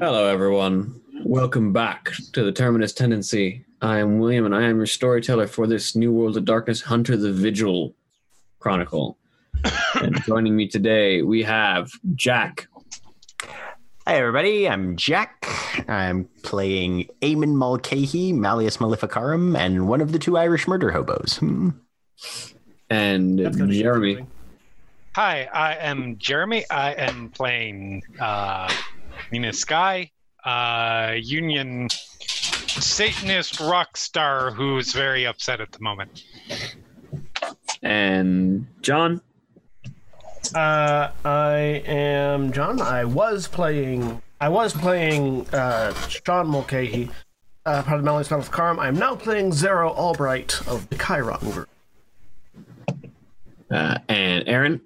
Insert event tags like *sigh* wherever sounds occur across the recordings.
Hello, everyone. Welcome back to the Terminus Tendency. I am William, and I am your storyteller for this New World of Darkness Hunter the Vigil Chronicle. *laughs* and joining me today, we have Jack. Hi, everybody. I'm Jack. I'm playing Eamon Mulcahy, Malleus Maleficarum, and one of the two Irish murder hobos. Hmm. And That's Jeremy. Hi, I am Jeremy. I am playing uh, Nina Skye, uh, Union Satanist rock star who's very upset at the moment. And John. Uh, I am John. I was playing. I was playing uh, Sean Mulcahy, uh, part of the Malleus Maleficarum. I am now playing Xaro Albright of the Cheiron group. Uh, and Erin.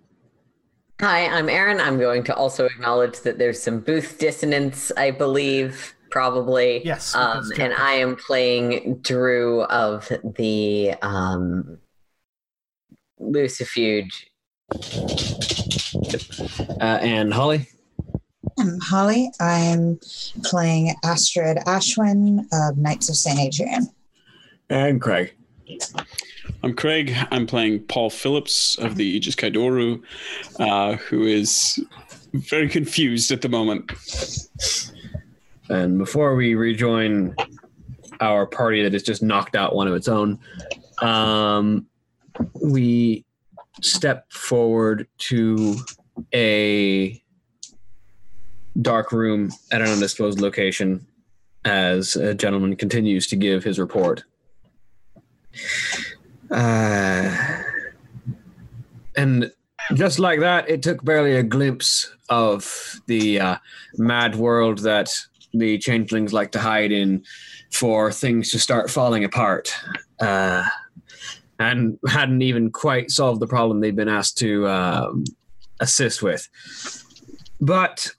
Hi, I'm Erin. I'm going to also acknowledge that there's some booth dissonance, I believe, probably. Yes, Um, and I am playing Drew of the um, Lucifuge. Uh, and Holly. I'm Holly. I'm playing Astrid Ashwin of Knights of St. Adrian. And Craig. I'm Craig. I'm playing Paul Phillips of the Aegis Kai Doru, uh, who is very confused at the moment. And before we rejoin our party that has just knocked out one of its own, um, we step forward to a dark room at an undisclosed location as a gentleman continues to give his report. Uh, and just like that, it took barely a glimpse of the uh, mad world that the changelings like to hide in for things to start falling apart. Uh, and hadn't even quite solved the problem they'd been asked to um, assist with. But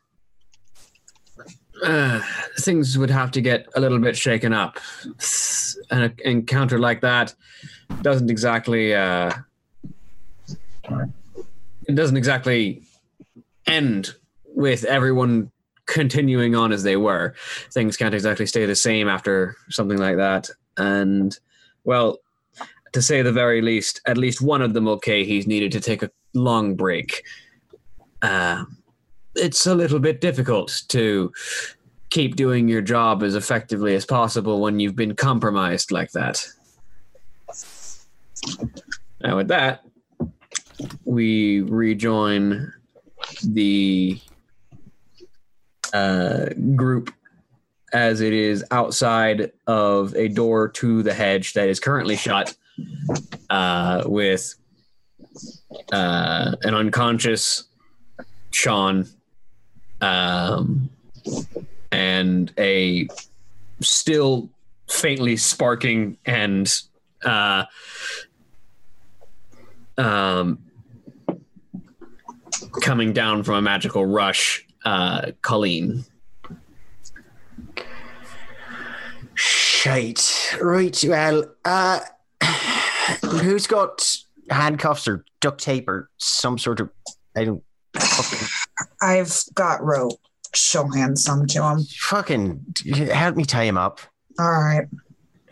*sighs* things would have to get a little bit shaken up. An encounter like that doesn't exactly. Uh, it doesn't exactly end with everyone continuing on as they were. Things can't exactly stay the same after something like that. And, well, to say the very least, at least one of them okay. He's needed to take a long break. Uh, it's a little bit difficult to keep doing your job as effectively as possible when you've been compromised like that. Now, with that, we rejoin the uh, group as it is outside of a door to the hedge that is currently shut uh, with uh, an unconscious Sean um, and a still faintly sparking and uh, um, coming down from a magical rush, uh, Colleen. Shite. Right, well, uh, *sighs* who's got handcuffs or duct tape or some sort of. I don't. *sighs* I've got rope. She'll hand some to him. fucking help me tie him up. All right. *sighs*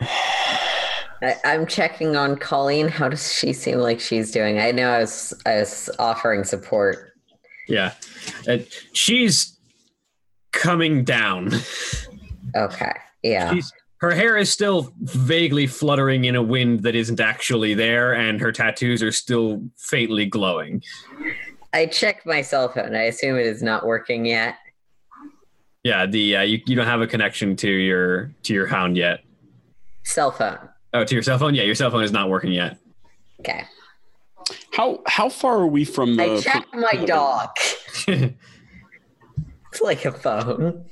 I, I'm checking on Colleen. How does she seem like she's doing? I know I was I was offering support. Yeah. Uh, she's coming down. Okay. Yeah. She's, her hair is still vaguely fluttering in a wind that isn't actually there, and her tattoos are still faintly glowing. I checked my cell phone. I assume it is not working yet. Yeah, the uh, you, you don't have a connection to your to your hound yet. Cell phone. Oh, to your cell phone? Yeah, your cell phone is not working yet. Okay. How how far are we from the? I checked my dog. *laughs* It's like a phone.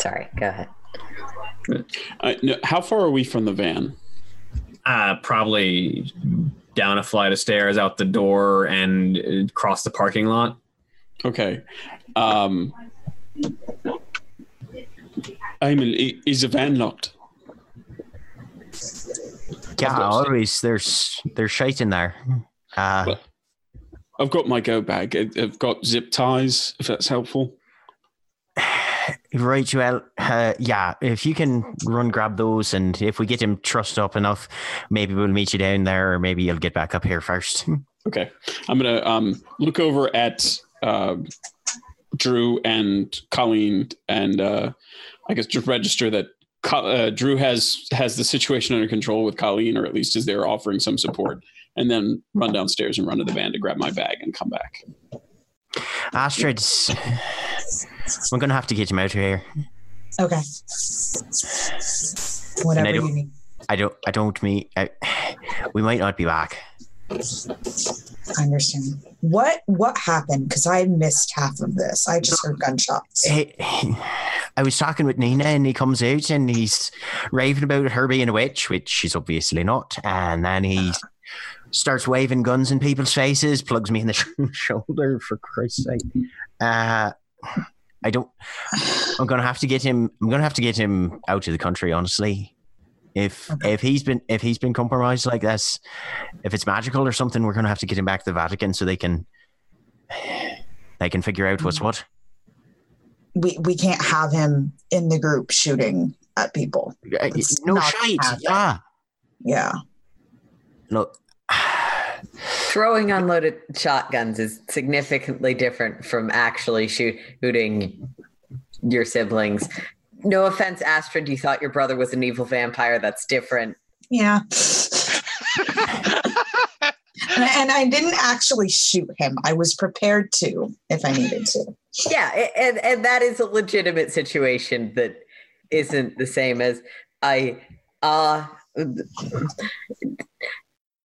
Sorry. Go ahead. Uh, no, how far are we from the van? uh, probably down a flight of stairs, out the door, and uh, across the parking lot. Okay. Um, I- is the van locked? Yeah, always there's there's shite in there. Uh, Well- I've got my go bag. I've got zip ties, if that's helpful. *sighs* right, well, uh, yeah. If you can run grab those, and if we get him trussed up enough, maybe we'll meet you down there, or maybe you'll get back up here first. *laughs* Okay. I'm going to um, look over at uh, Drew and Colleen and uh, I guess just register that Co- uh, Drew has has the situation under control with Colleen, or at least is there offering some support, and then run downstairs and run to the van to grab my bag and come back. Astrid, we're gonna have to get him out of here. Okay. Whatever don't- you need. I don't. I don't mean. I, we might not be back. I understand. What what happened? Because I missed half of this. I just heard gunshots. Hey, I was talking with Nina, and he comes out and he's raving about her being a witch, which she's obviously not. And then he starts waving guns in people's faces, plugs me in the sh- *laughs* shoulder. For Christ's sake, uh, I don't. I'm gonna have to get him. I'm gonna have to get him out of the country. Honestly, if Okay. if he's been if he's been compromised like this, if it's magical or something, we're gonna have to get him back to the Vatican so they can *sighs* they can figure out what's what. We we can't have him in the group shooting at people. Uh, It's no not shite. Yeah. Yeah. Look. *sighs* Throwing unloaded shotguns is significantly different from actually shoot, shooting your siblings. No offense, Astrid, you thought your brother was an evil vampire. That's different. Yeah. and, and I didn't actually shoot him. I was prepared to if I needed to. Yeah, and and that is a legitimate situation that isn't the same as I uh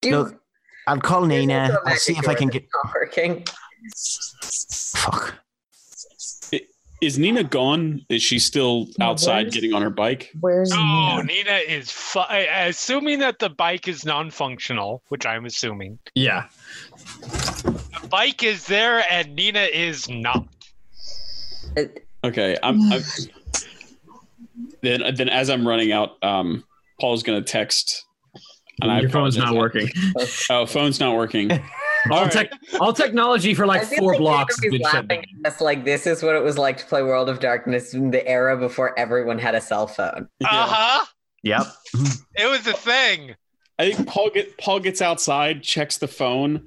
do Look, I'll call Nina. also a I'll see if I can get. not working. Fuck. Is Nina gone? Is she still outside where's- getting on her bike? Where's Oh, Nina? Nina is fu- I- I- assuming that the bike is non-functional, which I'm assuming. Yeah. The bike is there and Nina is not. Okay, I'm, I'm then then as I'm running out, um, Paul's gonna text. And I Your phone's not working. Oh, phone's not working. *laughs* All, All right. tech, all technology for like four like blocks has been laughing at us like this is what it was like to play World of Darkness in the era before everyone had a cell phone. Uh-huh. Yep. *laughs* It was a thing. I think Paul get Paul gets outside, checks the phone,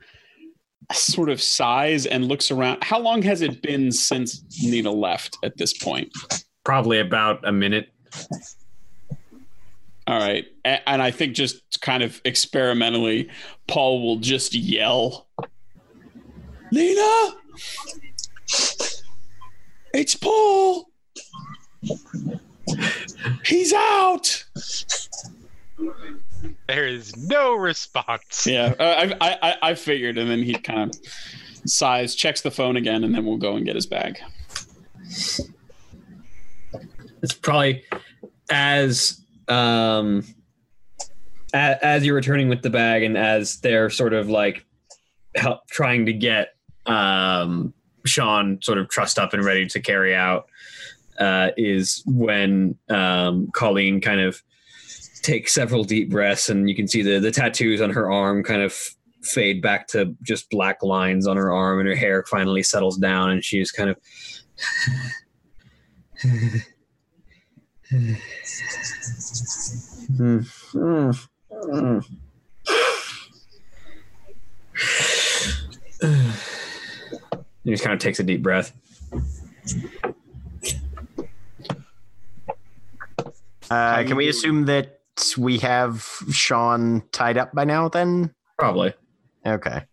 sort of sighs, and looks around. How long has it been since Nina left at this point? Probably about a minute. All right, and I think just kind of experimentally, Paul will just yell, "Nina, it's Paul. He's out." There is no response. Yeah, uh, I, I I I figured, and then he kind of sighs, checks the phone again, and then we'll go and get his bag. It's probably as um as, as you're returning with the bag and as they're sort of like help trying to get um Sean sort of trussed up and ready to carry out uh is when um Colleen kind of takes several deep breaths, and you can see the the tattoos on her arm kind of fade back to just black lines on her arm, and her hair finally settles down, and she's kind of. He just kind of takes a deep breath. Uh, can we assume that we have Sean tied up by now? Then Probably. okay.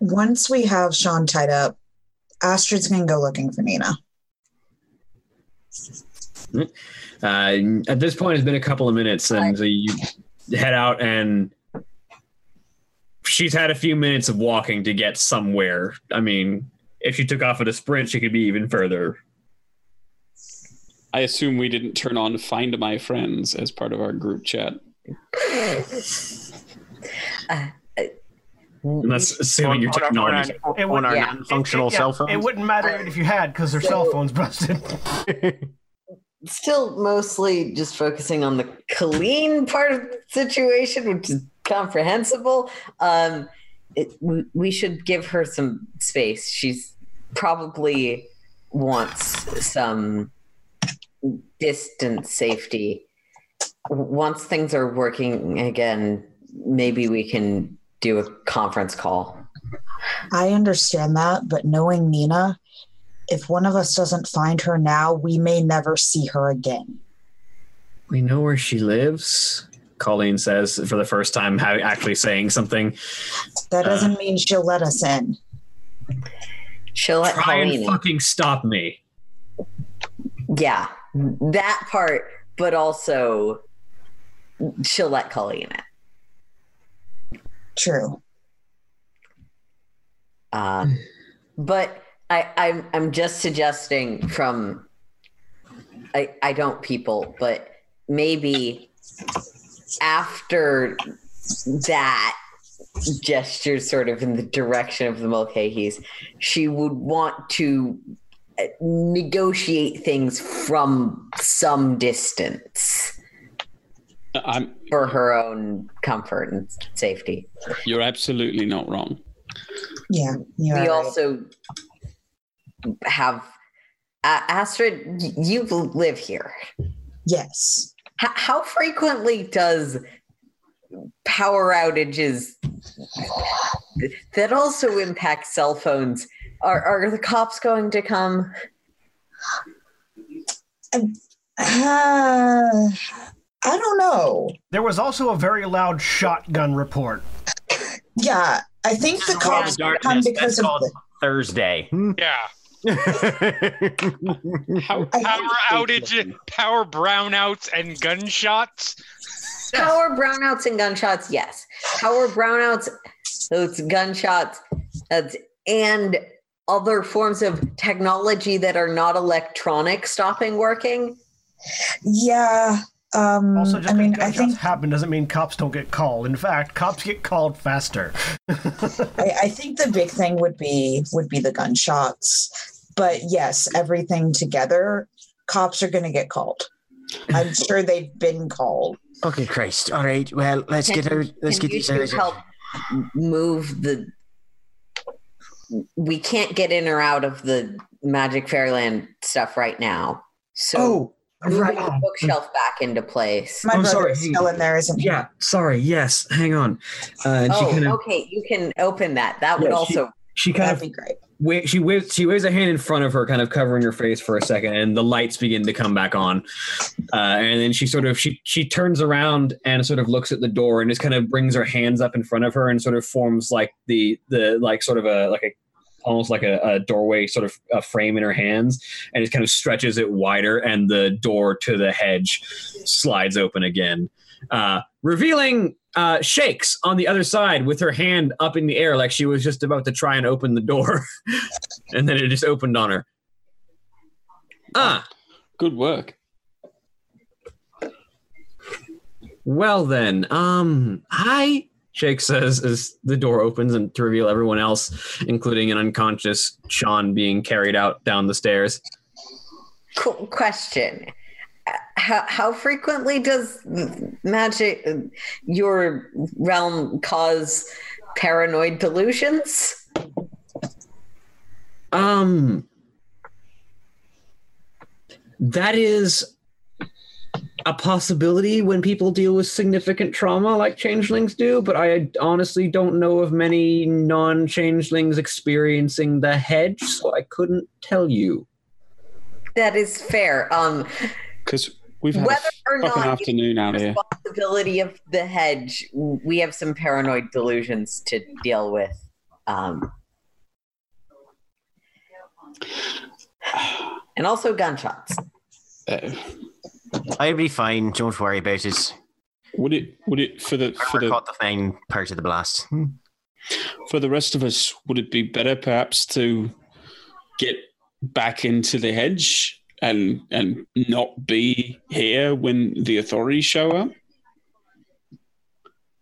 Once we have Sean tied up, Astrid's gonna go looking for Nina. Uh, at this point, it's been a couple of minutes, and so you head out, and she's had a few minutes of walking to get somewhere. I mean, if she took off at a sprint, she could be even further. I assume we didn't turn on Find My Friends as part of our group chat. *laughs* And that's assuming your technology. It on would- our yeah. non-functional It- yeah, cell phones. It wouldn't matter if you had because their cell phones busted. *laughs* Still mostly just focusing on the Colleen part of the situation, which is comprehensible. Um, it, we, we should give her some space. She's probably wants some distance safety. Once things are working again, maybe we can do a conference call. I understand that, but knowing Nina, if one of us doesn't find her now, we may never see her again. We know where she lives. Colleen says for the first time, having actually saying something. That Uh. doesn't mean she'll let us in. She'll let Try and Colleen in. fucking stop me. Yeah, that part, but also she'll let Colleen in. True. Uh, but I, I'm I'm just suggesting from I I don't people, but maybe after that gesture sort of in the direction of the Mulcahys, she would want to uh, negotiate things from some distance I'm, for her own comfort and safety. you're absolutely not wrong. Yeah. You we are right. also have uh, Astrid. You live here. Yes. H- how frequently does power outages that also impact cell phones? Are, are the cops going to come? Uh, *sighs* I don't know. there was also a very loud shotgun report. Yeah, I think the cops come because that's of the, Thursday. Yeah. How, Power outage, power brownouts, and gunshots. Power brownouts and gunshots, yes. Power brownouts, those gunshots, that's, and other forms of technology that are not electronic stopping working. Yeah. Um, Also, just I mean, because I gunshots think happen doesn't mean cops don't get called. In fact, cops get called faster. I, I think the big thing would be would be the gunshots. But yes, everything together, cops are going to get called. I'm *laughs* sure they've been called. okay, Christ. All right. Well, let's Can- get out. Let's get these out. help move the? We can't get in or out of the Magic Fairyland stuff right now. So moving the bookshelf back into place. My I'm brother sorry, is still in there, isn't he? Yeah, sorry. Yes, hang on. Uh, and she Oh, kind of okay. You can open that. That would Yeah, she- also. she kind That'd of be great. wa- she waves she waves a hand in front of her, kind of covering her face for a second, and the lights begin to come back on. Uh, and then she sort of she she turns around and sort of looks at the door and just kind of brings her hands up in front of her and sort of forms like the the like sort of a like a almost like a, a doorway sort of a frame in her hands and it kind of stretches it wider and the door to the hedge slides open again uh, revealing uh, shakes on the other side with her hand up in the air like she was just about to try and open the door *laughs* and then it just opened on her ah Good work. well then um hi shake says as the door opens and to reveal everyone else including an unconscious sean being carried out down the stairs Cool question. how, how frequently does magic your realm cause paranoid delusions? Um, that is a possibility when people deal with significant trauma like changelings do, but I honestly don't know of many non changelings experiencing the hedge, so I couldn't tell you. That is fair. Um, Because we've had whether or a fucking not afternoon out here. responsibility of the hedge, we have some paranoid delusions to deal with. Um, and also gunshots. Uh, I'll be fine. Don't worry about it. would it? Would it for the for I the caught the main part of the blast. Hmm. for the rest of us? Would it be better perhaps to get back into the hedge and and not be here when the authorities show up?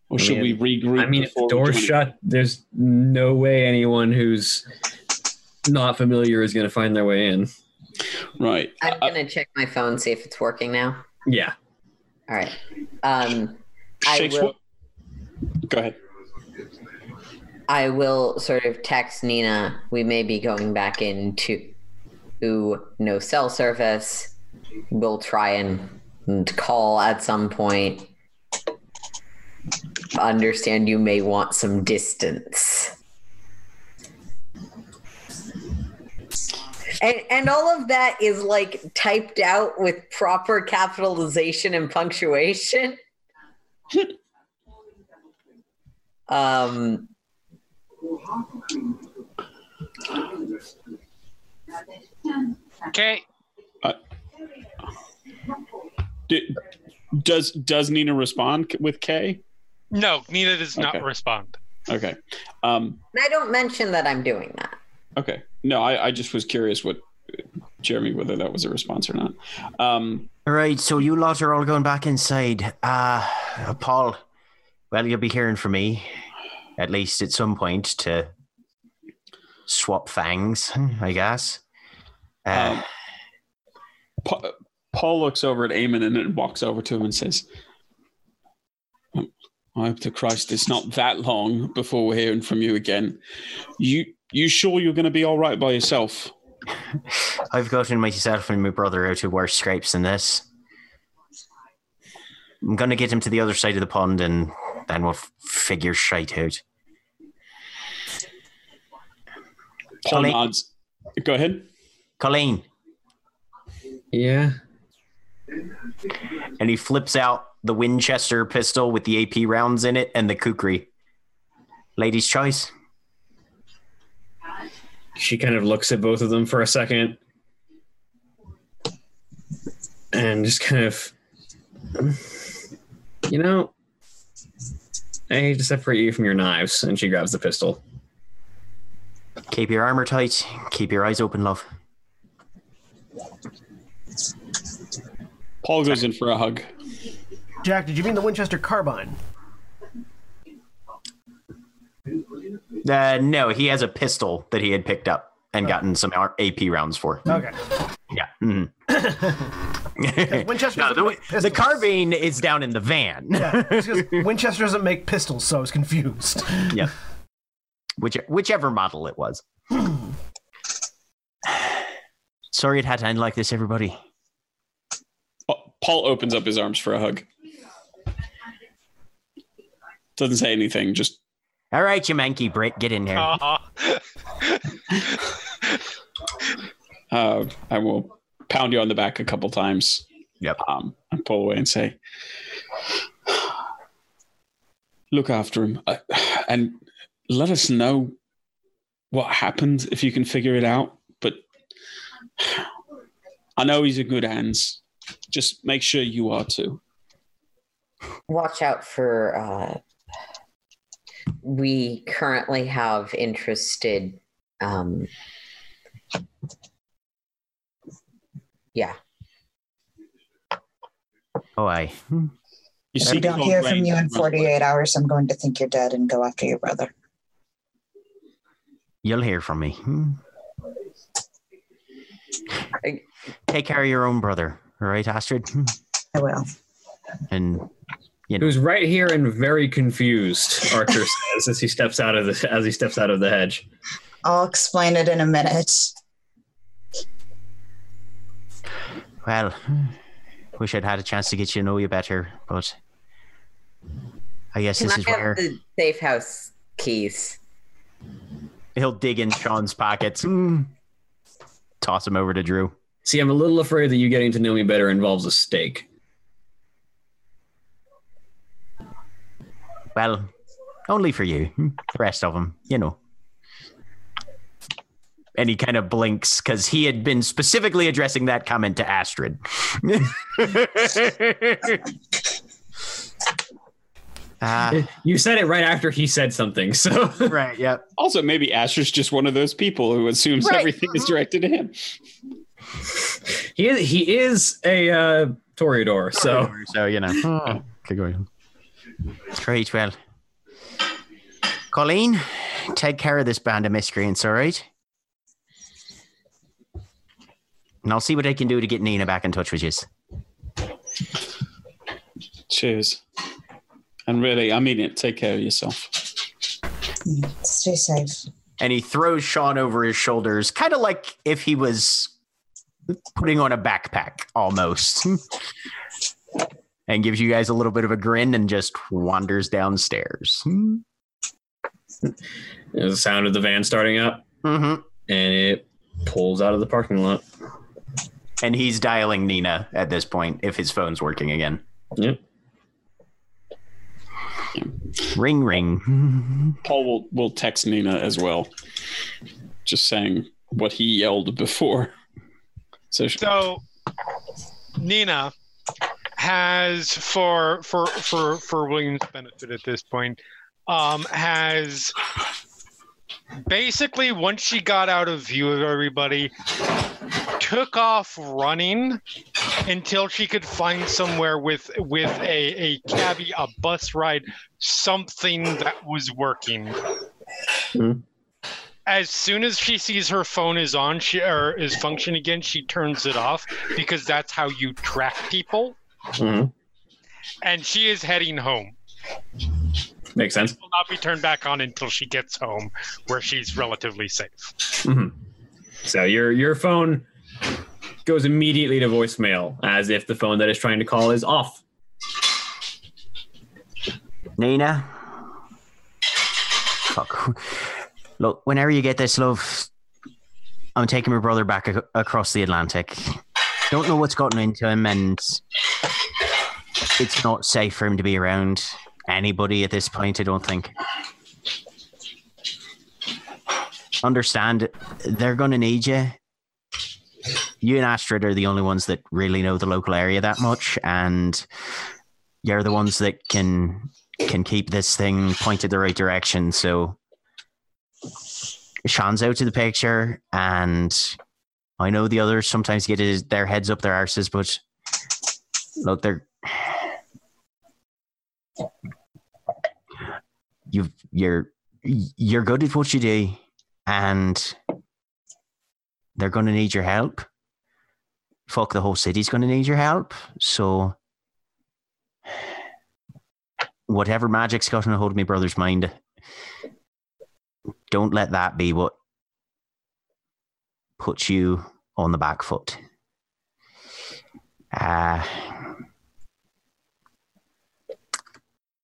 Or I should mean- we regroup? I mean, if the door's shut, there's no way anyone who's not familiar is going to find their way in. Right. I'm Uh, gonna check my phone, see if it's working now. Yeah. All right. Um, I will- what? Go ahead. I will sort of text Nina. We may be going back into to no cell service. We'll try and, and call at some point. Understand you may want some distance. And, and all of that is like typed out with proper capitalization and punctuation. um, Okay. Did, does does Nina respond with K? No, Nina does not respond. Okay. Um, and I don't mention that I'm doing that. okay. No, I, I just was curious what Jeremy whether that was a response or not. Um, All right, so you lot are all going back inside. Uh, Paul, well, you'll be hearing from me, at least at some point, to swap fangs, *laughs* I guess. Uh, Um, Pa- Paul looks over at Eamon and then walks over to him and says, "I hope to Christ it's not that long before we're hearing from you again. You you sure you're going to be all right by yourself?" *laughs* I've gotten myself and my brother out of worse scrapes than this. I'm gonna get him to the other side of the pond, and then we'll f- figure shite out. Colleen. nods. Go ahead. Colleen, Yeah. and he flips out the Winchester pistol with the AP rounds in it and the kukri. Lady's choice. She kind of looks at both of them for a second and just kind of, you know, I hate to separate you from your knives. And she grabs the pistol. Keep your armor tight. Keep your eyes open, love. Paul goes in for a hug. Jack, did you mean the Winchester carbine? Uh, no, he has a pistol that he had picked up and gotten some AP rounds for. Okay. Yeah. mhm. Winchester *laughs* no, the, the carbine is down in the van. Yeah, *laughs* Winchester doesn't make pistols, so I was confused. yeah. Which, whichever model it was. *sighs* Sorry it had to end like this, everybody. Paul opens up his arms for a hug. Doesn't say anything. Just All right, you manky Brit, get in there. Aw. *laughs* uh, I will pound you on the back a couple times. Yep. Um, and pull away and say, "Look after him, uh, and let us know what happened if you can figure it out." But I know he's in good hands. Just make sure you are too. Watch out for. Uh, we currently have interested. Um, yeah. Oh, I. You see, I don't hear from you in 48 hours, I'm going to think you're dead and go after your brother. You'll hear from me. Hmm. I- Take care of your own brother. All right, Astrid. I will. And Who's right here and very confused, Archer says as he steps out of the as he steps out of the hedge. I'll explain it in a minute. well, wish I'd had a chance to get you to know you better, but I guess Can this I is have where the safe house keys? he'll dig in Sean's pockets, mm, toss him over to Drew. See, I'm a little afraid that you getting to know me better involves a stake. Well, only for you. The rest of them, you know. And he kind of blinks because he had been specifically addressing that comment to Astrid. *laughs* Ah, You said it right after he said something, so *laughs* right, yep. Also, maybe Asher's just one of those people who assumes Right. everything is directed to him. he is, he is a uh, Toreador. So so you know. *laughs* Okay, go ahead. Great. Well, Colleen, take care of this band of miscreants, all right? And I'll see what I can do to get Nina back in touch with you. Cheers. And really, I mean it. Take care of yourself. Stay safe. And he throws Sean over his shoulders, kind of like if he was putting on a backpack almost. *laughs* and gives you guys a little bit of a grin and just wanders downstairs. *laughs* there's the sound of the van starting up, Mm-hmm. and it pulls out of the parking lot. And he's dialing Nina at this point if his phone's working again. Yep. Ring, ring. *laughs* Paul will, will text Nina as well, just saying what he yelled before. So, she- So Nina has for for for for William's benefit at this point um has basically once she got out of view of everybody took off running until she could find somewhere with with a a cabbie a bus ride something that was working Mhm. as soon as she sees her phone is on she or is functioning again she turns it off because that's how you track people Mhm. and she is heading home Makes sense. will not be turned back on until she gets home where she's relatively safe Mhm. So your your phone goes immediately to voicemail, as if the phone that is trying to call is off. Nina. Fuck. Look, whenever you get this, love, I'm taking my brother back ac- across the Atlantic. Don't know what's gotten into him, and it's not safe for him to be around anybody at this point, I don't think. Understand, they're going to need you. You and Astrid are the only ones that really know the local area that much, and you're the ones that can can keep this thing pointed the right direction. So Sean's out of the picture, and I know the others sometimes get his, their heads up their arses, but look, they're you've you're you're good at what you do, and they're going to need your help. Fuck, the whole city's going to need your help. So whatever magic's gotten a hold of my brother's mind, don't let that be what puts you on the back foot. Uh,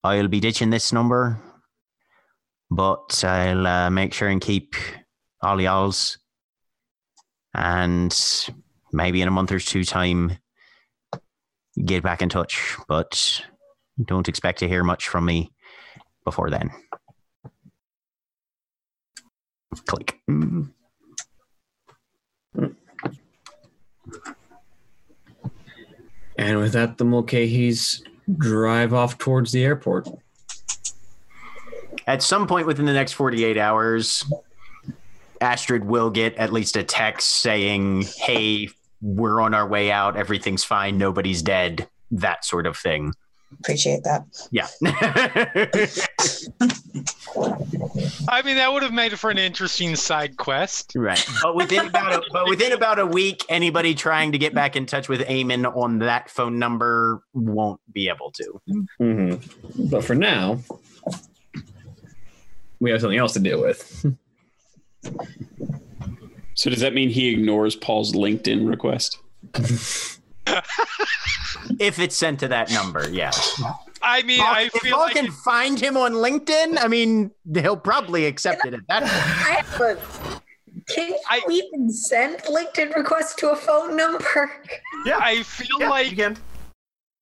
I'll be ditching this number, but I'll uh, make sure and keep all y'all's. And maybe in a month or two time, get back in touch. But don't expect to hear much from me before then. Click. Mm. And with that, the Mulcahys drive off towards the airport. At some point within the next 48 hours, Astrid will get at least a text saying, hey, we're on our way out. Everything's fine. Nobody's dead. That sort of thing. Appreciate that. Yeah. *laughs* I mean, that would have made it for an interesting side quest. right. But within about a, but within about a week, anybody trying to get back in touch with Eamon on that phone number won't be able to. hmm But for now, we have something else to deal with. So does that mean he ignores Paul's LinkedIn request? *laughs* If it's sent to that number, yeah. I mean, Paul- I if feel Paul like can it- find him on LinkedIn, I mean, he'll probably accept it at that point. I have a. Can you I- even send LinkedIn requests to a phone number? Yeah. I feel yeah, like you.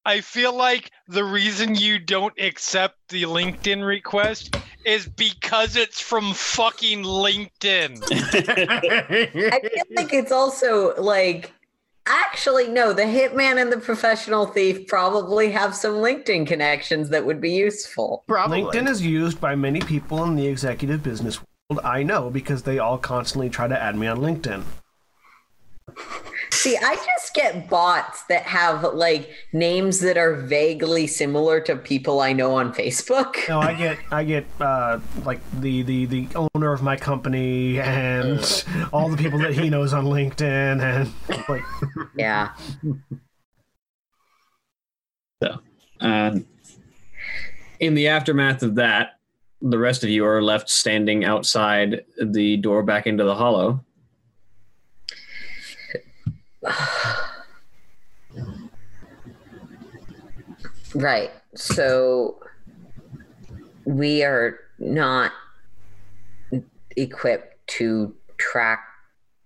I feel like the reason you don't accept the LinkedIn request is because it's from fucking LinkedIn. *laughs* I feel like it's also like actually no, the hitman and the professional thief probably have some LinkedIn connections that would be useful. Probably. LinkedIn is used by many people in the executive business world. I know because they all constantly try to add me on LinkedIn. See, I just get bots that have like names that are vaguely similar to people I know on Facebook. No, I get I get uh, like the, the the owner of my company and *laughs* all the people that he knows on LinkedIn and like Yeah. So, and in the aftermath of that, the rest of you are left standing outside the door back into the hollow. Right. So we are not equipped to track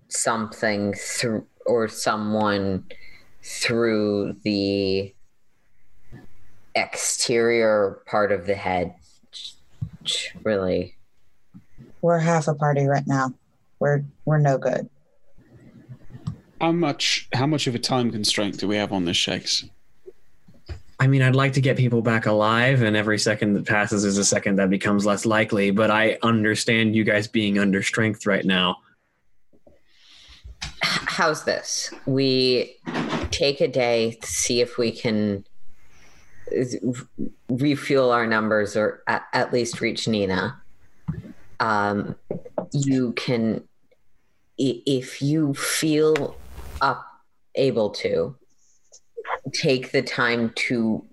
something through or someone through the exterior part of the head. Really. We're half a party right now. We're we're no good. How much how much of a time constraint do we have on this, Shakes? I mean, I'd like to get people back alive, and every second that passes is a second that becomes less likely. But I understand you guys being under strength right now. How's this? We take a day to see if we can refuel our numbers or at, at least reach Nina. Um, you can, if you feel up, able to, take the time to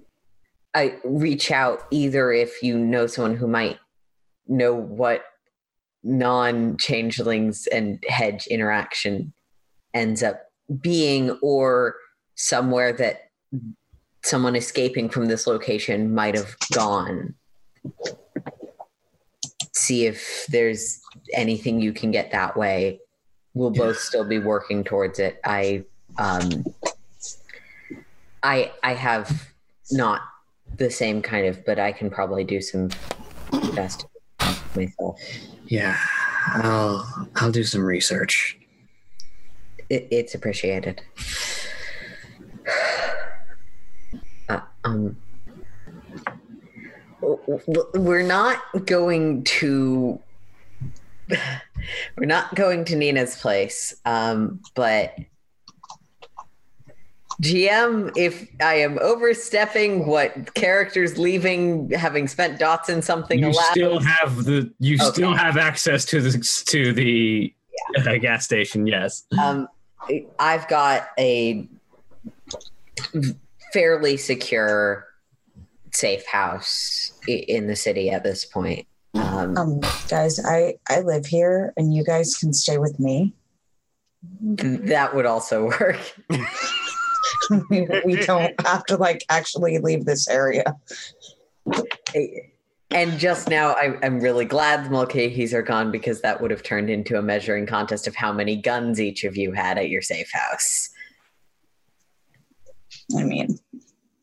uh, reach out either if you know someone who might know what non changelings and hedge interaction ends up being or somewhere that someone escaping from this location might have gone. See if there's anything you can get that way. We'll both still be working towards it. I um i i have not the same kind of but i can probably do some best myself Yeah, I'll I'll do some research. it, it's appreciated. *sighs* Uh, um, we're not going to. *sighs* We're not going to Nina's place, um, but GM, if I am overstepping what characters leaving, having spent dots in something You elaborate, still have the you Okay. still have access to the to the uh, *laughs* gas station. Yes. um, I've got a fairly secure safe house in the city at this point. Um, Um, guys, I I live here, and you guys can stay with me. th- that would also work. *laughs* we, *laughs* we don't have to like actually leave this area. And just now, I, I'm really glad the Mulcahys are gone because that would have turned into a measuring contest of how many guns each of you had at your safe house. I mean,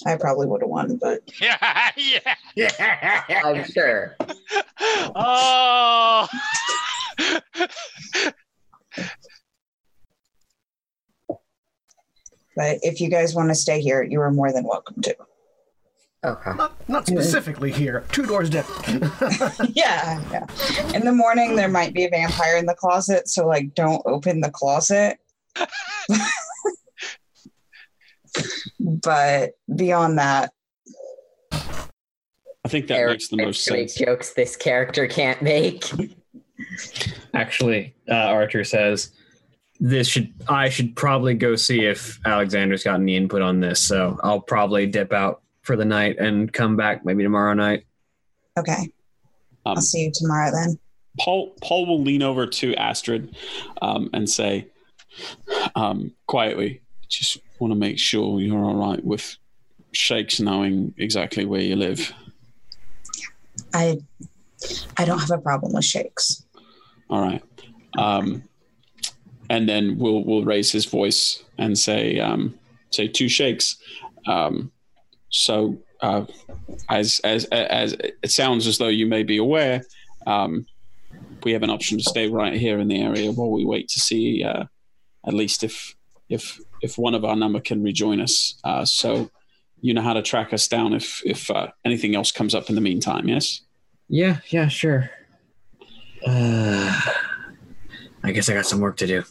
I probably would have won, but *laughs* yeah, yeah. I'm sure. *laughs* Oh. But if you guys want to stay here, you are more than welcome to. Okay. not not specifically here. Two doors down. *laughs* yeah, yeah. In the morning, there might be a vampire in the closet, so like, don't open the closet. *laughs* but beyond that, I think that Eric makes the most sense. Jokes this character can't make. Actually, uh, Archer says this should I should probably go see if Alexander's got any input on this. So I'll probably dip out for the night and come back maybe tomorrow night. Okay. Um, I'll see you tomorrow then. Paul Paul will lean over to Astrid um, and say um, quietly, "Just want to make sure you're all right with Shakes knowing exactly where you live." I I don't have a problem with shakes. All right. Um, and then we'll we'll raise his voice and say um, say two shakes. Um, so uh, as as as it sounds as though you may be aware, um, we have an option to stay right here in the area while we wait to see uh, at least if if if one of our number can rejoin us. Uh, so you know how to track us down if if uh, anything else comes up in the meantime. Yes. Yeah, yeah, sure. I guess I got some work to do.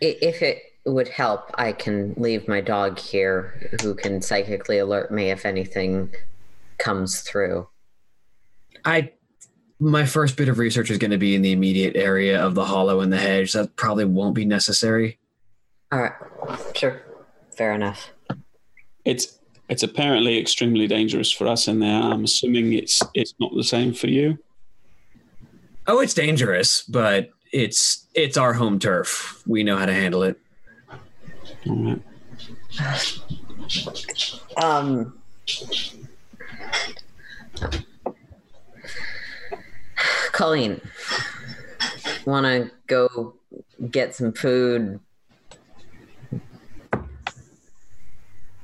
If it would help, I can leave my dog here who can psychically alert me if anything comes through. I my first bit of research is going to be in the immediate area of the hollow and the hedge. That probably won't be necessary. All right. Sure. Fair enough. It's it's apparently extremely dangerous for us in there. I'm assuming it's it's not the same for you. Oh, it's dangerous, but it's it's our home turf. We know how to handle it. Um. Colleen, want to go get some food?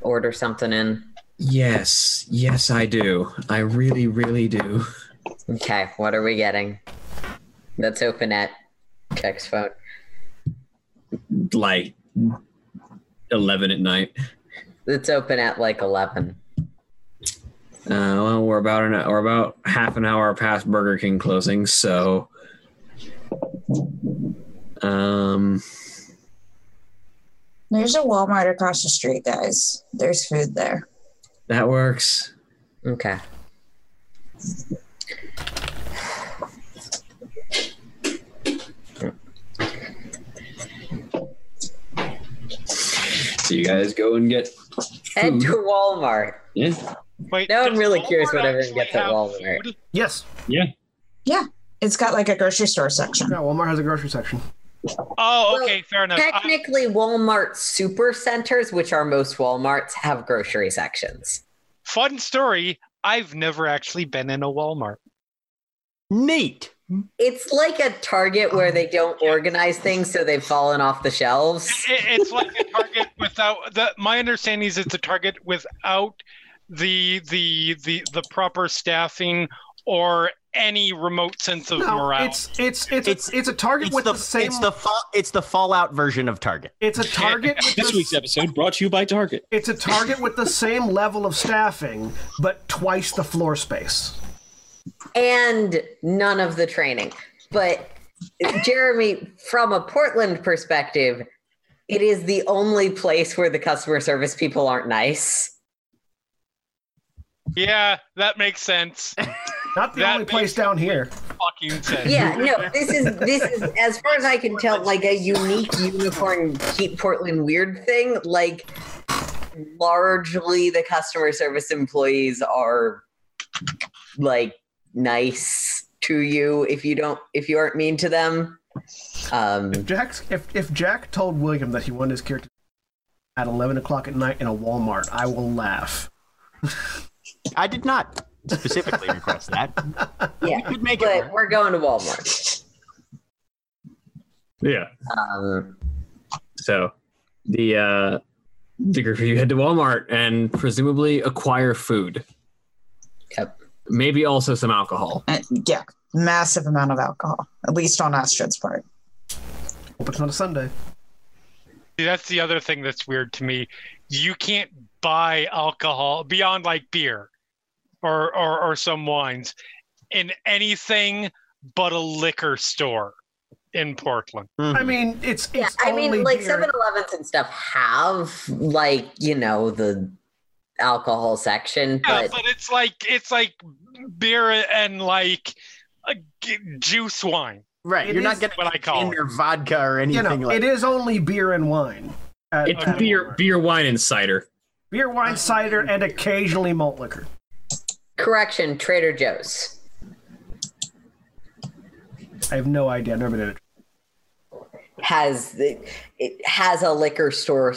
Order something in. Yes, yes, I do. I really, really do. Okay, what are we getting? Let's open at Jack's phone. Like eleven at night. Let's open at like 11. Uh, well, we're about an we're about half an hour past Burger King closing, so um, There's a Walmart across the street, guys. There's food there. that works. Okay. So you guys go and get Head to Walmart. Yeah, Wait, Now I'm does really curious Walmart what everyone gets at Walmart. food? Yes. Yeah. Yeah. It's got like a grocery store section. Yeah, Walmart has a grocery section. Oh, Well, okay, fair enough. I- Technically, Walmart super centers, which are most Walmarts, have grocery sections. fun story. I've never actually been in a Walmart. Neat. It's like a Target where they don't oh, organize things, so they've fallen off the shelves. It, it's like a Target without the. My understanding is it's a Target without the the the the proper staffing or any remote sense of No, morale. it's it's it's It's- it's, it's a target It's with the, the, same. it's the fa- it's the Fallout version of Target. it's a target. *laughs* This the, week's episode brought to you by Target. it's a target with the same level of staffing, but twice the floor space. And none of the training. But Jeremy, from a Portland perspective, it is the only place where the customer service people aren't nice. yeah, that makes sense. *laughs* Not the That only place down here. Fucking sense. Yeah, no, this is this is as far as I can tell, like a unique unicorn keep Portland weird thing. Like largely the customer service employees are like nice to you if you don't if you aren't mean to them. Um if Jack's if if Jack told William that he wanted his character at eleven o'clock at night in a Walmart, I will laugh. I did not specifically request that. yeah. Could make it But work. we're going to Walmart. yeah. Um So the uh, the group of you head to Walmart and presumably acquire food. Yep. Maybe also some alcohol. Uh, yeah, massive amount of alcohol, at least on Astrid's part. But it's not a Sunday. See, that's the other thing that's weird to me. You can't buy alcohol beyond like beer or or, or some wines in anything but a liquor store in Portland. I mean, it's yeah, I only mean like beer. 7-Elevens and stuff have like, you know, the alcohol section, Yeah, but but it's like it's like beer and like a g- juice wine. Right. It You're not getting what I call gin or vodka or anything. You know, like it is only beer and wine. at- It's at beer, beer, wine, and cider. beer, wine, cider, and occasionally malt liquor. correction, Trader Joe's. I have no idea. I've never been in it. has the it has a liquor store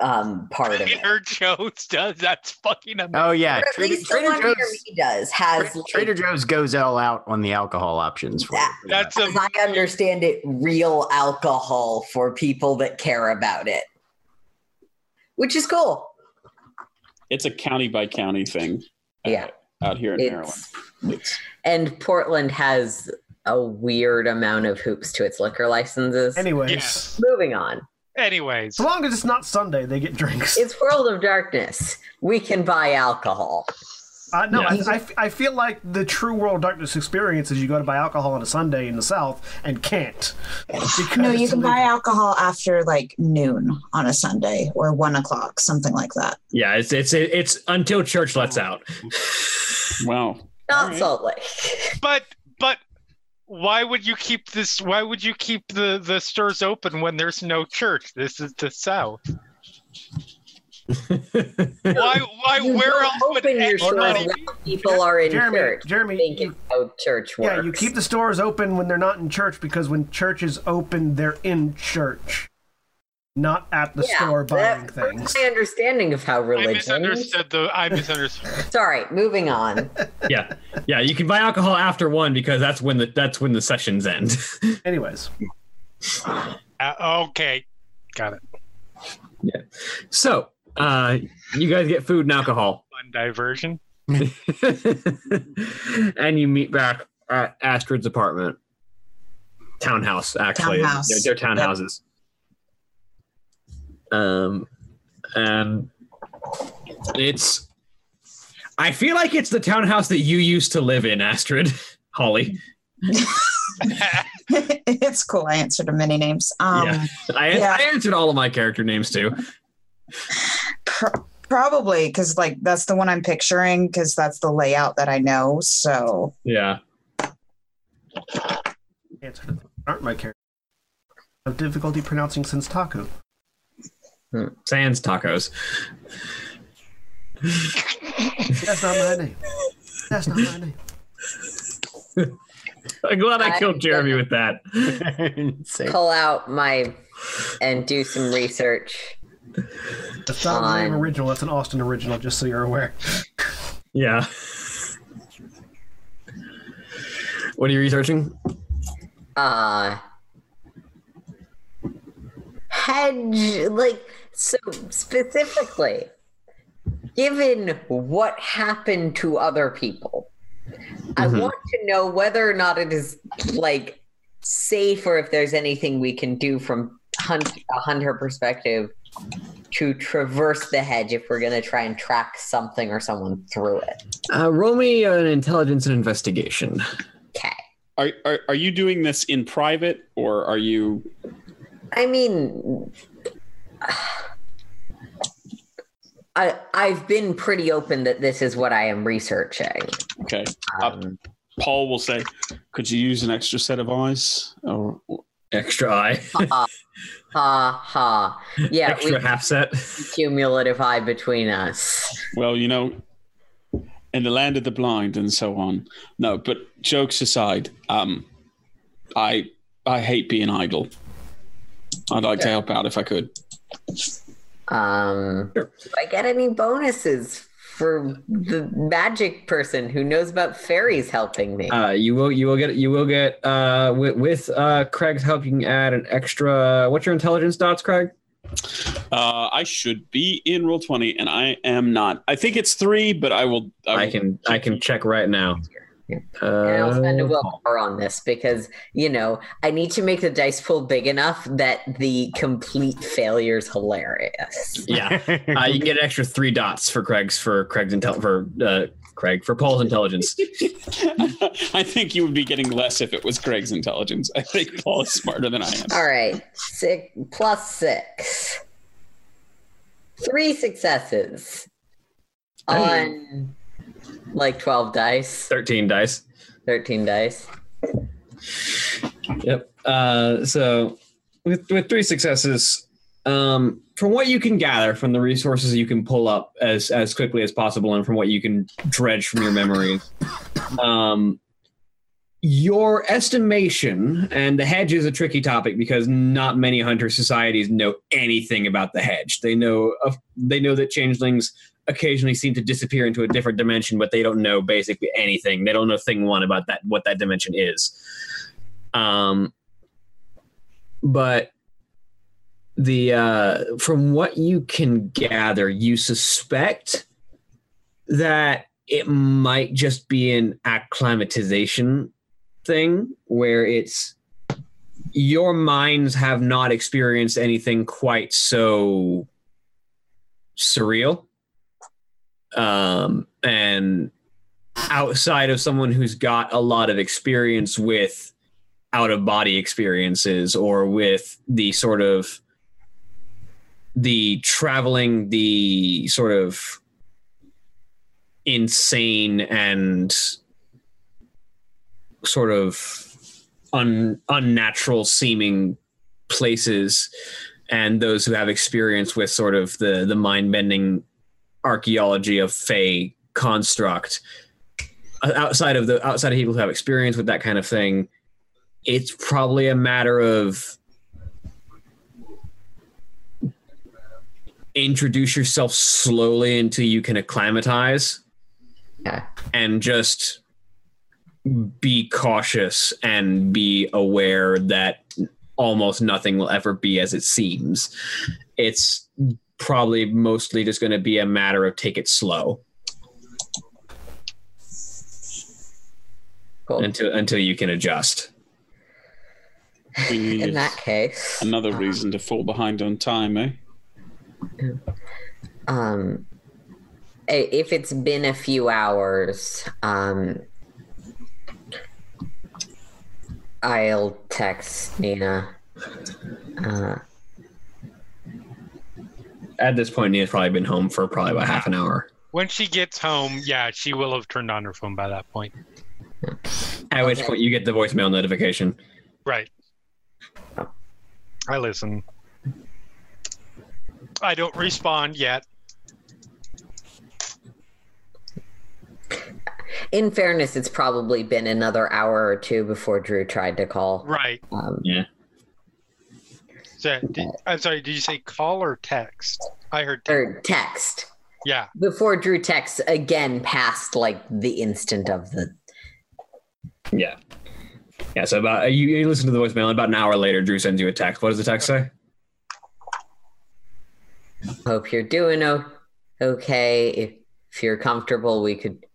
um part of it. Trader Joe's does that's fucking amazing. Oh yeah, Or at Trader, least the Trader one near Joe's. me does has like, Trader Joe's goes all out on the alcohol options for That- you. That's a as I understand it, real alcohol for people that care about it. Which is cool. It's a county by county thing. uh, Yeah. out here in Maryland. It's, and Portland has a weird amount of hoops to its liquor licenses. Anyways, Yes. Moving on. Anyways. as long as it's not Sunday, they get drinks. It's World of Darkness. We can buy alcohol. Uh, no, Yeah. I, I, I feel like the true World of Darkness experience is you go to buy alcohol on a Sunday in the South and can't. No, you can buy alcohol after like noon on a Sunday or one o'clock, something like that. Yeah, it's it's it's until church lets out. Wow. Not Alright. Salt Lake. But but why would you keep this why would you keep the the stores open when there's no church? This is the south. *laughs* Why why You where don't else would open your stores anybody people are in Jeremy, church. Jeremy, thinking you- how church works. yeah, you keep the stores open when they're not in church because when church is open, they're in church, not at the Yeah, store buying that- things. My understanding of how religion. I religion. misunderstood the I misunderstood. *laughs* Sorry, moving on. *laughs* yeah, yeah. You can buy alcohol after one because that's when the that's when the sessions end. *laughs* Anyways, Uh, okay. Got it. Yeah. so, uh, you guys get food and alcohol, Fun diversion. and you meet back at Astrid's apartment, townhouse. Actually, Townhouse. They're, they're townhouses. Um, and it's. I feel like it's the townhouse that you used to live in, Astrid, *laughs* Holly. *laughs* it's cool. I answered a many names. Um, Yeah. I, Yeah. I answered all of my character names too. pr- probably because like that's the one I'm picturing because that's the layout that I know. So Yeah. answer aren't my character. I have difficulty pronouncing since taco. Sans tacos. That's not my name. That's not my name. I'm glad I I- killed Jeremy with that. *laughs* Insane. Pull out my and do some research. That's not a name original. That's an Austin original. Just so you're aware. Yeah. What are you researching? Uh hedge like so specifically given what happened to other people i Mhm. want to know whether or not it is like safe or if there's anything we can do from hunt a hunter perspective to traverse the hedge if we're going to try and track something or someone through it Uh, roll me an intelligence and investigation. okay Are, are are you doing this in private or are you? I mean, I I've been pretty open that this is what I am researching. Okay. Um, Paul will say, "Could you use an extra set of eyes?" Or Extra eye. ha ha ha. Yeah, *laughs* we Extra half set. cumulative eye between us. well, you know, in the land of the blind and so on. No, but jokes aside, um, I I hate being idle. I'd like to help out if I could. Um, Sure. do I get any bonuses for the magic person who knows about fairies helping me? Uh, you will you will get you will get uh with, with uh Craig's help you can add an extra what's your intelligence dots, Craig? Uh, I should be in roll twenty, and I am not. I think it's three, but I will. I, I can I can check right now. And I'll spend a Uh, willpower on this because you know I need to make the dice pool big enough that the complete failure is hilarious. yeah. *laughs* Uh, you can get an extra three dots for Craig's for Craig's intel for uh, Craig for Paul's intelligence. *laughs* I think you would be getting less if it was Craig's intelligence. I think Paul is smarter than I am. All right, six plus six, three successes. on like 12 dice, 13 dice. 13 dice. Yep. Uh, so with with three successes, um, from what you can gather from the resources you can pull up as as quickly as possible, and from what you can dredge from your memories, um, your estimation and the hedge is a tricky topic because not many hunter societies know anything about the hedge. They know of, they know that changelings occasionally seem to disappear into a different dimension, but they don't know basically anything. They don't know thing one about that what that dimension is. Um, but the uh, from what you can gather, you suspect that it might just be an acclimatization thing where it's your minds have not experienced anything quite so surreal um, and outside of someone who's got a lot of experience with out of body experiences or with the sort of the traveling the sort of insane and sort of un, unnatural seeming places and those who have experience with sort of the the mind bending archaeology of Fey construct uh, outside of the outside of people who have experience with that kind of thing it's probably a matter of introduce yourself slowly until you can acclimatize Yeah. and just be cautious and be aware that almost nothing will ever be as it seems it's probably mostly just going to be a matter of take it slow Cool. until until you can adjust In that case, another reason to fall behind on time, eh? um, if it's been a few hours, um, I'll text Nina. Uh, at this point Nina's probably been home for probably about half an hour When she gets home, yeah, she will have turned on her phone by that point. at which point you get the voicemail notification Right. I listen. I don't respond yet. in fairness, it's probably been another hour or two before Drew tried to call. Right. Um, yeah So, did, I'm sorry. Did you say call or text? I heard. Text. or text. Yeah. Before Drew texts again past like the instant of the Yeah. Yeah. So about you, you listen to the voicemail. and About an hour later, Drew sends you a text. What does the text say? hope you're doing o- okay. If, if you're comfortable, we could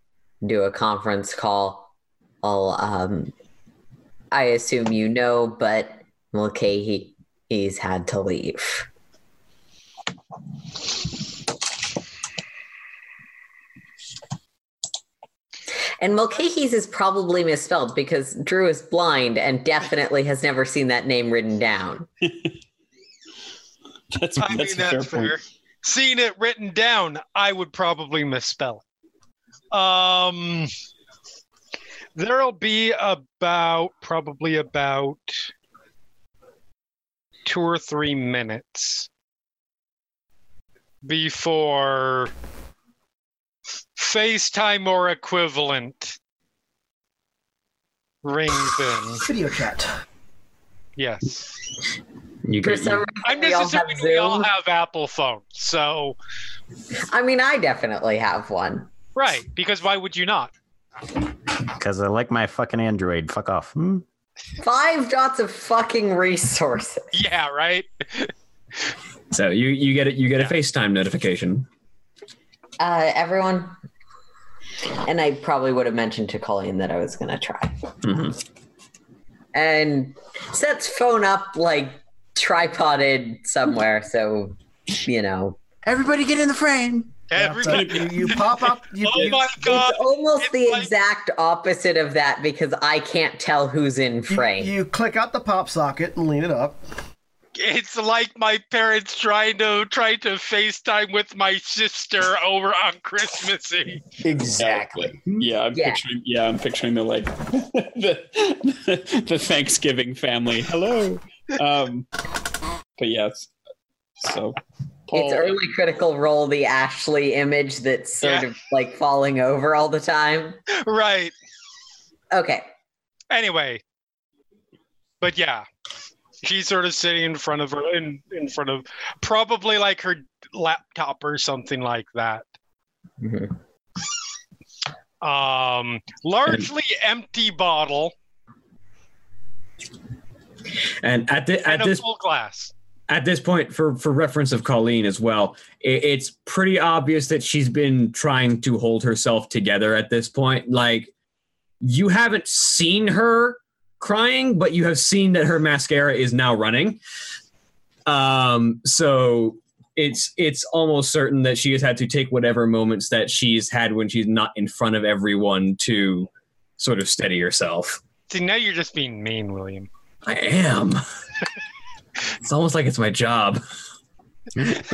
do a conference call. I'll, um, I assume you know, but Mulcahy, he's had to leave. And Mulcahy's is probably misspelled because Drew is blind and definitely has never seen that name written down. *laughs* That's, I mean, that's, that's, fair, fair. point. Seeing it written down, I would probably misspell it. Um, there'll be about probably about two or three minutes before FaceTime or equivalent rings in. Video chat. Yes. You For some you, I'm reason, we all just have assuming we all have Apple phones. So, I mean, I definitely have one. right. Because why would you not? Because I like my fucking Android. Fuck off. Hmm? Five dots of fucking resources. Yeah, right? so you you get it. You get a FaceTime notification. Uh, everyone, and I probably would have mentioned to Colleen that I was going to try. Mhm. And sets phone up like tripoded somewhere, so you know Everybody get in the frame. Everybody. you, you pop up. You, *laughs* oh you- my god. it's almost it's the like- exact opposite of that because I can't tell who's in frame. you click out the pop socket and lean it up. it's like my parents trying to trying to FaceTime with my sister over on Christmas Eve. Exactly. Yeah, I'm Yeah. picturing. Yeah, I'm picturing the like *laughs* the *laughs* the Thanksgiving family. Hello. Um, but yes. So, Paul, It's early critical role, the Ashley image that's sort Yeah. of like falling over all the time. Right. Okay. Anyway. But yeah. She's sort of sitting in front of her in, in front of probably like her laptop or something like that. Mhm. Um largely empty bottle And at the, at and a this full glass. At this point, for for reference of Colleen as well, it, it's pretty obvious that she's been trying to hold herself together at this point. Like you haven't seen her crying, but you have seen that her mascara is now running. Um, so it's it's almost certain that she has had to take whatever moments that she's had when she's not in front of everyone to sort of steady herself. See now you're just being mean, William. I am. It's almost like it's my job. What's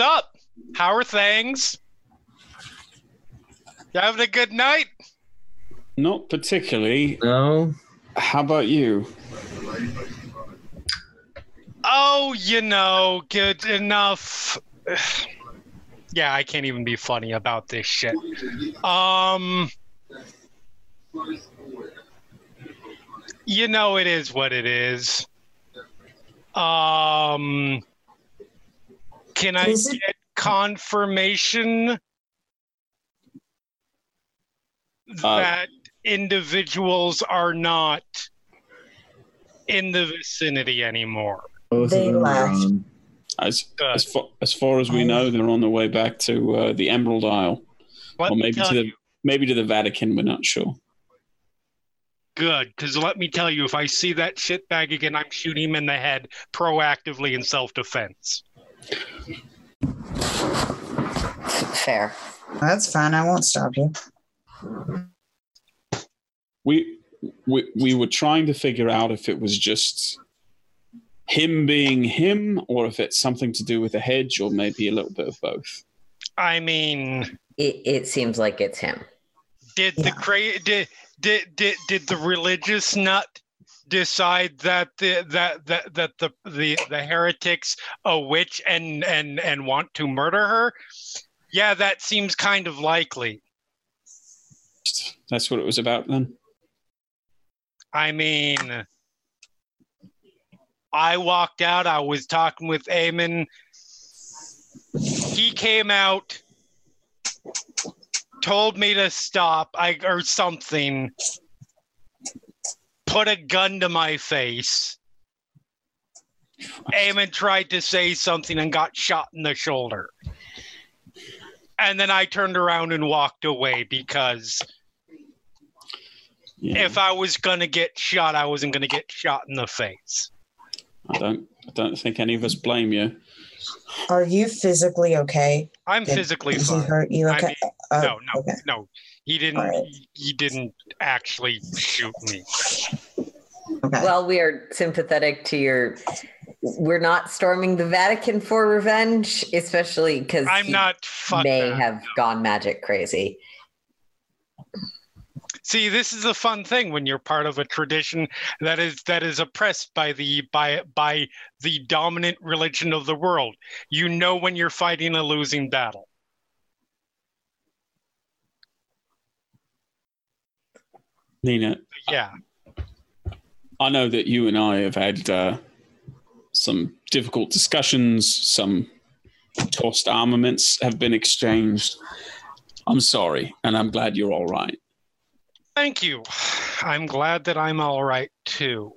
up? How are things? You having a good night? not particularly. No. How about you? Oh, you know, good enough. *sighs* yeah, I can't even be funny about this shit. Um, you know, it is what it is. Um, can I get confirmation Uh, that individuals are not in the vicinity anymore? They of them are left. As as far, as far as we know, they're on their way back to uh, the Emerald Isle, Let or maybe to the you. maybe to the Vatican. We're not sure. Good, because let me tell you, if I see that shitbag again, I'm shooting him in the head proactively in self-defense. Fair. That's fine. I won't stop you. We we we were trying to figure out if it was just him being him, or if it's something to do with the hedge, or maybe a little bit of both. I mean, It, it seems like it's him. did the Yeah. cra- did, did did did the religious nut decide that the that that that the the the heretics a witch and and and want to murder her? Yeah, that seems kind of likely. That's what it was about then. I mean, I walked out. I was talking with Eamon. He came out, told me to stop, I or something. Put a gun to my face. Eamon tried to say something and got shot in the shoulder. And then I turned around and walked away because Yeah, if I was gonna get shot, I wasn't gonna get shot in the face. I don't I don't think any of us blame you. Are you physically okay? I'm Did- physically Did he hurt you? I Okay. mean, Uh, no, no, Okay. no. He didn't. All right. He didn't actually shoot me. Okay. Well, we are sympathetic to your. We're not storming the Vatican for revenge, especially because I'm not. Fuck may that. have gone magic crazy. See, this is a fun thing when you're part of a tradition that is that is oppressed by the by by the dominant religion of the world. You know when you're fighting a losing battle. Nina, Yeah. I know that you and I have had uh, some difficult discussions. Some tossed armaments have been exchanged. I'm sorry, and I'm glad you're all right. Thank you. I'm glad that I'm all right too.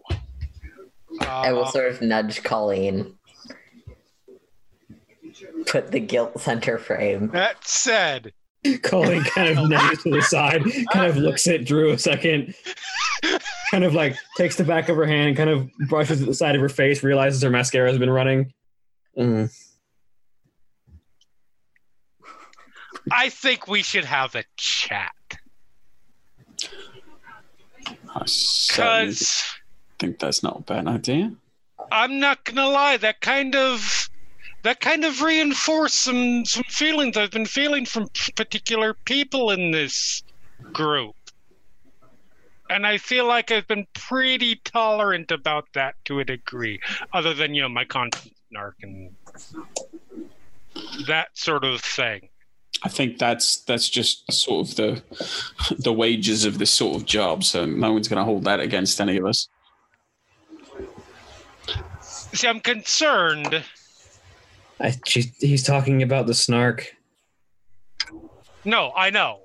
I will Uh, sort of nudge Colleen. Put the guilt center frame. that said, Colleen kind of *laughs* nods to the side, kind of looks at Drew a second, kind of like takes the back of her hand, kind of brushes at the side of her face, realizes her mascara has been running. Mm. I think we should have a chat. I certainly think that's not a bad idea. I'm not gonna lie, that kind of that kind of reinforced some some feelings I've been feeling from particular people in this group. And I feel like I've been pretty tolerant about that to a degree, other than you know my conscience narc and that sort of thing. I think that's that's just sort of the the wages of this sort of job. So no one's going to hold that against any of us. See, I'm concerned. I, she's, he's talking about the snark. No, I know.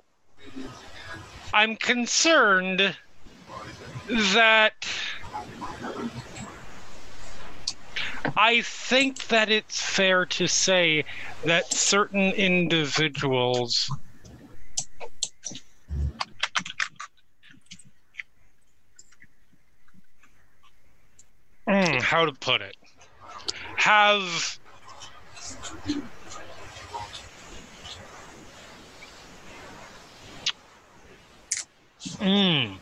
I'm concerned that I think that it's fair to say that certain individuals Mm, how to put it have Mm.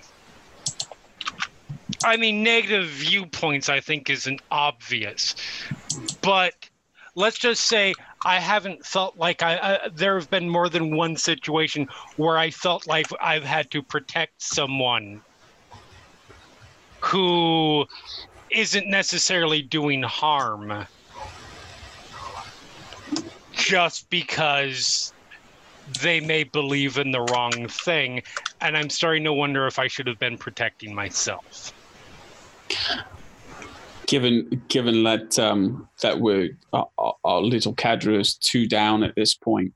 I mean, negative viewpoints, I think, isn't obvious. But let's just say I haven't felt like I, I. There have been more than one situation where I felt like I've had to protect someone who isn't necessarily doing harm just because they may believe in the wrong thing and i'm starting to wonder if i should have been protecting myself Given given that um, that we're our, our- our little cadre is two down at this point,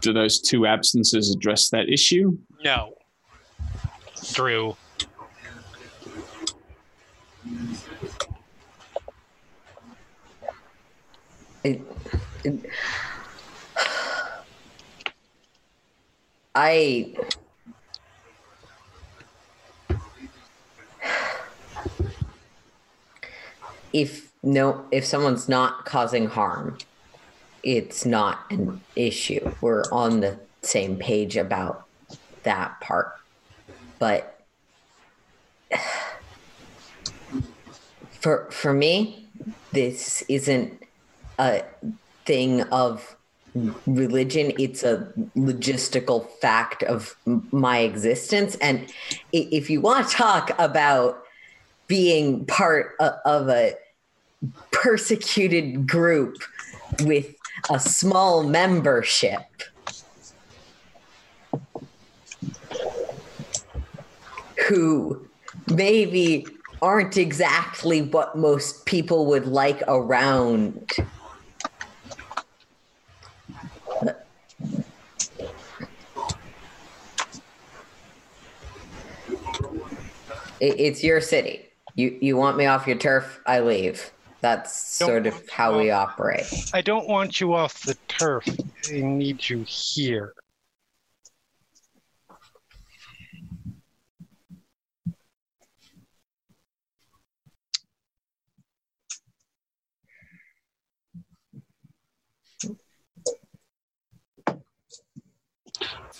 do those two absences address that issue? no drew It, it, I if no if someone's not causing harm, it's not an issue. We're on the same page about that part. But for for me, this isn't a thing of religion it's a logistical fact of my existence and if you want to talk about being part of a persecuted group with a small membership who maybe aren't exactly what most people would like around it's your city. You you want me off your turf, I leave. That's Don't sort of how we off- operate. i don't want you off the turf i need you here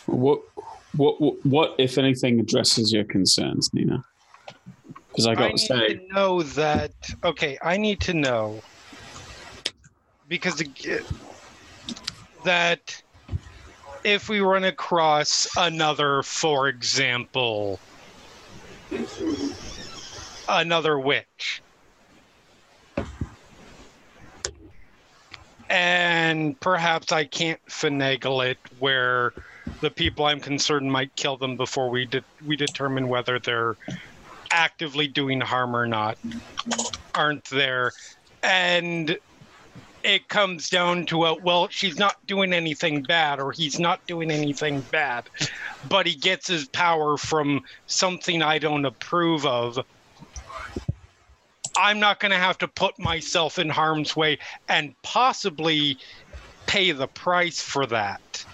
What what what, what if anything addresses your concerns, Nina? Because I I got need to say, to know that. Okay, I need to know because that if we run across another, for example, another witch, and perhaps I can't finagle it where the people I'm concerned might kill them before we de- we determine whether they're actively doing harm or not aren't there. And it comes down to a well she's not doing anything bad or he's not doing anything bad but he gets his power from something i don't approve of. I'm not going to have to put myself in harm's way and possibly pay the price for that.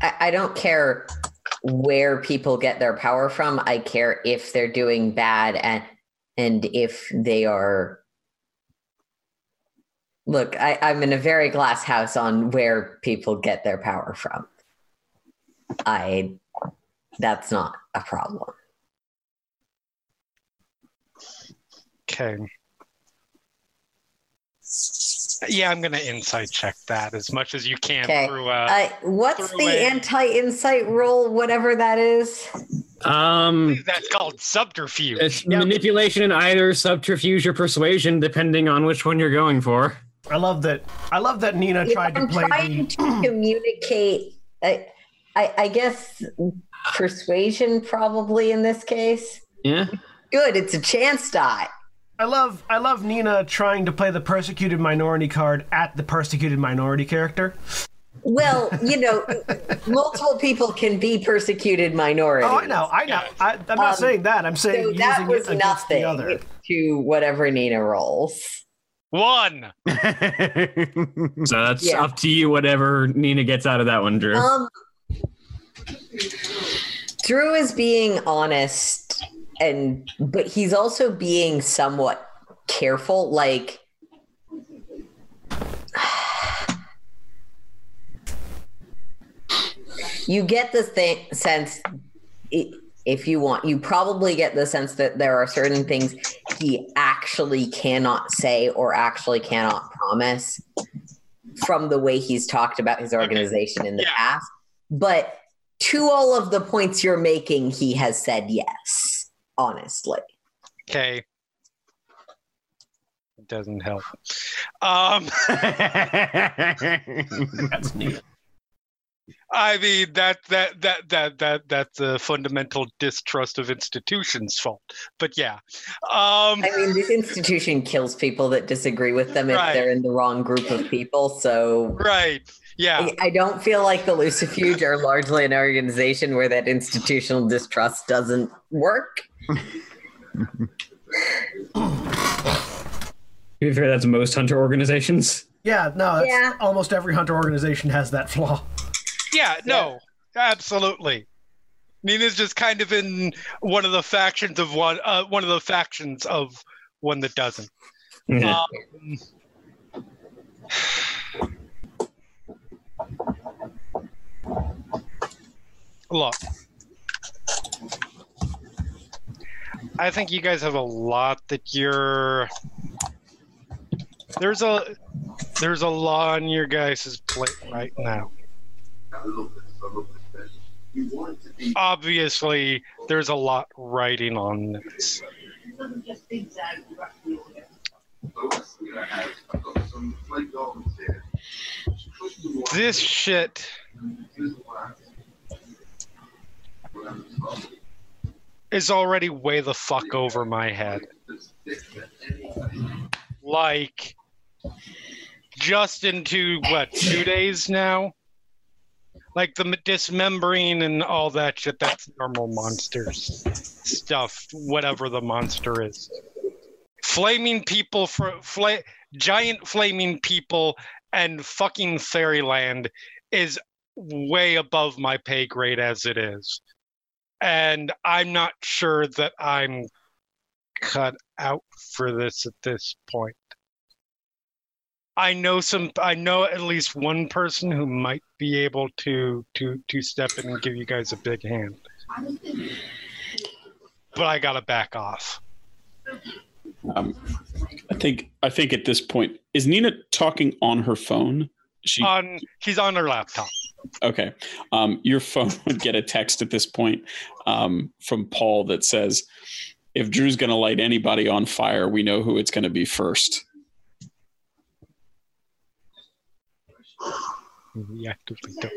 I, I don't care where people get their power from. I care if they're doing bad and and if they are look, I, I'm in a very glass house on where people get their power from. I that's not a problem. Okay. Yeah, I'm gonna insight check that as much as you can Okay. through uh Uh, what's through the a- anti-insight roll, whatever that is? Um, that's called subterfuge. it's Yep. manipulation in either subterfuge or persuasion, depending on which one you're going for. I love that. I love that Nina If tried to I'm play trying the. to communicate. I, I, I guess persuasion probably in this case. Yeah. Good, it's a chance die. I love. I love Nina trying to play the persecuted minority card at the persecuted minority character. Well, you know, multiple people can be persecuted minorities. Oh, I know. I know. I, I'm not Um, saying that. I'm saying So using that was it against the other. nothing to whatever Nina rolls. One. *laughs* So that's Yeah. up to you, whatever Nina gets out of that one, Drew. Um, Drew is being honest, and but he's also being somewhat careful. Like, *sighs* you get the th- sense, if you want, you probably get the sense that there are certain things he actually cannot say or actually cannot promise from the way he's talked about his organization in the Yeah. past. But to all of the points you're making, he has said yes, honestly. Okay. It doesn't help. Um That's *laughs* neat. I mean that that that that that that's a fundamental distrust of institutions fault. But yeah. Um I mean, this institution kills people that disagree with them if Right. they're in the wrong group of people. So right. Yeah. I- I don't feel like the Lucifuge are largely an organization where that institutional distrust doesn't work. To be fair, that's most hunter organizations. Yeah. No. That's, Yeah. Almost every hunter organization has that flaw. Yeah, no, absolutely. Nina's just kind of in one of the factions of one, uh, one of the factions of one that doesn't. Yeah. Um, look, I think you guys have a lot that you're. There's a there's a lot on your guys' plate right now. Obviously, there's a lot writing on this. This shit is already way the fuck over my head. Like, just into what, two days now? Like the dismembering and all that shit, that's normal monsters stuff, whatever the monster is. Flaming people for giant flaming people and fucking fairyland is way above my pay grade as it is. And I'm not sure that I'm cut out for this at this point. I know some I know at least one person who might be able to to to step in and give you guys a big hand. But I gotta back off. Um, I think I think at this point is Nina talking on her phone. She On she's on her laptop. Okay. Um, your phone *laughs* would get a text at this point um, from Paul that says, "If Drew's going to light anybody on fire, we know who it's going to be first. We actively don't.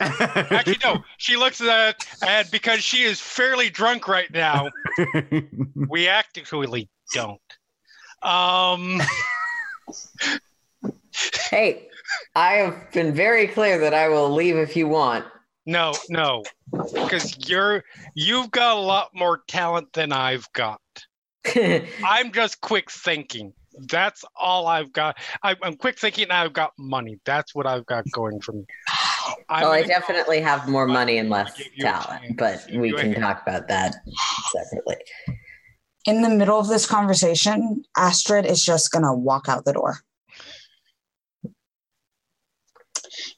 *laughs* Actually, no. She looks at and because she is fairly drunk right now, *laughs* we actively don't. Um, Hey, I have been very clear that I will leave if you want. no, no, because you're you've got a lot more talent than I've got. *laughs* I'm just quick thinking. That's all I've got. I, I'm quick thinking. and I've got money. That's what I've got going for me. I'm well, I gonna go- definitely have more money and less Give you a talent, but we can hand. talk about that separately. In the middle of this conversation, Astrid is just going to walk out the door.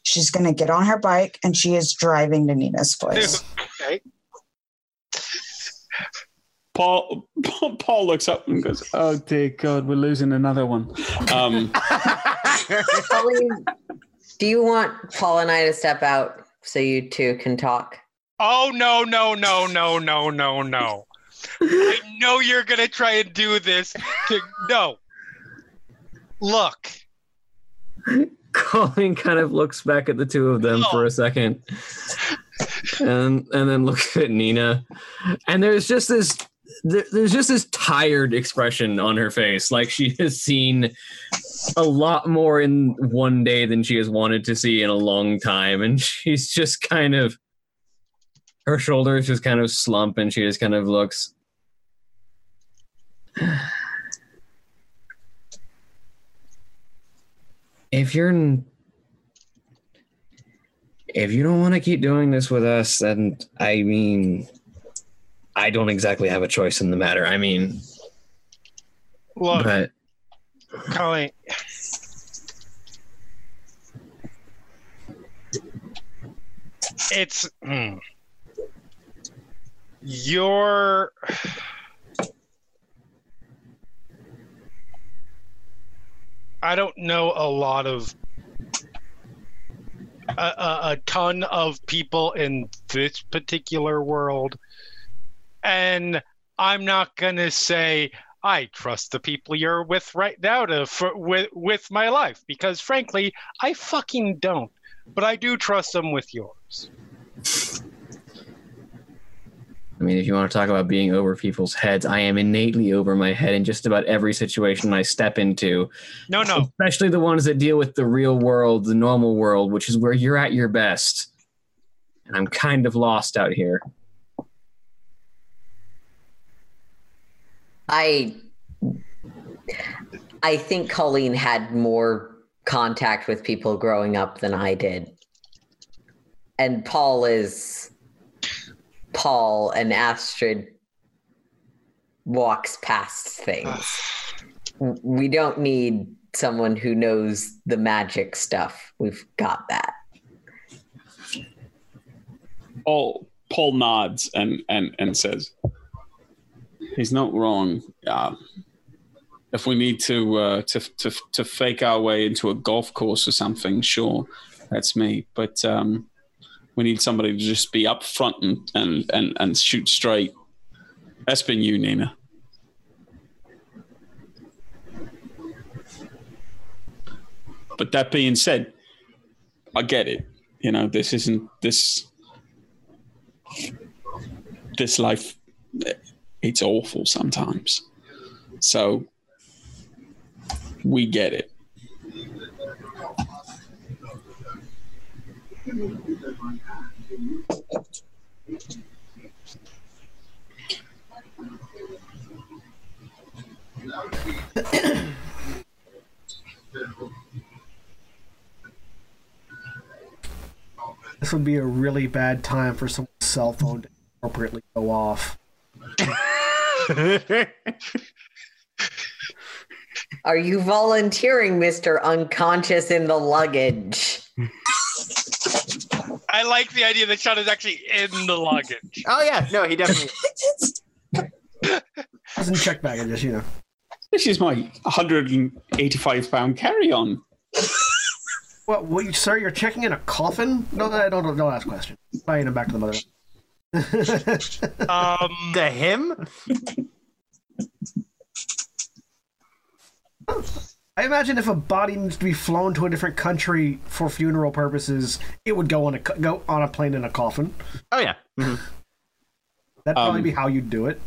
She's going to get on her bike and she is driving to Nina's place. okay. Paul Paul, *laughs* Paul looks up and goes, "Oh dear God, we're losing another one." Um, Colleen, do you want Paul and I to step out so you two can talk? Oh no no no no no no no! I know you're gonna try and do this. To, no. Look, *laughs* Colleen kind of looks back at the two of them for a second, *laughs* and and then looks at Nina, and there's just this there, there's just this tired expression on her face, like she has seen a lot more in one day than she has wanted to see in a long time, and *laughs* she's just kind of her shoulders just kind of slump, and she just kind of looks. If you're if you don't want to keep doing this with us then i mean i don't exactly have a choice in the matter i mean look, but Colleen. It's hmm. your I don't know a lot of a, a, ton of people in this particular world, and I'm not gonna say I trust the people you're with right now to for, with with my life because frankly I fucking don't, but I do trust them with yours. I mean if you want to talk about being over people's heads i am innately over my head in just about every situation i step into. No, no, especially the ones that deal with the real world the normal world which is where you're at your best. And i'm kind of lost out here. I I think Colleen had more contact with people growing up than I did. And Paul is Paul and Astrid walks past things. *sighs* we don't need someone who knows the magic stuff. We've got that. Paul Paul nods and and and says, "He's not wrong. Um, if we need to uh, to to to fake our way into a golf course or something, sure, that's me. But um, we need somebody to just be up front and and and, and shoot straight. That's been you, Nina. But that being said, I get it. You know, this isn't this this life it's awful sometimes. So we get it. This would be a really bad time for someone's cell phone to appropriately go off. Are you volunteering, Mr. Unconscious in the luggage? *laughs* I like the idea that Sean is actually in the luggage. oh yeah, no, he definitely. *laughs* *laughs* Doesn't check baggage, just you know. This is my 185 pound carry on. *laughs* What, what, you- sir? You're checking in a coffin? No, no, don't, don't ask questions. Buying him back to the mother. Um, the him? I imagine if a body needs to be flown to a different country for funeral purposes, it would go on a go on a plane in a coffin. Oh yeah. Mhm. That'd probably Um, be how you'd do it.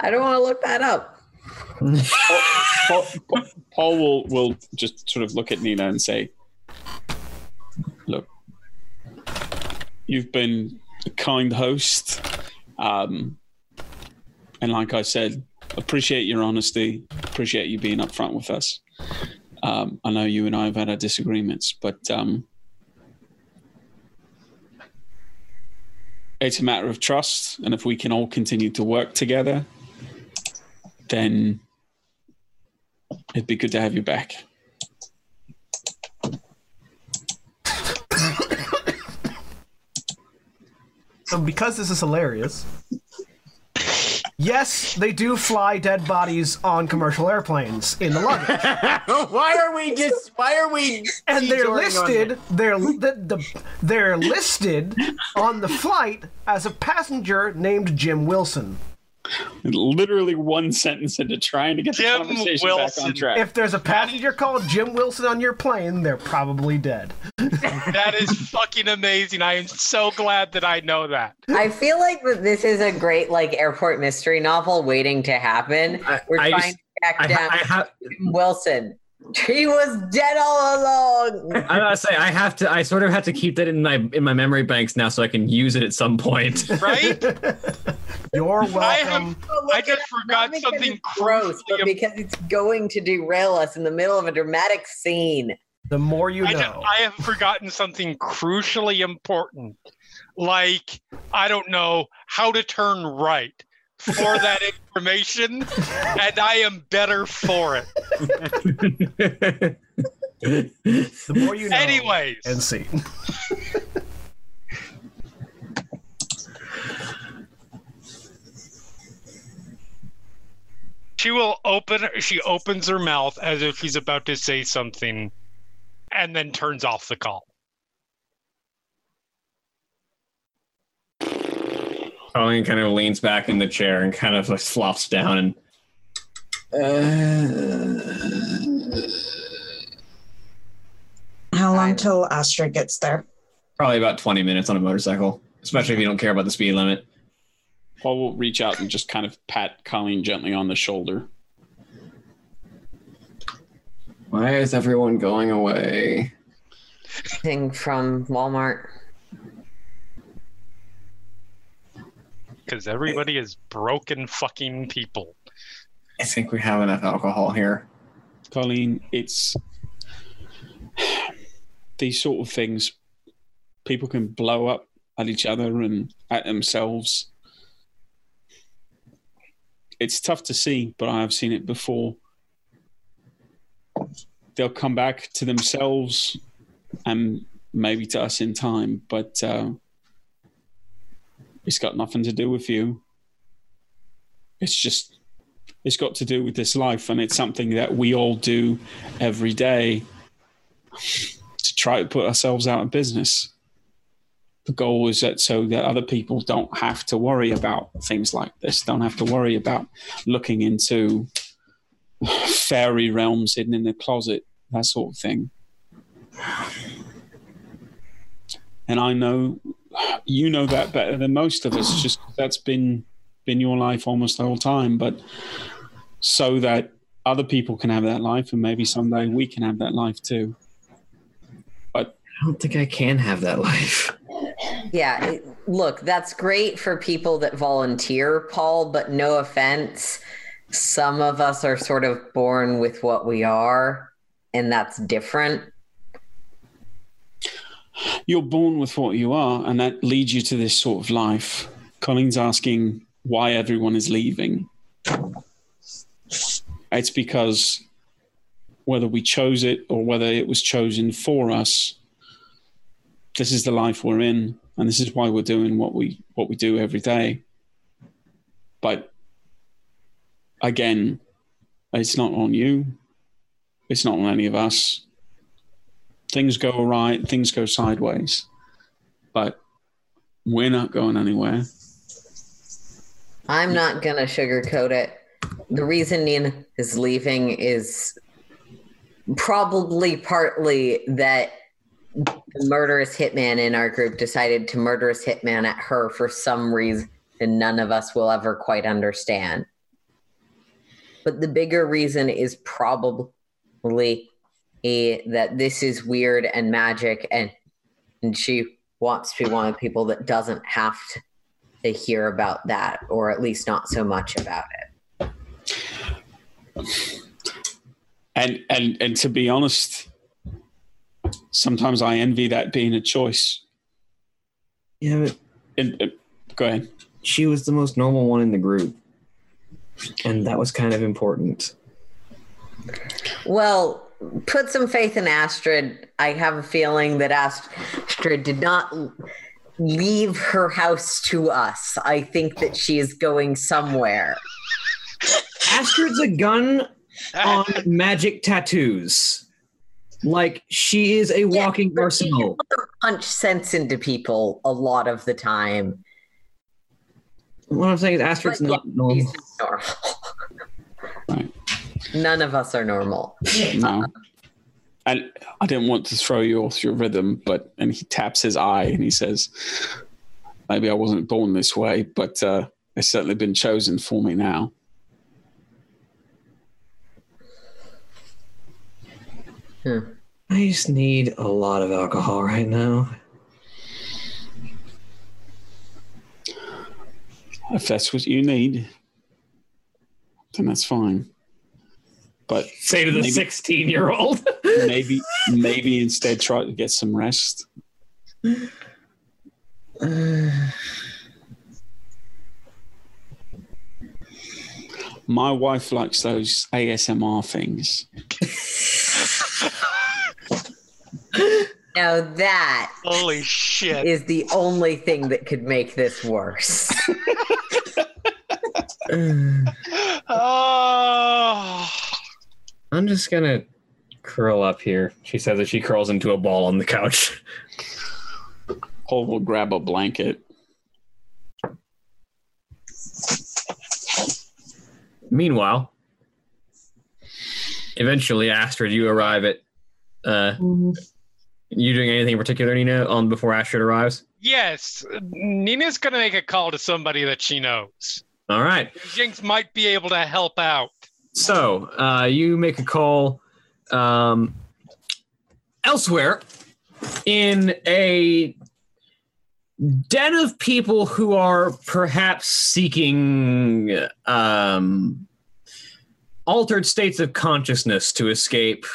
I don't want to look that up. Paul, Paul, Paul will will just sort of look at Nina and say, "Look, you've been a kind host, um, and like I said, appreciate your honesty. Appreciate you being upfront with us. Um, I know you and I have had our disagreements, but um, it's a matter of trust. And if we can all continue to work together, then it'd be good to have you back. So, because this is hilarious, yes, they do fly dead bodies on commercial airplanes in the luggage, *laughs* why are we just? Why are we? and they're listed. They're the, the, they're listed on the flight as a passenger named Jim Wilson. Literally one sentence into trying to get the Jim conversation back on track. If there's a passenger called Jim Wilson on your plane, they're probably dead. That is fucking amazing. I am so glad that I know that. I feel like that this is a great like airport mystery novel waiting to happen. We're I trying just- to track I, down I have. Jim Wilson. He was dead all along. I gotta say, I have to. I sort of have to keep that in my in my memory banks now, so I can use it at some point. Right? *laughs* You're welcome. I have. Oh, I just forgot Not something gross, but crucially because it's going to derail us in the middle of a dramatic scene. The more you I, know. ju- I have forgotten something crucially important. Like, I don't know how to turn right for that information, and I am better for it. *laughs* the more you know. Anyways, And see. she will open, she opens her mouth as if she's about to say something, and then turns off the call. Colleen kind of leans back in the chair and kind of like flops down and. Uh, How long Fine. till Astrid gets there? probably about twenty minutes on a motorcycle, especially if you don't care about the speed limit. Paul will reach out and just kind of pat Colleen gently on the shoulder. Why is everyone going away? Thing from Walmart. Because everybody is broken fucking people. I think we have enough alcohol here. Colleen, it's these sort of things. People can blow up at each other and at themselves. It's tough to see, but I have seen it before. They'll come back to themselves and maybe to us in time, but uh, it's got nothing to do with you. It's just it's got to do with this life and it's something that we all do every day to try to put ourselves out of business the goal is that so that other people don't have to worry about things like this don't have to worry about looking into fairy realms hidden in the closet that sort of thing and i know you know that better than most of us just that's been been your life almost the whole time but so that other people can have that life and maybe someday we can have that life too But I don't think I can have that life. Yeah, it, look, that's great for people that volunteer, Paul, but no offense. Some of us are sort of born with what we are, and that's different. You're born with what you are and that leads you to this sort of life. Colleen's asking why everyone is leaving. It's because whether we chose it or whether it was chosen for us this is the life we're in and this is why we're doing what we what we do every day. But again it's not on you. It's not on any of us things go right, things go sideways, but we're not going anywhere. I'm not going to sugarcoat it. The reason Nina is leaving is probably partly that the murderous hitman in our group decided to murderous hitman at her for some reason none of us will ever quite understand. But the bigger reason is probably eh, that this is weird and magic and and she wants to be one of the people that doesn't have to to hear about that, or at least not so much about it. And and and to be honest, sometimes I envy that being a choice. Yeah, but And, uh, go ahead. she was the most normal one in the group. And that was kind of important. Well, put some faith in Astrid. I have a feeling that Astrid did not leave her house to us. I think that she is going somewhere. Astrid's a gun on magic tattoos. Like she is a walking but arsenal. You punch sense into people a lot of the time. What I'm saying is Astrid's But not yeah, normal. she's normal. *laughs* Right. None of us are normal. *laughs* No. I, I didn't want to throw you off your rhythm, but and he taps his eye and he says, "Maybe I wasn't born this way, but uh, it's certainly been chosen for me now." I just need a lot of alcohol right now. If that's what you need, then that's fine. But Say to the Maybe- 16 year old. *laughs* maybe maybe instead try to get some rest. *sighs* My wife likes those ASMR things. Now that Holy shit. is the only thing that could make this worse. Oh. *laughs* I'm just gonna curl up here. She says that she curls into a ball on the couch. *laughs* Paul will grab a blanket. Meanwhile, eventually, Astrid, you arrive at. Uh, you doing anything in particular, Nina, on before Astrid arrives? Yes, Nina's gonna make a call to somebody that she knows. All right. Jinx might be able to help out. So uh, you make a call um, elsewhere in a den of people who are perhaps seeking um, altered states of consciousness to escape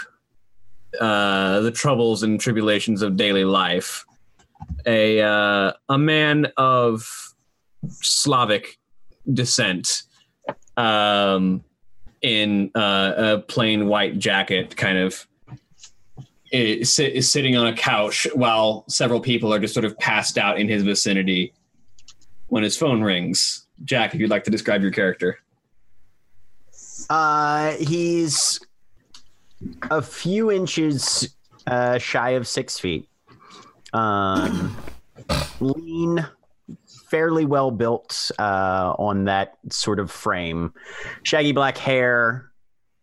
uh, the troubles and tribulations of daily life. A uh, a man of Slavic descent. Um, in uh, a plain white jacket, kind of is, is sitting on a couch while several people are just sort of passed out in his vicinity when his phone rings. Jack, if you'd like to describe your character. Uh, he's a few inches uh, shy of six feet. Um, lean, fairly well built uh, on that sort of frame. Shaggy black hair,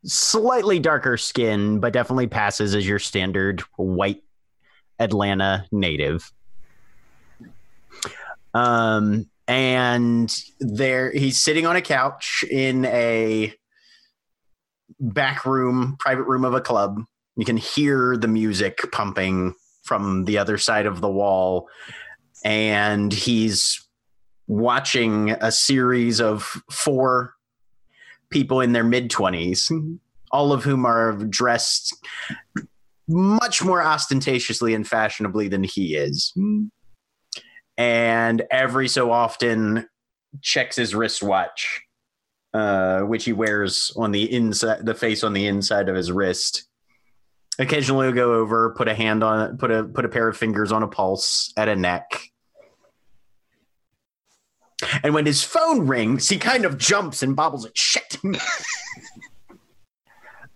slightly darker skin, but definitely passes as your standard white Atlanta native. Um, and there he's sitting on a couch in a back room, private room of a club. You can hear the music pumping from the other side of the wall. And he's watching a series of four people in their mid 20s, all of whom are dressed much more ostentatiously and fashionably than he is. And every so often checks his wristwatch uh, which he wears on the inside, the face on the inside of his wrist. Occasionally, he'll go over, put a hand on put a put a pair of fingers on a pulse at a neck. And when his phone rings, he kind of jumps and bobbles like shit. *laughs*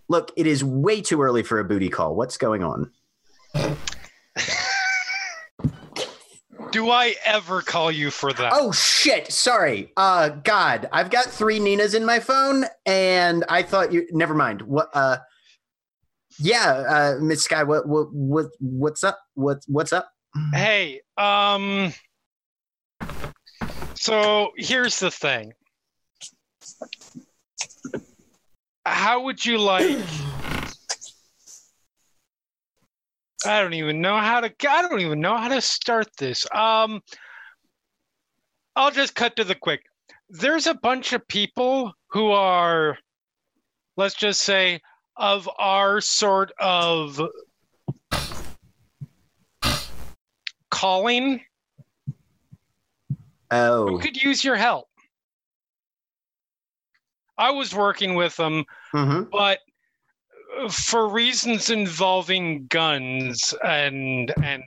Look, it is way too early for a booty call. What's going on? *laughs* Do I ever call you for that? Oh shit! Sorry. Uh, God, I've got three Ninas in my phone, and I thought you. Never mind. What? Uh, yeah, uh, Miss Skye. What? What? What? What's up? What? What's up? Hey, um So here's the thing. How would you like I don't even know how to I don't even know how to start this. Um I'll just cut to the quick. There's a bunch of people who are let's just say of our sort of calling Oh, who could use your help. I was working with them, hmm but for reasons involving guns and and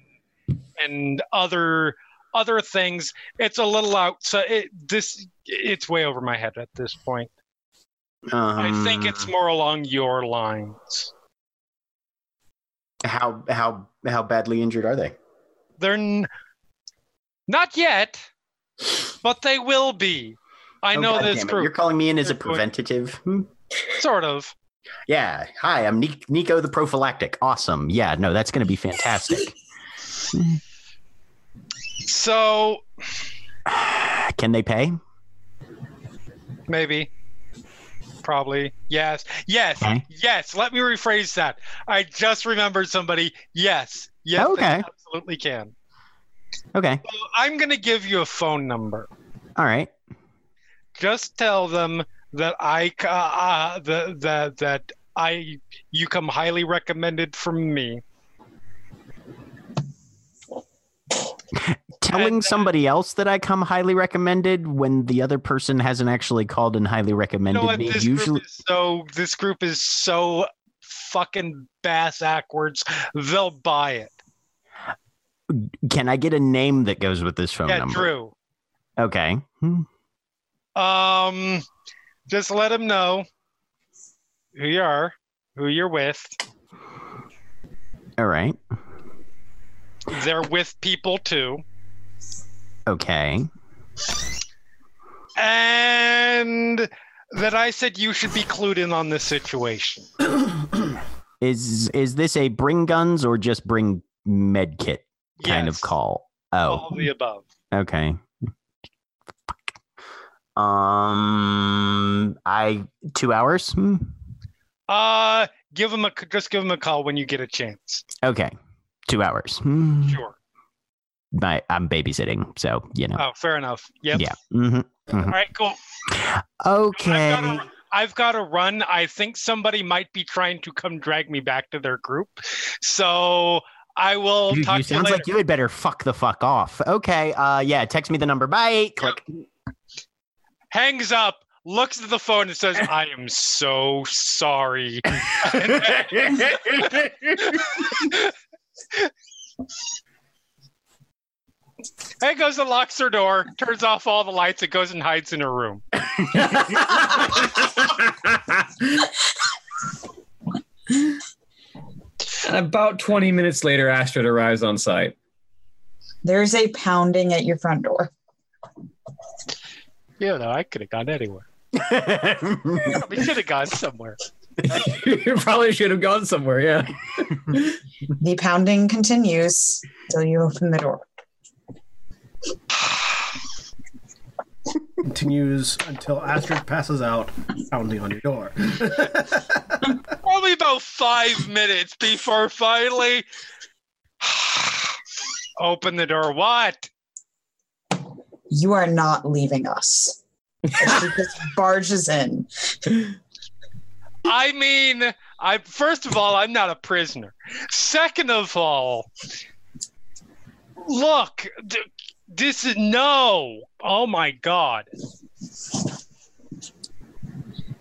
and other other things. It's a little out. So it, this it's way over my head at this point. I think it's Um, more along your lines. how how how badly injured are they? They're n- not yet, but they will be. I Oh, know God this group, You're calling me in as a preventative. Hmm. sort of. Yeah. Hi, I'm Ni- Nico the prophylactic. Awesome. Yeah. No, that's going to be fantastic. So Can they pay? maybe, probably, yes, yes, Okay. yes. Let me rephrase that. I just remembered somebody. Yes, yes, Okay. they absolutely can. Okay. So I'm gonna give you a phone number. All right. Just tell them that I ca- uh, that that that I you come highly recommended from me. Telling And, uh, somebody else that I come highly recommended when the other person hasn't actually called and highly You recommended know what? me. This Usually, group is so this group is so fucking bass backwards. They'll buy it. Can I get a name that goes with this phone yeah, number? Drew. Okay. Hmm. Um, just let them know who you are, who you're with. All right. They're with people too, Okay. and that I said you should be clued in on this situation. Is is this a bring guns or just bring med kit kind of Yes, call? All Oh, of the above. okay. Um, I two hours. Hmm. Uh, give them a just give them a call when you get a chance. Okay, two hours. Hmm. Sure. My, I'm babysitting, so you know. Oh, fair enough. Yep. Yeah. hmm All right. Cool. Okay. I've got, to, I've got to run. I think somebody might be trying to come drag me back to their group. So I will You, talk you to you sounds later. like you had better fuck the fuck off. Okay. Uh, yeah. Text me the number. Bye. Click. Hangs up, looks at the phone, and says, "I am so sorry." *laughs* Hey, goes and locks her door, turns off all the lights, and goes and hides in her room. *laughs* *laughs* About 20 minutes later, Astrid arrives on site. There's a pounding at your front door. Yeah, no, I could have gone anywhere. *laughs* We should have gone somewhere. you probably should have gone somewhere, yeah. The pounding continues till you open the door. Continues until Astrid passes out, pounding on your door. *laughs* Probably about five minutes before finally *sighs* open the door. What? You are not leaving us. And she just *laughs* barges in. I mean, I first of all, I'm not a prisoner. Second of all, look, th- this is no. Oh my god.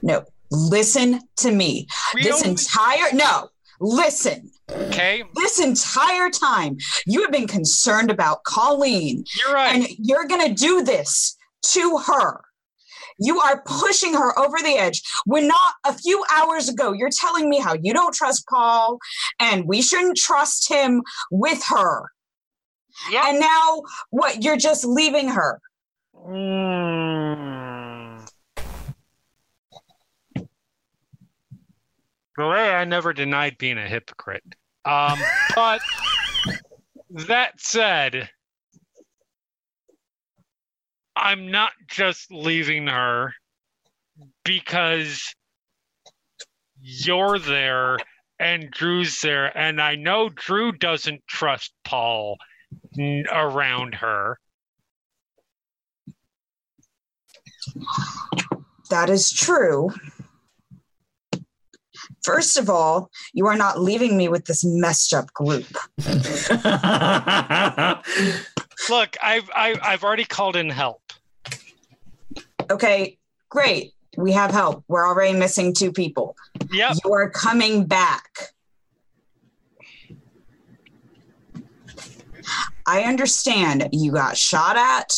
No, listen to me. We this entire no, listen. okay, This entire time you have been concerned about Colleen, you're right. and you're gonna do this to her. You are pushing her over the edge. When not a few hours ago, you're telling me how you don't trust Paul and we shouldn't trust him with her. Yeah. And now what? You're just leaving her. Mm. Well, hey, I never denied being a hypocrite. Um, *laughs* but that said, I'm not just leaving her because you're there and Drew's there, and I know Drew doesn't trust Paul around her. That is true. First of all, you are not leaving me with this messed up group. *laughs* Look, I've I, I've already called in help. Okay, great. We have help. We're already missing two people. Yep. You are coming back. I understand you got shot at.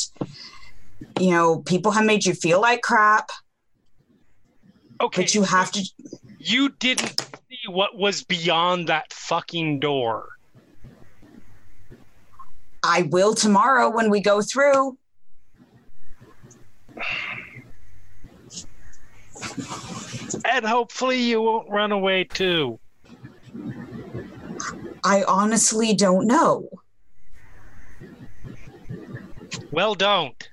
You know, people have made you feel like crap, Okay, but you have to. You didn't see what was beyond that fucking door. I will tomorrow when we go through. And hopefully you won't run away too. I honestly don't know. Well, don't.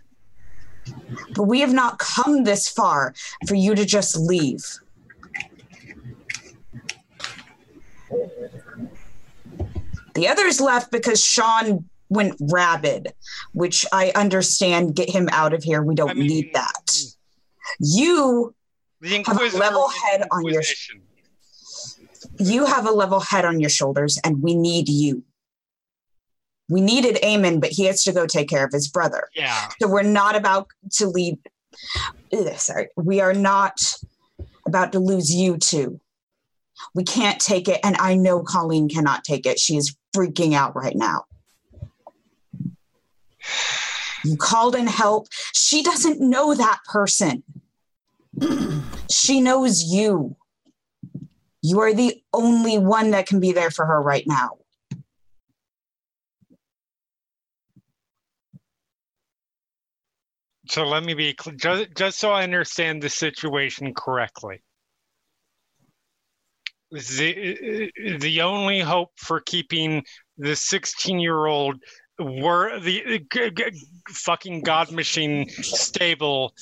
But we have not come this far for you to just leave. The others left because Sean went rabid, which I understand. Get him out of here. We don't I mean- need that. Hmm. You Have a level head on your- you have a level head on your shoulders, and we need you. We needed Eamon, but he has to go take care of his brother. Yeah. So we're not about to leave. Sorry, we are not about to lose you two. We can't take it, and I know Colleen cannot take it. She is freaking out right now. You called in help. She doesn't know that person. she knows you. You are the only one that can be there for her right now. So let me be cl- just, just so I understand the situation correctly. The, the only hope for keeping the 16 year old were the g- g- fucking god machine stable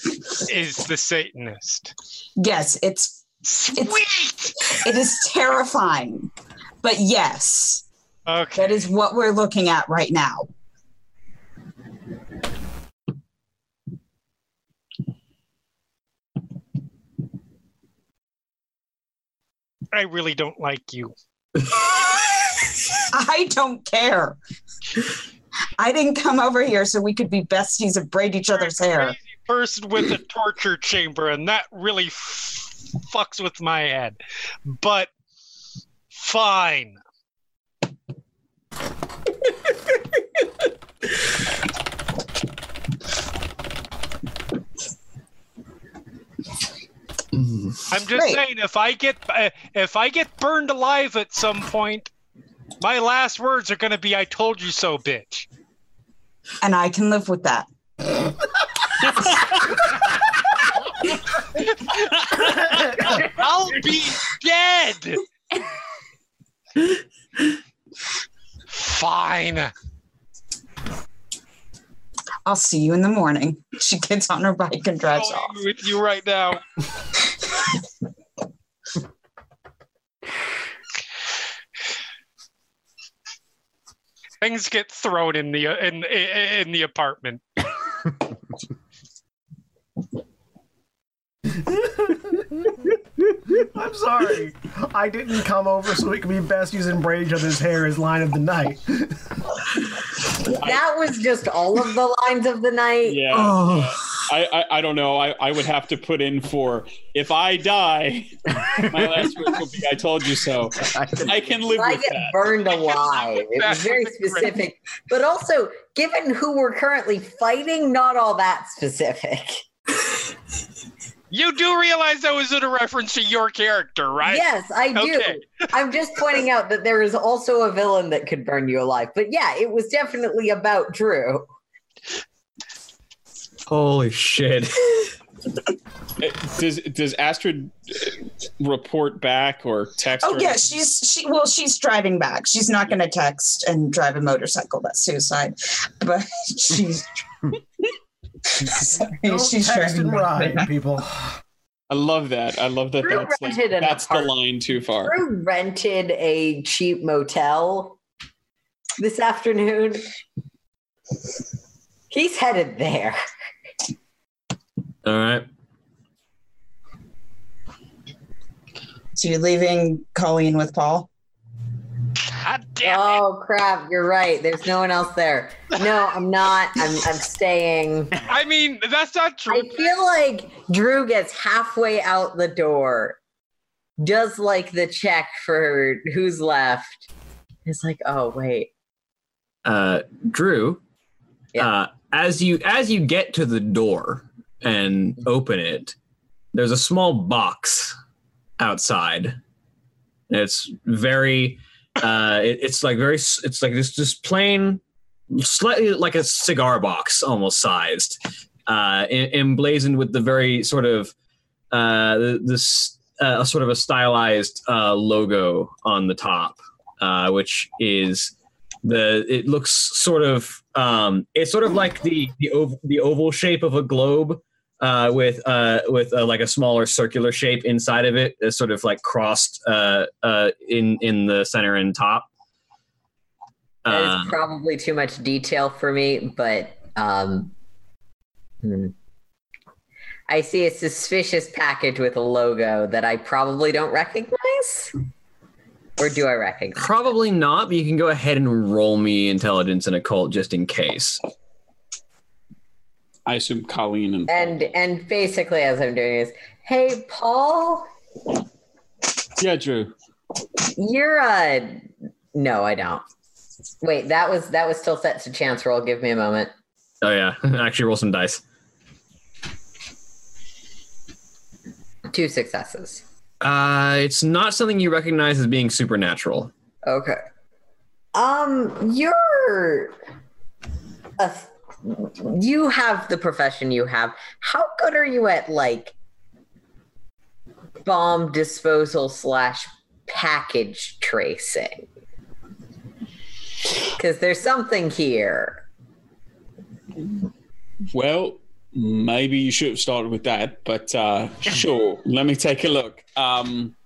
is the Satanist. Yes, it's Sweet. it is terrifying. But yes, Okay. that is what we're looking at right now. I really don't like you. *laughs* I don't care. I didn't come over here so we could be besties and braid each other's hair. Person with a torture chamber, and that really f- fucks with my head. But fine. I'm just Great. saying, if I get uh, if I get burned alive at some point, my last words are going to be "I told you so, bitch." And I can live with that. *laughs* I'll be dead. Fine. I'll see you in the morning. She gets on her bike and drives off. with you right now. Things get thrown in the in in the apartment. *laughs* I'm sorry. I didn't come over so we could be best using braid each other's hair as line of the night. That was just all of the lines of the night. Yeah. Oh, I, I, I don't know. I, I would have to put in for if I die, my last words will be I told you so. I can live I with get that. burned alive. It was very specific, but also given who we're currently fighting, not all that specific. You do realize that was in a reference to your character, right? Yes, I do. Okay. *laughs* I'm just pointing out that there is also a villain that could burn you alive. But yeah, it was definitely about Drew. Holy shit. *laughs* Does does Astrid uh, report back or text? Oh or- yeah, she's she well, she's driving back. She's not gonna text and drive a motorcycle. That's suicide. *laughs* But she's Sorry, don't *laughs* she's text driving and back. ride, people. I love that. I love that. Drew That's like, that's the line too far. Drew rented a cheap motel this afternoon. He's headed there. All right. So you're leaving Colleen with Paul? God damn it. Oh crap! You're right. There's no one else there. No, I'm not. I'm I'm staying. *laughs* I mean, that's not true. I feel like Drew gets halfway out the door, does like the check for who's left. It's like, oh wait, uh, Drew, Yeah. uh, as you as you get to the door and open it, there's a small box outside. It's very, uh, it- it's like very, it's like this just plain, slightly like a cigar box, almost sized, uh, emblazoned with the very sort of uh, this uh, sort of a stylized uh, logo on the top, uh, which is the it looks sort of um, it's sort of like the the, ov- the oval shape of a globe uh, with uh, with uh, like a smaller circular shape inside of it, is sort of like crossed uh, uh, in in the center and top. That is Uh, probably too much detail for me, but um, hmm. I see a suspicious package with a logo that I probably don't recognize. Or do I recognize? Probably not, but you can go ahead and roll me intelligence and occult just in case. I assume Colleen and And and basically, as I'm doing is, hey Paul, yeah, Drew. you're a no, I don't. Wait, that was that was still set to chance roll. Give me a moment. Oh yeah, *laughs* actually roll some dice. Two successes. Uh, it's not something you recognize as being supernatural. Okay. Um, you're a, you have the profession you have. How good are you at like bomb disposal slash package tracing? Because there's something here. Well, maybe you should have started with that, but uh, sure. Let me take a look. Um,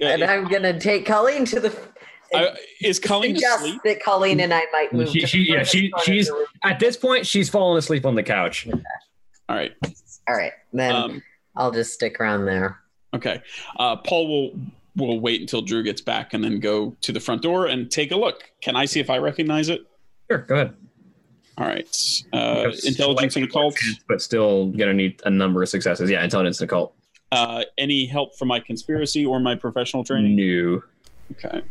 And I'm gonna take Colleen to the uh, is Colleen suggest asleep? that Colleen and I might move. She- she- the yeah, she- she's- At this point, she's fallen asleep on the couch. All right. all right. Then Um, I'll just stick around there. okay. Uh, Paul will will wait until Drew gets back and then go to the front door and take a look. Can I see if I recognize it? Sure, go ahead. All right. Uh, intelligence and occult. but still gonna need a number of successes. Yeah, intelligence and occult. Uh, any help from my conspiracy or my professional training? New. Okay.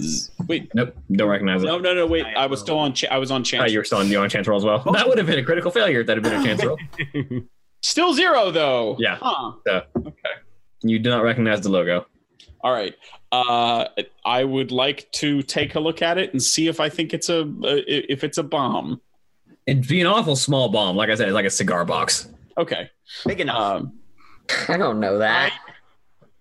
Z- Wait, Nope, don't recognize it. no, no, no, wait. I was still on. Ch- I was on chance. Oh, chance. you were still on, you on chance roll as well. That would have been a critical failure. if That had been a chance roll. *laughs* Still zero though. Yeah. Huh. You do not recognize the logo. All right. Uh, I would like to take a look at it and see if I think it's a uh, if it's a bomb. It'd be an awful small bomb. Like I said, it's like a cigar box. Okay. Big enough. Um, I don't know that.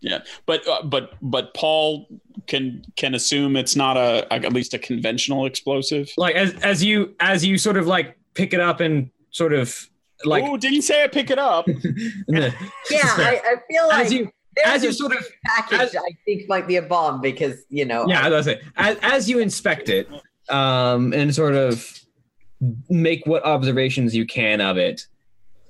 Yeah, but uh, but but Paul can can assume it's not a at least a conventional explosive. Like as as you as you sort of like pick it up and sort of like oh, didn't say I pick it up. *laughs* Yeah, I, I feel like as you as you sort of package as- I think might be a bomb because you know. yeah, I was gonna as, as you inspect it, um, and sort of make what observations you can of it.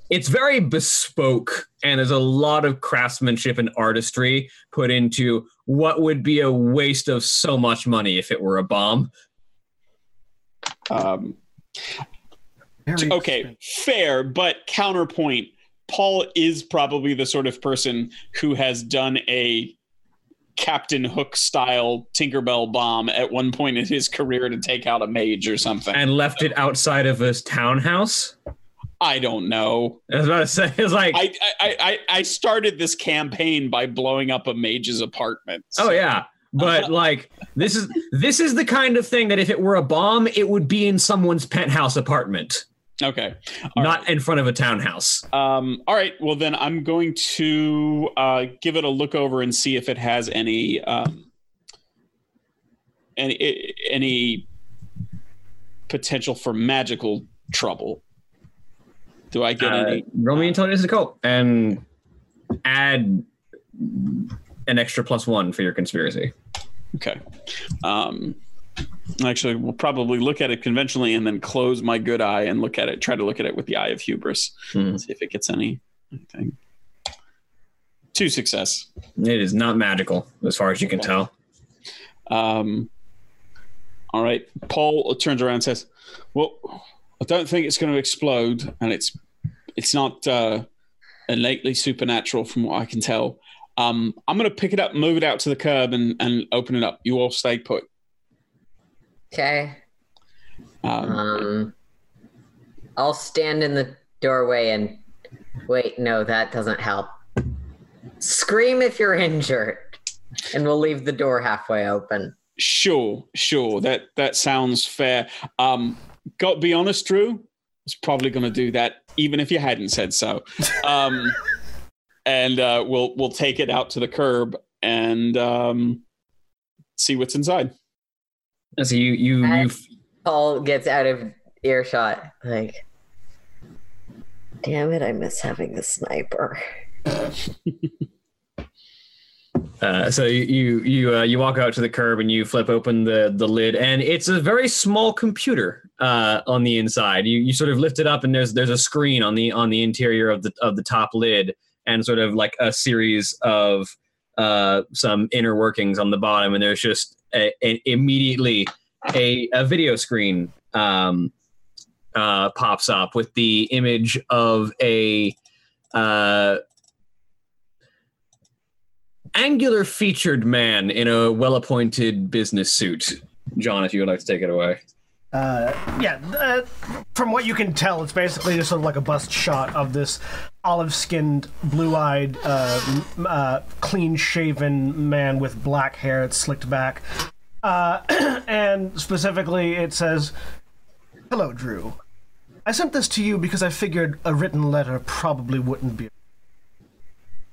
It's very bespoke, and there's a lot of craftsmanship and artistry put into what would be a waste of so much money if it were a bomb. Um, okay, fair, but counterpoint. Paul is probably the sort of person who has done a Captain Hook style Tinkerbell bomb at one point in his career to take out a mage or something. And left it outside of his townhouse. I don't know. I was about to say, it's like, I, I, I, I started this campaign by blowing up a mage's apartment. oh yeah, but like this is this is the kind of thing that if it were a bomb, it would be in someone's penthouse apartment, Okay. All not in front of a townhouse. Um, all right. Well, then I'm going to uh, give it a look over and see if it has any um, any any potential for magical trouble. Do I get Uh, any? roll me intelligence and occult and add an extra plus one for your conspiracy. Okay. Um, actually, we'll probably look at it conventionally and then close my good eye and look at it. Try to look at it with the eye of hubris. Hmm. See if it gets any anything. Two success. It is not magical, as far as you can tell. Um, all right. Paul turns around and says, "Well, I don't think it's going to explode, and it's it's not uh, innately supernatural from what I can tell. Um, I'm gonna pick it up, move it out to the curb, and and open it up. You all stay put. Okay. Um, Um, I'll stand in the doorway and wait. No, that doesn't help. Scream if you're injured, and we'll leave the door halfway open. Sure, sure. That that sounds fair. Um, got to be honest, Drew. It's probably going to do that, even if you hadn't said so. Um, *laughs* and uh, we'll we'll take it out to the curb and um, see what's inside. So you you you Paul gets out of earshot. Like, damn it! I miss having a sniper. *laughs* Uh, so you you uh, you walk out to the curb and you flip open the the lid and it's a very small computer uh, on the inside. You you sort of lift it up and there's there's a screen on the on the interior of the of the top lid and sort of like a series of uh, some inner workings on the bottom and there's just a, a, immediately a a video screen um, uh, pops up with the image of a uh, angular featured man in a well appointed business suit. John, if you would like to take it away. Uh, yeah, uh, from what you can tell, it's basically just sort of like a bust shot of this olive-skinned, blue-eyed, uh, m- uh, clean-shaven man with black hair. It's slicked back, uh, *clears throat* and specifically, it says, "Hello, Drew. I sent this to you because I figured a written letter probably wouldn't be.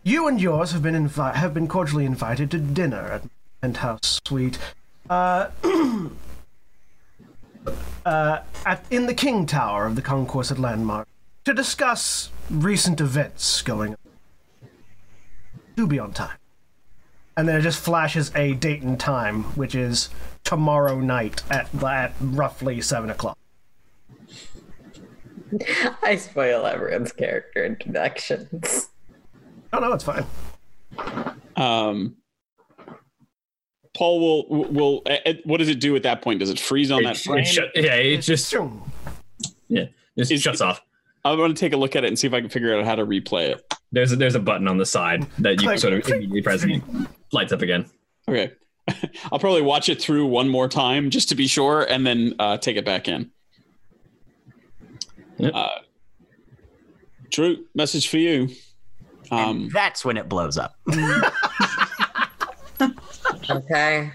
You and yours have been invi- have been cordially invited to dinner at Penthouse Suite." Uh, *clears throat* uh, at, in the King Tower of the Concourse at Landmark to discuss recent events going on. Do be on time. And then it just flashes a date and time, which is tomorrow night at, at roughly 7 o'clock. *laughs* I spoil everyone's character introductions. Oh, no, it's fine. Um, Paul will will. uh, uh, what does it do at that point? Does it freeze on that frame? it shut- yeah, it just Zoom. yeah, just Is- shuts off. I'm going to take a look at it and see if I can figure out how to replay it. There's a, there's a button on the side that you Click. sort of immediately press and it lights up again. Okay. *laughs* I'll probably watch it through one more time just to be sure and then uh, take it back in. Yep. Uh, Drew, message for you. Um, That's when it blows up. *laughs* Okay.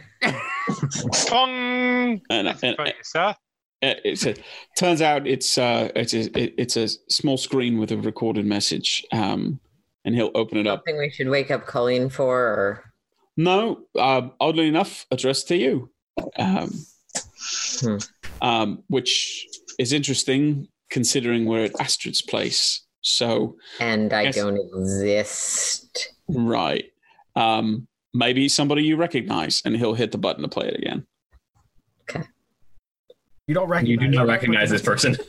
Pong! and, and, Funny, sir. it's a, turns out it's uh, it's a, it's a small screen with a recorded message. Um, and he'll open it up. Something we should wake up Colleen for, or No, uh, oddly enough, addressed to you, um, Hmm. um, which is interesting considering we're at Astrid's place. So, and I Yes. don't exist. right, um, maybe somebody you recognize, and he'll hit the button to play it again. Okay. You don't recognize You do not recognize this person. *laughs*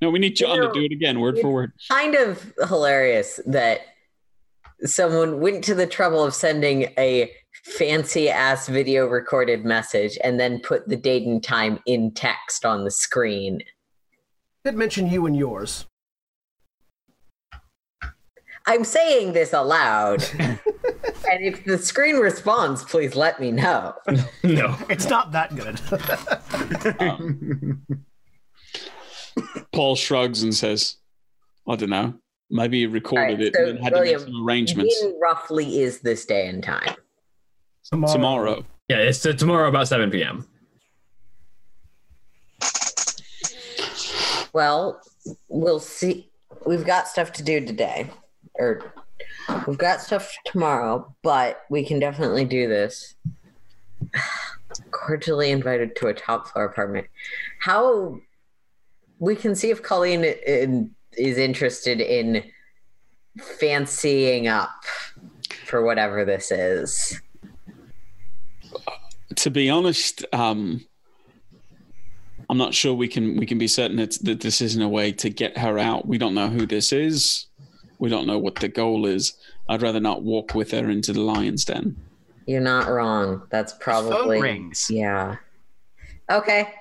No, we need John to No. do it again, word for word. Kind of hilarious that someone went to the trouble of sending a fancy ass video recorded message and then put the date and time in text on the screen. Did mention you and yours. I'm saying this aloud. *laughs* and if the screen responds, please let me know. *laughs* no. It's not that good. Um, Paul shrugs and says, "I don't know. Maybe he recorded All right, it so, and then had to make some arrangements when roughly is this day and time? tomorrow." Yeah, it's tomorrow about 7 p.m. Well, we'll see. We've got stuff to do today, or we've got stuff tomorrow, but we can definitely do this. Cordially invited to a top floor apartment. How we can see if Colleen is interested in fancying up for whatever this is. to be honest, um, I'm not sure we can we can be certain it's, that this isn't a way to get her out. We don't know who this is. We don't know what the goal is. I'd rather not walk with her into the lion's den. You're not wrong. That's Phone probably rings. Yeah. Okay.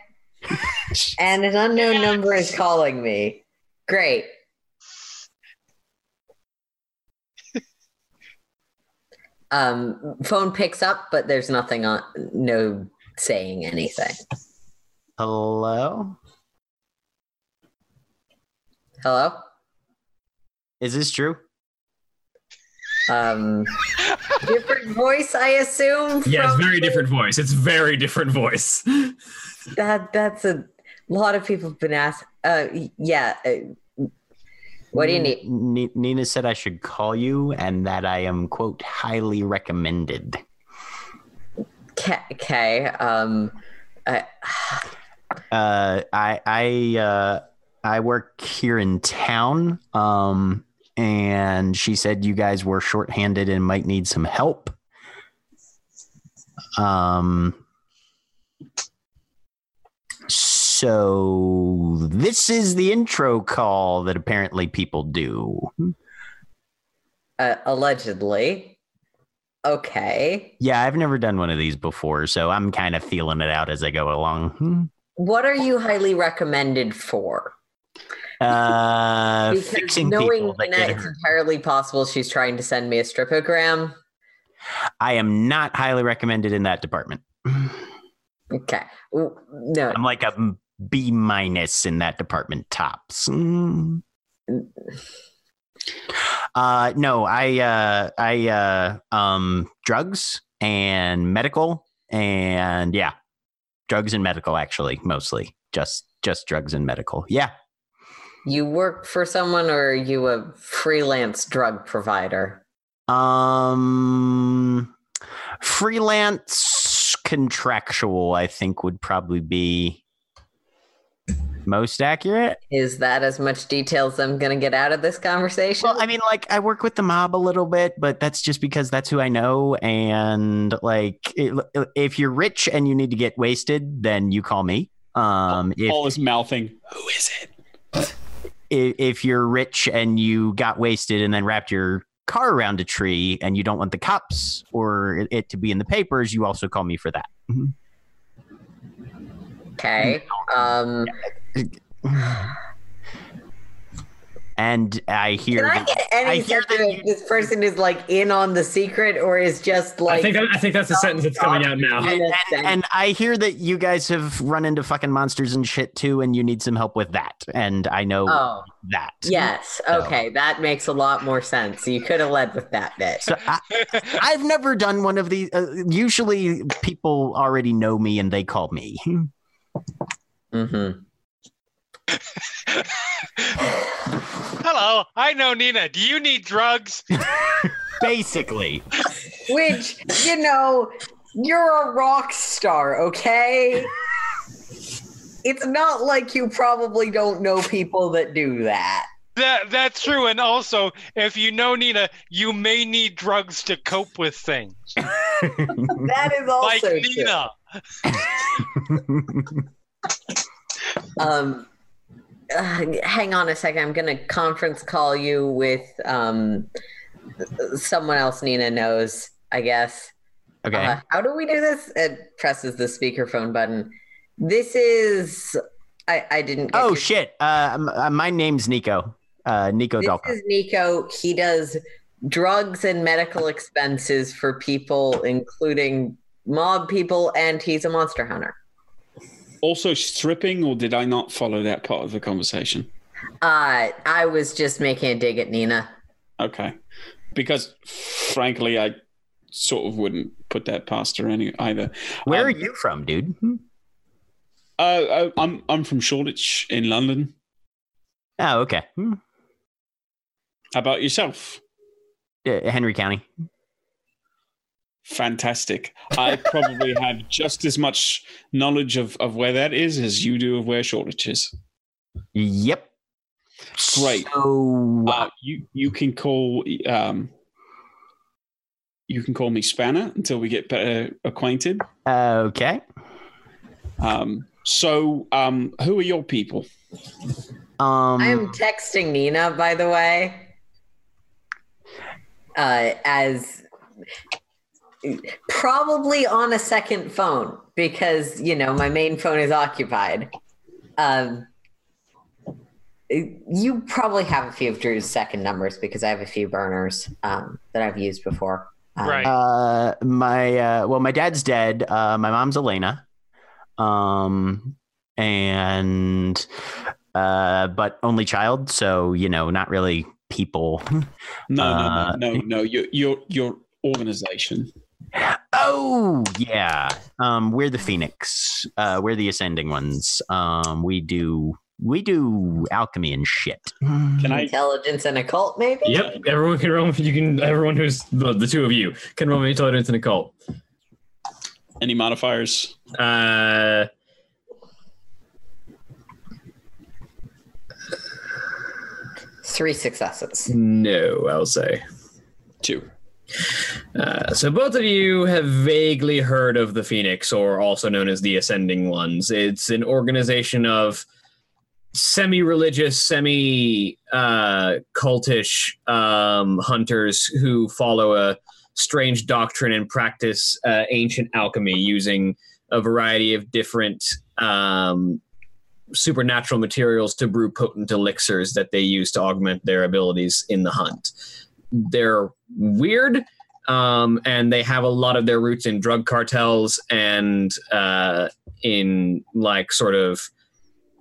*laughs* and an unknown number is calling me. Great. *laughs* Um, phone picks up, but there's nothing on, no saying anything. Hello? Hello? Is this Drew? Um, *laughs* different voice, I assume. Yes, from- very different voice. It's very different voice. That that's a lot of people have been asked. Uh, yeah. Uh, what do you need? N- Nina said I should call you and that I am, quote, highly recommended. Okay. Um, uh, Uh, I I uh, I work here in town, um, and she said you guys were shorthanded and might need some help. Um, so this is the intro call that apparently people do. uh, allegedly. Okay. Yeah, I've never done one of these before, so I'm kind of feeling it out as I go along. What are you highly recommended for? Uh, Because fixing knowing people that Nina, it's entirely possible she's trying to send me a stripogram. I am not highly recommended in that department. Okay. No. I'm like a B minus in that department tops. Mm. Uh, no, I uh, I uh, um, drugs and medical and yeah, drugs and medical actually mostly just just drugs and medical. Yeah, You work for someone or are you a freelance drug provider? um, freelance contractual I think would probably be most accurate. Is that as much details I'm going to get out of this conversation? Well, I mean, like I work with the mob a little bit, but that's just because that's who I know. And like, it, if you're rich and you need to get wasted, then you call me. Um, if, Paul is mouthing. Who is it? if if you're rich and you got wasted and then wrapped your car around a tree and you don't want the cops or it, it to be in the papers, you also call me for that. okay. *laughs* Um, *sighs* And I hear can I get any I hear sense that that you- this person is like in on the secret or is just like. I think that, I think that's the sentence that's coming out now. in and, and I hear that you guys have run into fucking monsters and shit too, and you need some help with that. And I know oh, that. yes. So- Okay. That makes a lot more sense. You could have led with that bit. So I, *laughs* I've never done one of these. Uh, usually, people already know me and they call me. Mm-hmm. Hello, I know Nina. Do you need drugs? *laughs* Basically, Which, you know, you're a rock star, okay? It's not like you probably don't know people that do that. That that's true. And also, if you know Nina, you may need drugs to cope with things. *laughs* That is Like also true. Nina. *laughs* Um, uh, hang on a second. I'm going to conference call you with um, someone else Nina knows, I guess. okay. Uh, how do we do this? It presses the speakerphone button. This is. I, I didn't. Get oh your- shit! Uh, uh, my name's Nico. Uh, Nico This is Nico. He does drugs and medical expenses for people, including mob people, and he's a monster hunter. Also stripping, or did I not follow that part of the conversation? Uh, I was just making a dig at Nina. Okay. Because frankly, I sort of wouldn't put that past her any either. Where um, are you from, dude? Hmm? Uh, I- I'm I'm from Shoreditch in London. Oh, okay. Hmm. How about yourself? Uh, Henry County. Fantastic. I probably *laughs* have just as much knowledge of, of where that is as you do of where Shoreditch is. Yep. Great. So, Uh, you you can call um, you can call me Spanner until we get better acquainted. okay. Um, so, um, who are your people? Um, I am texting Nina, by the way. Uh, as probably on a second phone because you know my main phone is occupied. Um, you probably have a few of Drew's second numbers because I have a few burners um, that I've used before. Um, Right. Uh, my uh, well, my dad's dead. Uh, my mom's Elena. Um, and uh, but only child, so you know, not really people. *laughs* No, Uh, no, no, no, no. Your your your organization. Oh yeah. Um, we're the Phoenix. Uh, we're the Ascending ones. Um, we do we do alchemy and shit. Can I? Intelligence and occult, maybe? Yep, everyone can roll. You can. Everyone who's the, the two of you can roll intelligence and occult. Any modifiers? Uh, Three successes. no, I'll say. Uh, so both of you have vaguely heard of the Phoenix, or also known as the Ascending Ones. It's an organization of semi-religious, semi-cultish um, hunters who follow a strange doctrine and practice uh, ancient alchemy using a variety of different um, supernatural materials to brew potent elixirs that they use to augment their abilities in the hunt. They're weird um, and they have a lot of their roots in drug cartels and uh, in like sort of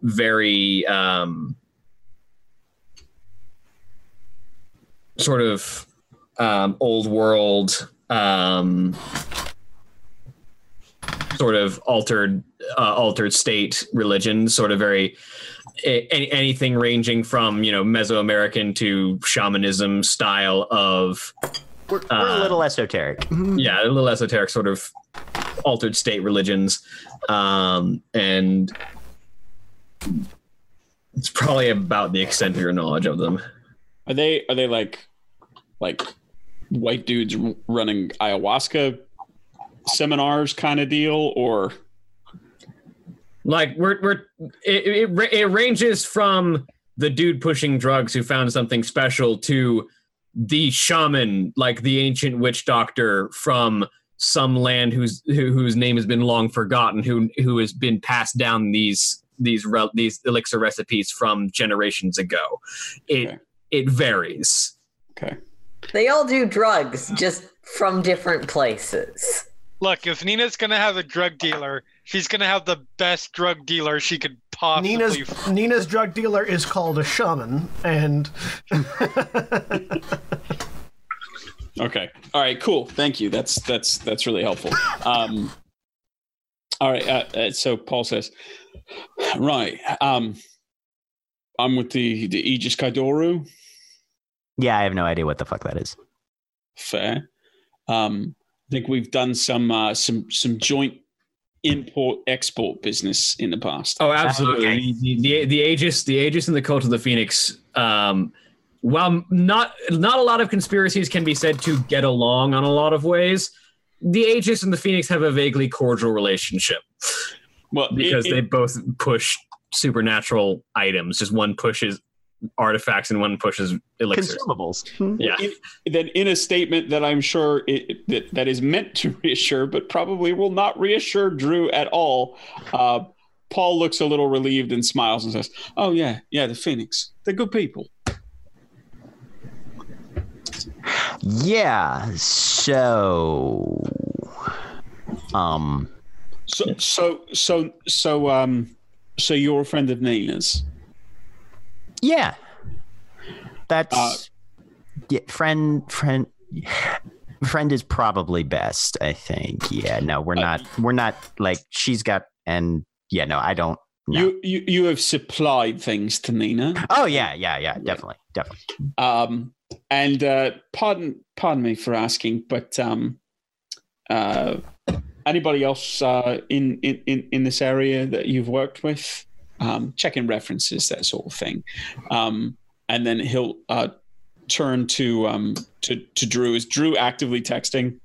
very um, sort of um, old world um, sort of altered uh, altered state religion sort of very any, anything ranging from you know mesoamerican to shamanism style of We're, we're a Uh, little esoteric. yeah, a little esoteric sort of altered state religions. Um, and it's probably about the extent of your knowledge of them. Are they? Are they like, like, white dudes running ayahuasca seminars kind of deal, or Like we're we're it, it, it ranges from the dude pushing drugs who found something special to the shaman, like the ancient witch doctor from some land whose who, whose name has been long forgotten, who who has been passed down these these re- these elixir recipes from generations ago. It Okay. it varies. okay? They all do drugs, just from different places. Look, if Nina's gonna have a drug dealer, she's gonna have the best drug dealer she could possibly. Nina's Nina's drug dealer is called a shaman, and *laughs* Okay. All right. Cool. Thank you. That's that's that's really helpful. Um, all right. Uh, uh, so Paul says, right. Um, I'm with the the Aegis Kai Doru. Yeah, I have no idea what the fuck that is. Fair. Um, I think we've done some uh, some some joint import export business in the past. Oh, absolutely. Okay. The, the the Aegis, the Aegis, and the Cult of the Phoenix. Um, while not not a lot of conspiracies can be said to get along on a lot of ways, the Aegis and the Phoenix have a vaguely cordial relationship Well, it- because it- they both push supernatural items. Just one pushes artifacts and one pushes elixirs. Consumables. Yeah. in- then in a statement that I'm sure it, that that is meant to *laughs* reassure, but probably will not reassure Drew at all. Uh, Paul looks a little relieved and smiles and says, "Oh yeah, yeah, the Phoenix, they're good people." Yeah. So, um, So so so so um so you're a friend of Nina's. Yeah, that's Uh, yeah, friend, friend, friend is probably best. I think. Yeah. No, we're Uh, not. We're not like she's got. And yeah, no, I don't. No. You, you you have supplied things to Nina. Oh yeah, yeah, yeah, definitely, definitely. Um, and uh, pardon pardon me for asking, but um, uh, anybody else uh, in, in in in this area that you've worked with? Um, checking references, that sort of thing. Um, and then he'll uh, turn to um, to to Drew. Is Drew actively texting?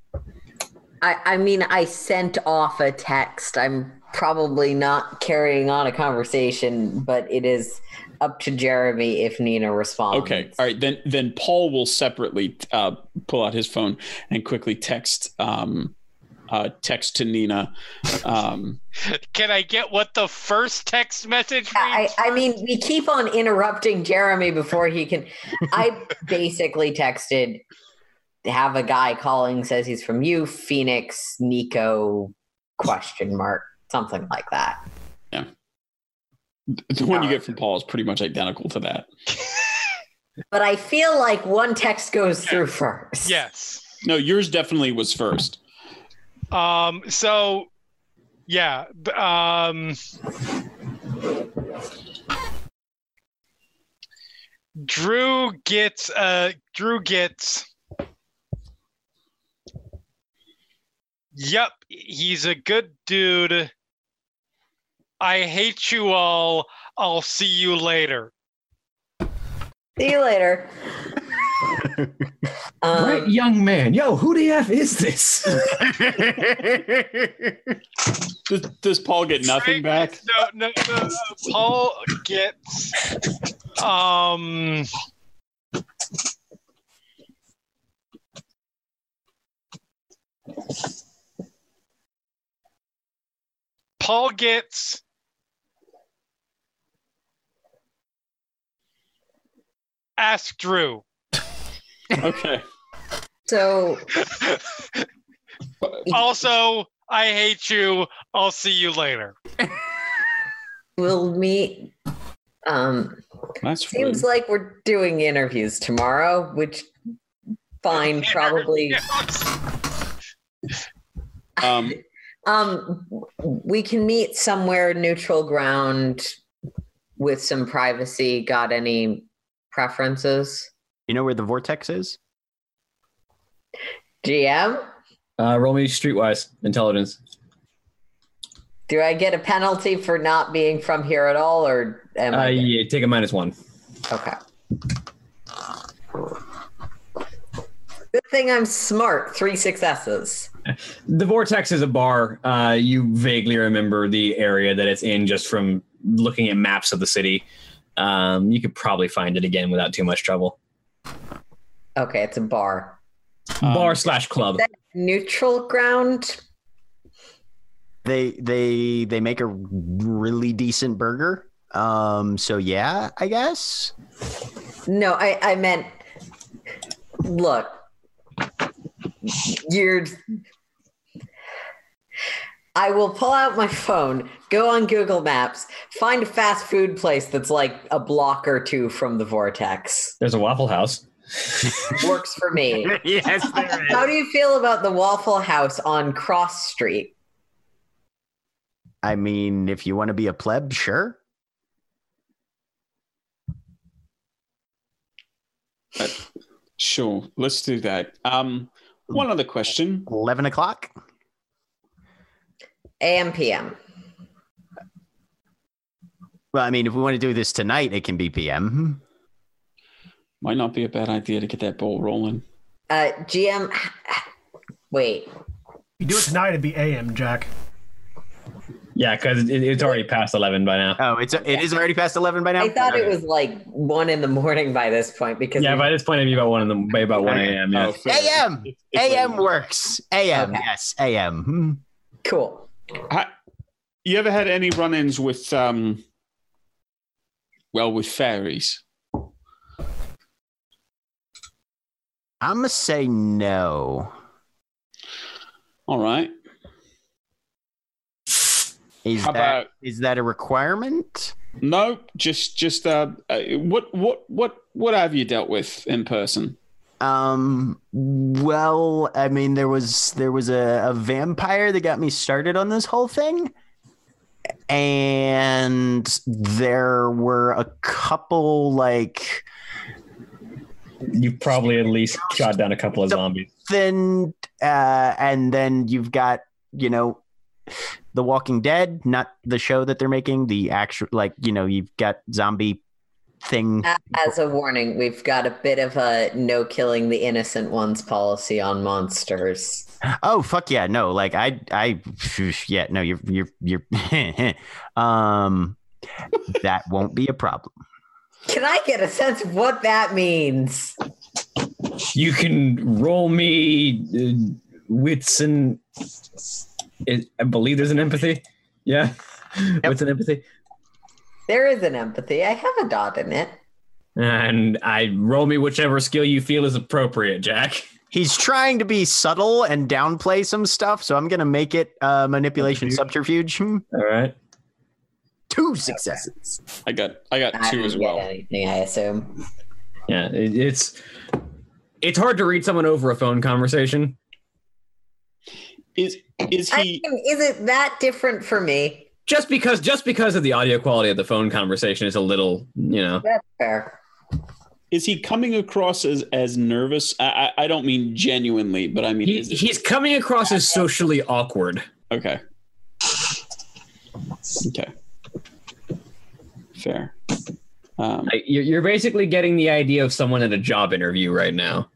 I, I mean, I sent off a text. I'm probably not carrying on a conversation, but it is up to Jeremy if Nina responds. Okay, all right. Then then Paul will separately uh, pull out his phone and quickly text um, uh, text to Nina. Um, *laughs* Can I get what the first text message I. I mean, we keep on interrupting Jeremy before he can. I *laughs* basically texted, have a guy calling says he's from you, Phoenix, Nico, question mark, something like that. Yeah. The one you get from Paul is pretty much identical to that. *laughs* But I feel like one text goes through first. Yes. No, yours definitely was first. Um. So, yeah. Um. Drew gets. Uh. Drew gets. Yep, he's a good dude. I hate you all. I'll see you later. See you later. Um, right, young man. Yo, who the f is this? *laughs* Does, does Paul get nothing back? No, no, no. no. Paul gets. Um. Paul gets. Ask Drew. Okay. *laughs* So *laughs* also, I hate you. I'll see you later. *laughs* we'll meet. Um, That's seems rude. like we're doing interviews tomorrow, which fine, probably. Um, Um, we can meet somewhere neutral ground with some privacy. Got any preferences? You know where the vortex is? GM, uh, roll me streetwise intelligence. do I get a penalty for not being from here at all, or am Uh, I? good? yeah, take a minus one. Okay. Good thing I'm smart. Three successes. *laughs* The vortex is a bar. Uh, you vaguely remember the area that it's in just from looking at maps of the city. Um, you could probably find it again without too much trouble. Okay, it's a bar. Um, bar slash club. Neutral ground. They they they make a really decent burger. Um, so yeah, I guess. No, I I meant. Look, you're. I will pull out my phone, go on Google Maps, find a fast food place that's like a block or two from the vortex. There's a Waffle House. Works for me. *laughs* yes, there How do you feel about the Waffle House on Cross Street? I mean, if you want to be a pleb, sure. Sure, let's do that. Um, one other question. Eleven o'clock. AM PM. Well, I mean, if we want to do this tonight, it can be PM. Might not be a bad idea to get that ball rolling. Uh, GM. Wait. You do it tonight, it'd be AM, Jack. Yeah, because it, it's already past eleven by now. Oh, it's it is already past eleven by now. I thought it was like one in the morning by this point because Yeah, by this point it'd be about one in the by about one a.m. Yeah. Oh. AM. It's- it's late AM works. AM. Okay. Yes. AM. Hmm. cool. Ha- you ever had any run-ins with, um, well, with fairies? I'm gonna say no. All right. Is How that about is that a requirement? no? Just, just uh, uh, what, what, what, what have you dealt with in person? Um. Well, I mean, there was there was a, a vampire that got me started on this whole thing, and there were a couple like You've probably at least *laughs* shot down a couple of zombies. then uh and then you've got you know the walking dead not the show that they're making the actual like you know you've got zombie thing As a warning, we've got a bit of a no killing the innocent ones policy on monsters. *gasps* oh fuck yeah no like i i yeah no you're you're you're *laughs* um that won't be a problem Can I get a sense of what that means? You can roll me uh, wits and it, I believe there's an empathy. Yeah, wits and empathy, There is an empathy. I have a dot in it. and I roll me whichever skill you feel is appropriate, Jack. he's trying to be subtle and downplay some stuff, so I'm gonna make it uh, manipulation subterfuge. *laughs* All right. Two successes. I got I got I two didn't as well. anything, I assume. Yeah, it, it's it's hard to read someone over a phone conversation. Is is I he mean, is it that different for me? Just because just because of the audio quality of the phone conversation is a little, you know. That's fair. is he coming across as as nervous? I I, I don't mean genuinely, but I mean He, is it- he's coming across as socially awkward. okay. Okay. Fair. Um, Like, you're, you're basically getting the idea of someone at a job interview right now.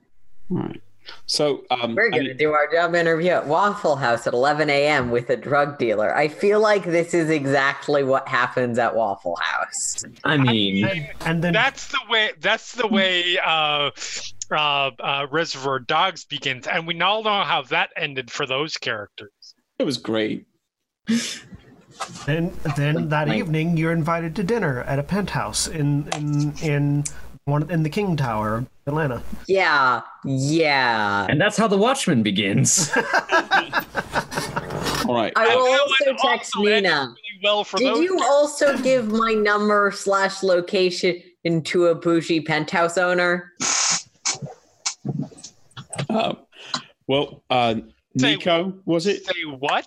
all right. So um, We're going to do our job interview at Waffle House at 11 a.m. with a drug dealer. I feel like this is exactly what happens at Waffle House. I mean, And, and then That's the way. That's the way. Uh, uh, uh, Reservoir Dogs begins, and we all know how that ended for those characters. it was great. Then then that Like- evening you're invited to dinner at a penthouse in in in one in the King Tower, of Atlanta. Yeah, yeah. and that's how the Watchmen begins. *laughs* All right. I will that also text also Nina. really well for Did those. you also give my number slash location into a bougie penthouse owner? Uh, well, uh, Say- Nico, was it? say what?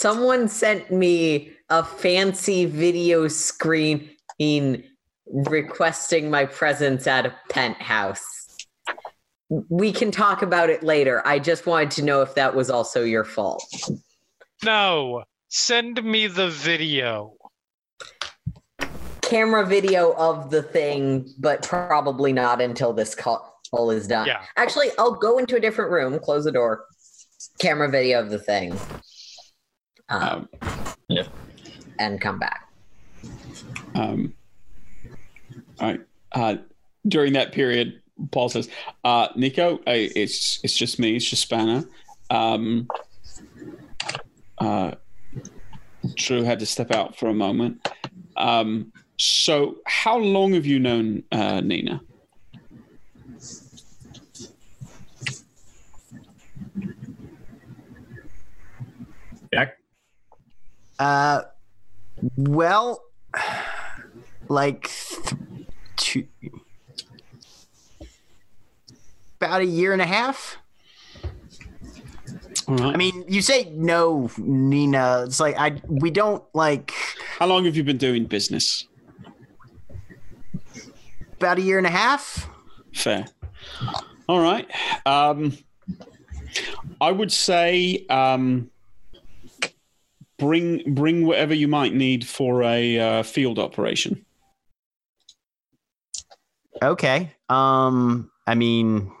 Someone sent me a fancy video screen in requesting my presence at a penthouse. We can talk about it later. I just wanted to know if that was also your fault. No. Send me the video. Camera video of the thing, but probably not until this call is done. Yeah. Actually, I'll go into a different room, close the door, camera video of the thing, um, Um, and come back. Um, all right. Uh, during that period, Paul says, uh, "Nico, I, it's it's just me. It's just Spanner. Um, uh, Drew had to step out for a moment. Um, so, how long have you known uh, Nina? Jack? Uh, well, like two, about a year and a half. Right. I mean, you say no, Nina. It's like I we don't like how long have you been doing business? about a year and a half. Fair. All right. Um, I would say um, bring bring whatever you might need for a uh, field operation. Okay. Um, I mean,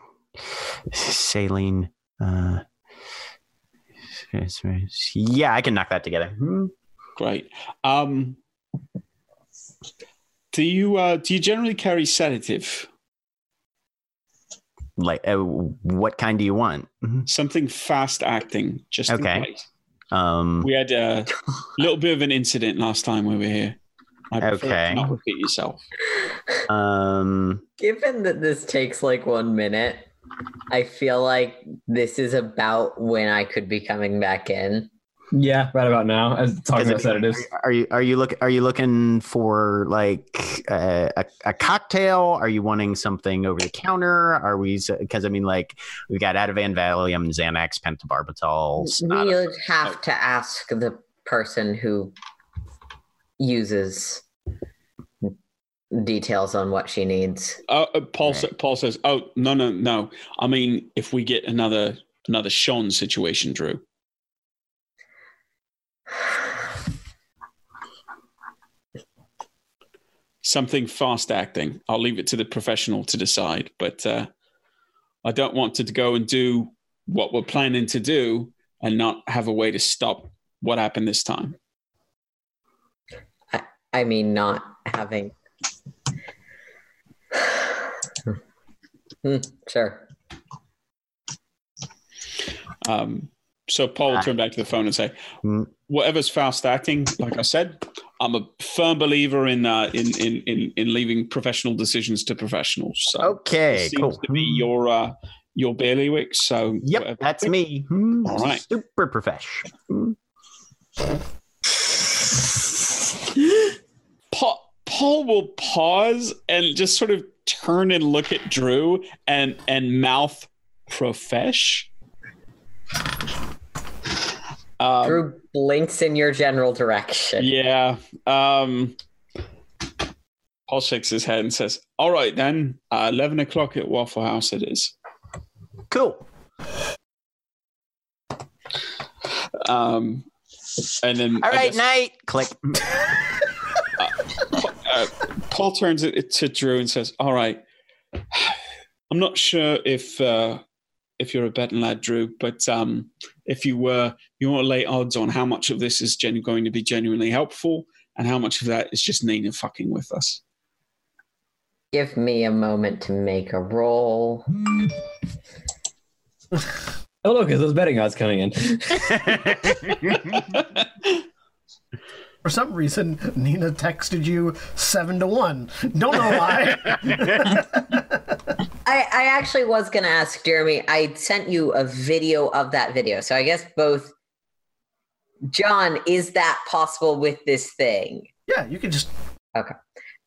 saline. Uh, yeah, I can knock that together. Hmm. Great. Um, do you uh, do you generally carry sedative? Like, uh, what kind do you want? Mhm. Something fast acting, just Okay. In case. Um, We had a little bit of an incident last time we were here. I Okay. to Not repeat yourself. um, Given that this takes like one minute, I feel like this is about when I could be coming back in. Yeah, right about now. As talking about Is it- sedatives. Are you are you look are you looking for like uh, a a cocktail? Are you wanting something over the counter? Are we because I mean like we've got Ativan, Valium, Xanax, pentobarbital. We would have to ask the person who uses details on what she needs. Uh, uh, Paul, Right. sa- Paul says, "Oh no, no, no! I mean, if we get another another Sean situation, Drew, something fast acting. I'll leave it to the professional to decide. But uh, I don't want to go and do what we're planning to do and not have a way to stop what happened this time. I mean, not having. Hmm, sure. Um, so Paul will Ah. turn back to the phone and say, Mm. "Whatever's fast acting, like I said, I'm a firm believer in uh, in, in in in leaving professional decisions to professionals. So Okay, this seems cool. to be your uh, your bailiwick. So Yep, whatever. that's me. Hmm, All right. Super profesh. Pa- Paul will pause and just sort of turn and look at Drew and and mouth profesh. Um, Drew blinks in your general direction. Yeah. Um, Paul shakes his head and says, "All right then, uh, eleven o'clock at Waffle House it is." Cool. Um, and then All I right, guess, night. Click. *laughs* uh, Paul turns it to Drew and says, "All right, I'm not sure if uh, if you're a betting lad, Drew, but um, if you were, you want to lay odds on how much of this is gen- going to be genuinely helpful, and how much of that is just Nina fucking with us." Give me a moment to make a roll. *sighs* Oh, look, there's those betting odds coming in. *laughs* For some reason, Nina texted you seven to one. Don't know why. *laughs* I, I actually was going to ask Jeremy. I sent you a video of that video. So I guess both. John, is that possible with this thing? yeah, you can just. Okay.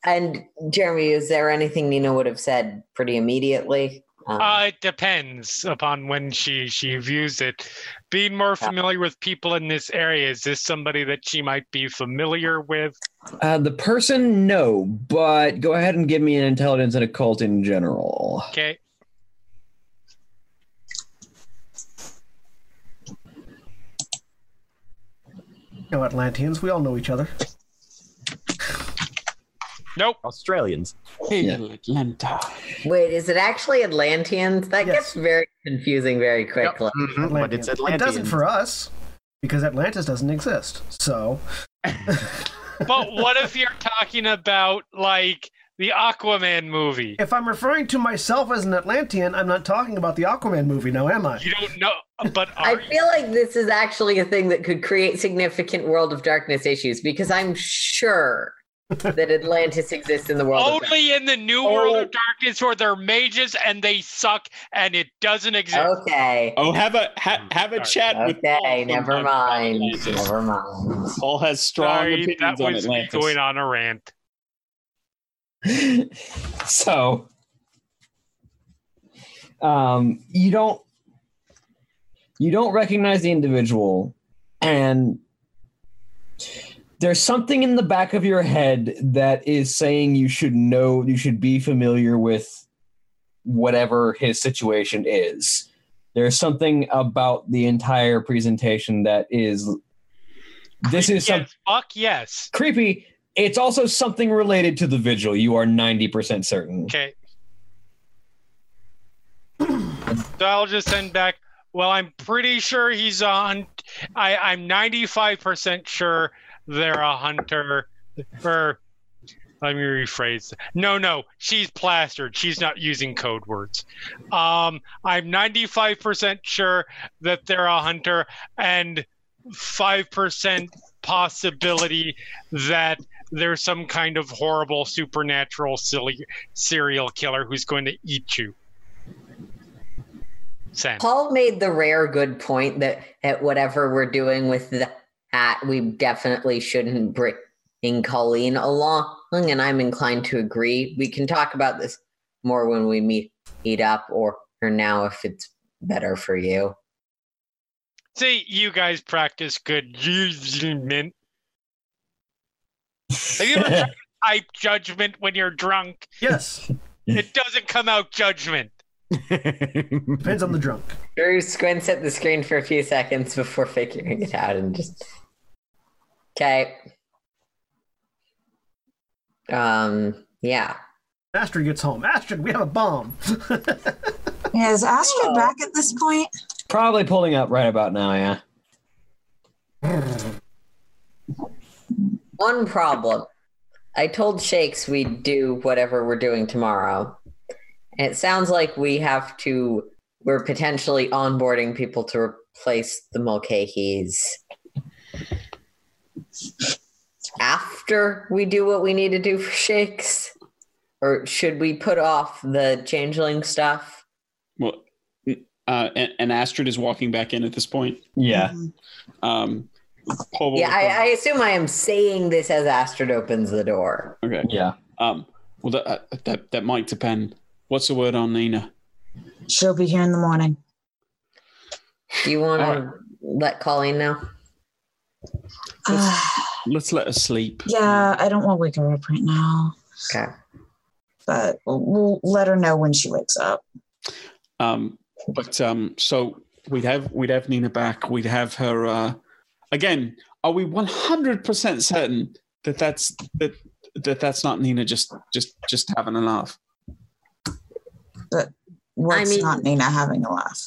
And Jeremy, is there anything Nina would have said pretty immediately? Um, Uh, it depends upon when she she views it. Being more familiar with people in this area, is this somebody that she might be familiar with? Uh, the person, no, but go ahead and give me an intelligence and occult in general. Okay. You know, Atlanteans, we all know each other. Nope. Australians. Hail Atlanta. wait, is it actually Atlanteans? That Yes. gets very confusing very quickly. Mhm, But it's Atlanteans. It doesn't for us because Atlantis doesn't exist. So *laughs* But what if you're talking about like the Aquaman movie? if I'm referring to myself as an Atlantean, I'm not talking about the Aquaman movie now, am I? You don't know, but I are, feel like this is actually a thing that could create significant World of Darkness issues because I'm sure that Atlantis exists in the World of only in the new world of darkness where they're mages and they suck and it doesn't exist. Okay. Oh, have a ha, have a chat with Paul Okay, never mind. Never mind. Paul has strong Sorry, opinions that was me Atlantis. going on a rant. *laughs* so, um, you don't you don't recognize the individual, and there's something in the back of your head that is saying you should know, you should be familiar with whatever his situation is. There's something about the entire presentation that is. This is some yes, fuck yes. creepy. It's also something related to the vigil. You are 90% certain. Okay. *clears throat* so I'll just send back. Well, I'm pretty sure he's on. I, I'm 95% sure they're a hunter. Or let me rephrase. No, no, she's plastered. She's not using code words. Um, I'm 95% sure that they're a hunter, and 5% possibility that there's some kind of horrible supernatural silly serial killer who's going to eat you. Send. Paul made the rare good point that at whatever we're doing with the hat, we definitely shouldn't bring Colleen along, and I'm inclined to agree. We can talk about this more when we meet meet up, or or now if it's better for you. See, you guys practice good judgment. Have you ever *laughs* type judgment when you're drunk? Yes. It doesn't come out judgment. *laughs* Depends on the drunk. Drew squints at the screen for a few seconds before figuring it out and just. Okay. Um. Yeah. Astrid gets home. Astrid, we have a bomb. *laughs* Is Astrid Oh. back at this point? Probably pulling up right about now, yeah. One problem. I told Shakes we'd do whatever we're doing tomorrow. And it sounds like we have to, we're potentially onboarding people to replace the Mulcahys after we do what we need to do for Shakes? Or should we put off the changeling stuff? Well, uh, and, and Astrid is walking back in at this point. Yeah. Mhm. Um, Paul Yeah, I, I assume I am saying this as Astrid opens the door. okay. Yeah. Um, well, that, uh, that that might depend. What's the word on Nina? She'll be here in the morning. Do you want to All right. let Colleen know? Uh, Let's let her sleep. yeah, I don't want to wake her up right now, Okay. but we'll, we'll let her know when she wakes up. Um, but um, so we'd have we'd have Nina back. We'd have her uh, again. Are we one hundred percent certain that that's that that that's not Nina just just just having a laugh? But What's mean- not Nina having a laugh?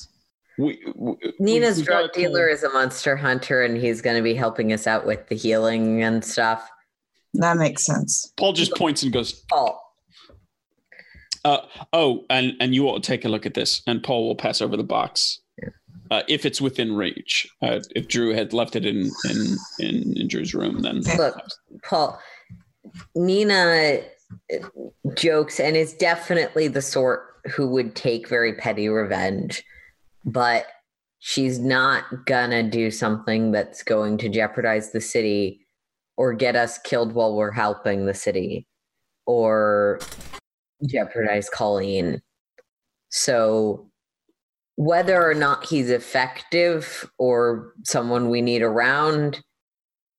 We, we, Nina's we- we drug gotta dealer is a monster hunter, and he's going to be helping us out with the healing and stuff. That makes sense. Paul just points and goes, Paul. Uh, oh, and and you ought to take a look at this. And Paul will pass over the box uh, if it's within reach. Uh, if Drew had left it in in in, in Drew's room, then Look, Paul, Nina uh, jokes and is definitely the sort who would take very petty revenge, but she's not gonna do something that's going to jeopardize the city or get us killed while we're helping the city or jeopardize Colleen. So whether or not he's effective or someone we need around,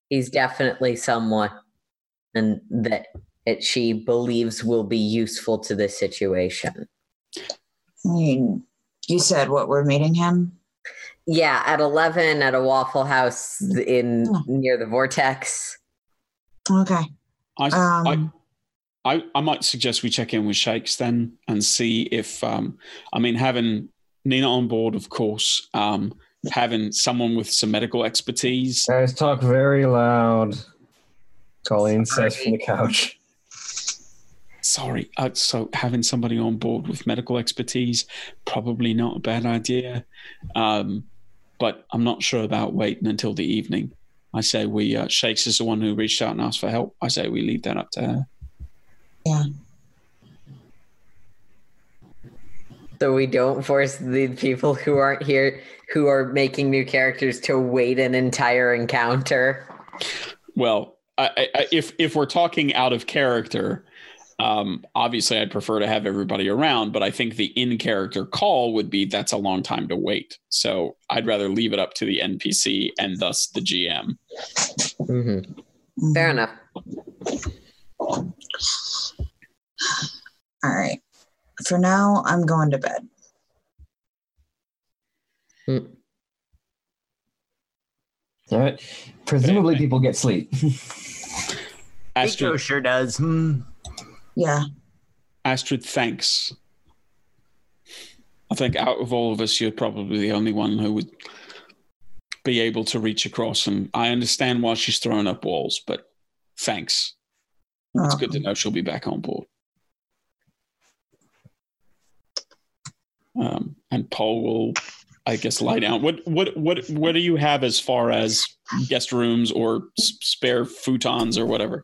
he's definitely someone and that it, she believes will be useful to this situation. You said what we're meeting him. Yeah, at 11 at a Waffle House in Oh. near the Vortex. Okay. I, Um, I I I might suggest we check in with Shakes then and see if um I mean having Nina on board, of course, um having someone with some medical expertise. Guys, talk very loud. Colleen says from the couch. Sorry, uh, so having somebody on board with medical expertise probably not a bad idea. Um, but I'm not sure about waiting until the evening. I say we uh, Shakes is the one who reached out and asked for help. I say we leave that up to her. Yeah. So we don't force the people who aren't here, who are making new characters, to wait an entire encounter. Well, I, I, I- if if we're talking out of character, um, obviously I'd prefer to have everybody around. But I think the in character call would be that's a long time to wait. So I'd rather leave it up to the NPC and thus the GM. hmm Mm-hmm. Fair enough. All right. For now, I'm going to bed. All right. Presumably, people get sleep. *laughs* Astro sure does. Hmm. Yeah. Astrid, thanks. I think out of all of us, you're probably the only one who would be able to reach across. And I understand why she's throwing up walls, but thanks. It's good to know she'll be back on board. Um, and Paul will, I guess, lie down. What what what what do you have as far as guest rooms or spare futons or whatever?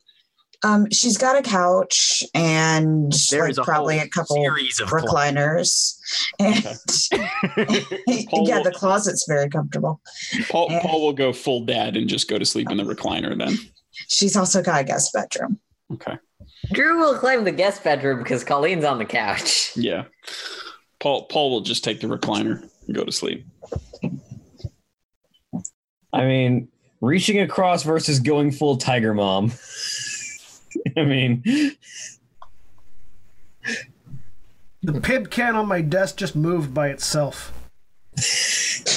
Um, she's got a couch and There like is a probably a couple series of recliners. And *laughs* Paul yeah, will- the closet's very comfortable. Paul Yeah. Paul will go full dad and just go to sleep in the recliner then. She's also got a guest bedroom. Okay. Drew will claim the guest bedroom because Colleen's on the couch. Yeah. Paul Paul will just take the recliner and go to sleep. I mean, reaching across versus going full tiger mom. *laughs* *laughs* I mean, The Pibb can on my desk just moved by itself.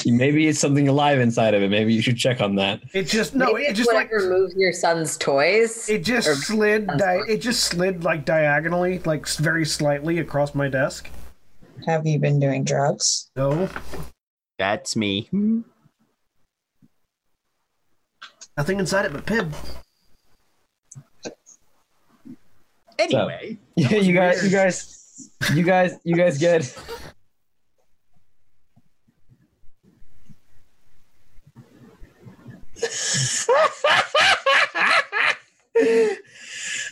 maybe it's something alive inside of it. Maybe you should check on that. It just no, Maybe it just like whatever moves your son's toys. it just slid. Di- it just slid like diagonally, like very slightly across my desk. Have you been doing drugs? No, That's me. Nothing inside it but Pibb. Anyway, *laughs* Yeah, you guys, you guys, you guys, you guys get.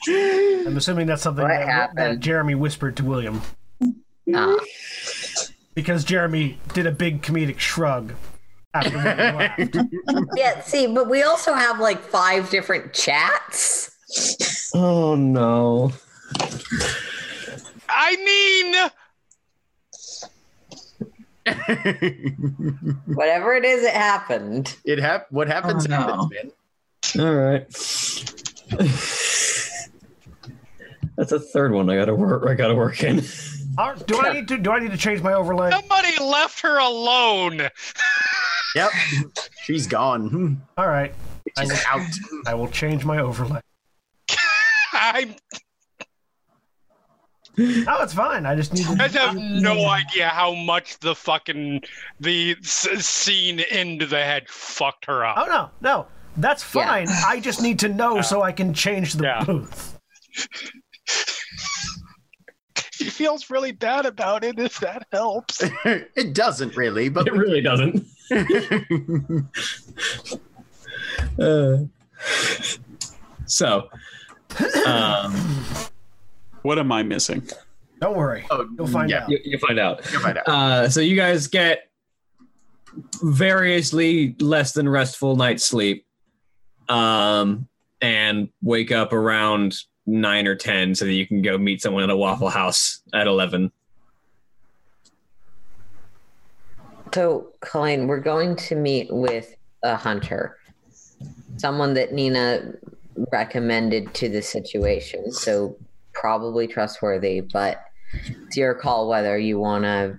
I'm assuming that's something that, that? Jeremy whispered to William Ah, because because Jeremy did a big comedic shrug after we left. *laughs* Yeah, see, but we also have like five different chats. Oh no. I mean, Whatever it is, it happened. it hap- What happens Oh, no. happens, man. All right. That's a third one I gotta work. I gotta work in. All right, do I need to do I need to change my overlay? somebody left her alone. *laughs* Yep. She's gone. All right, She's out. I will change my overlay. I No, it's fine. I just need guys to. have no idea how much the fucking the s- scene into the head fucked her up. Oh no, no, that's Yeah. fine. I just need to know so I can change the Yeah. booth. *laughs* She feels really bad about it. If that helps. *laughs* it doesn't really, but It really doesn't. *laughs* Uh, so, um, What am I missing? Don't worry, Oh, you'll find yeah. out. you, you find out. You'll find out. Uh, so you guys get variously less than restful night's sleep, um, and wake up around nine or ten so that you can go meet someone at a Waffle House at eleven. So, Colleen, we're going to meet with a hunter, someone that Nina recommended to the situation. So, probably trustworthy, but it's your call whether you want to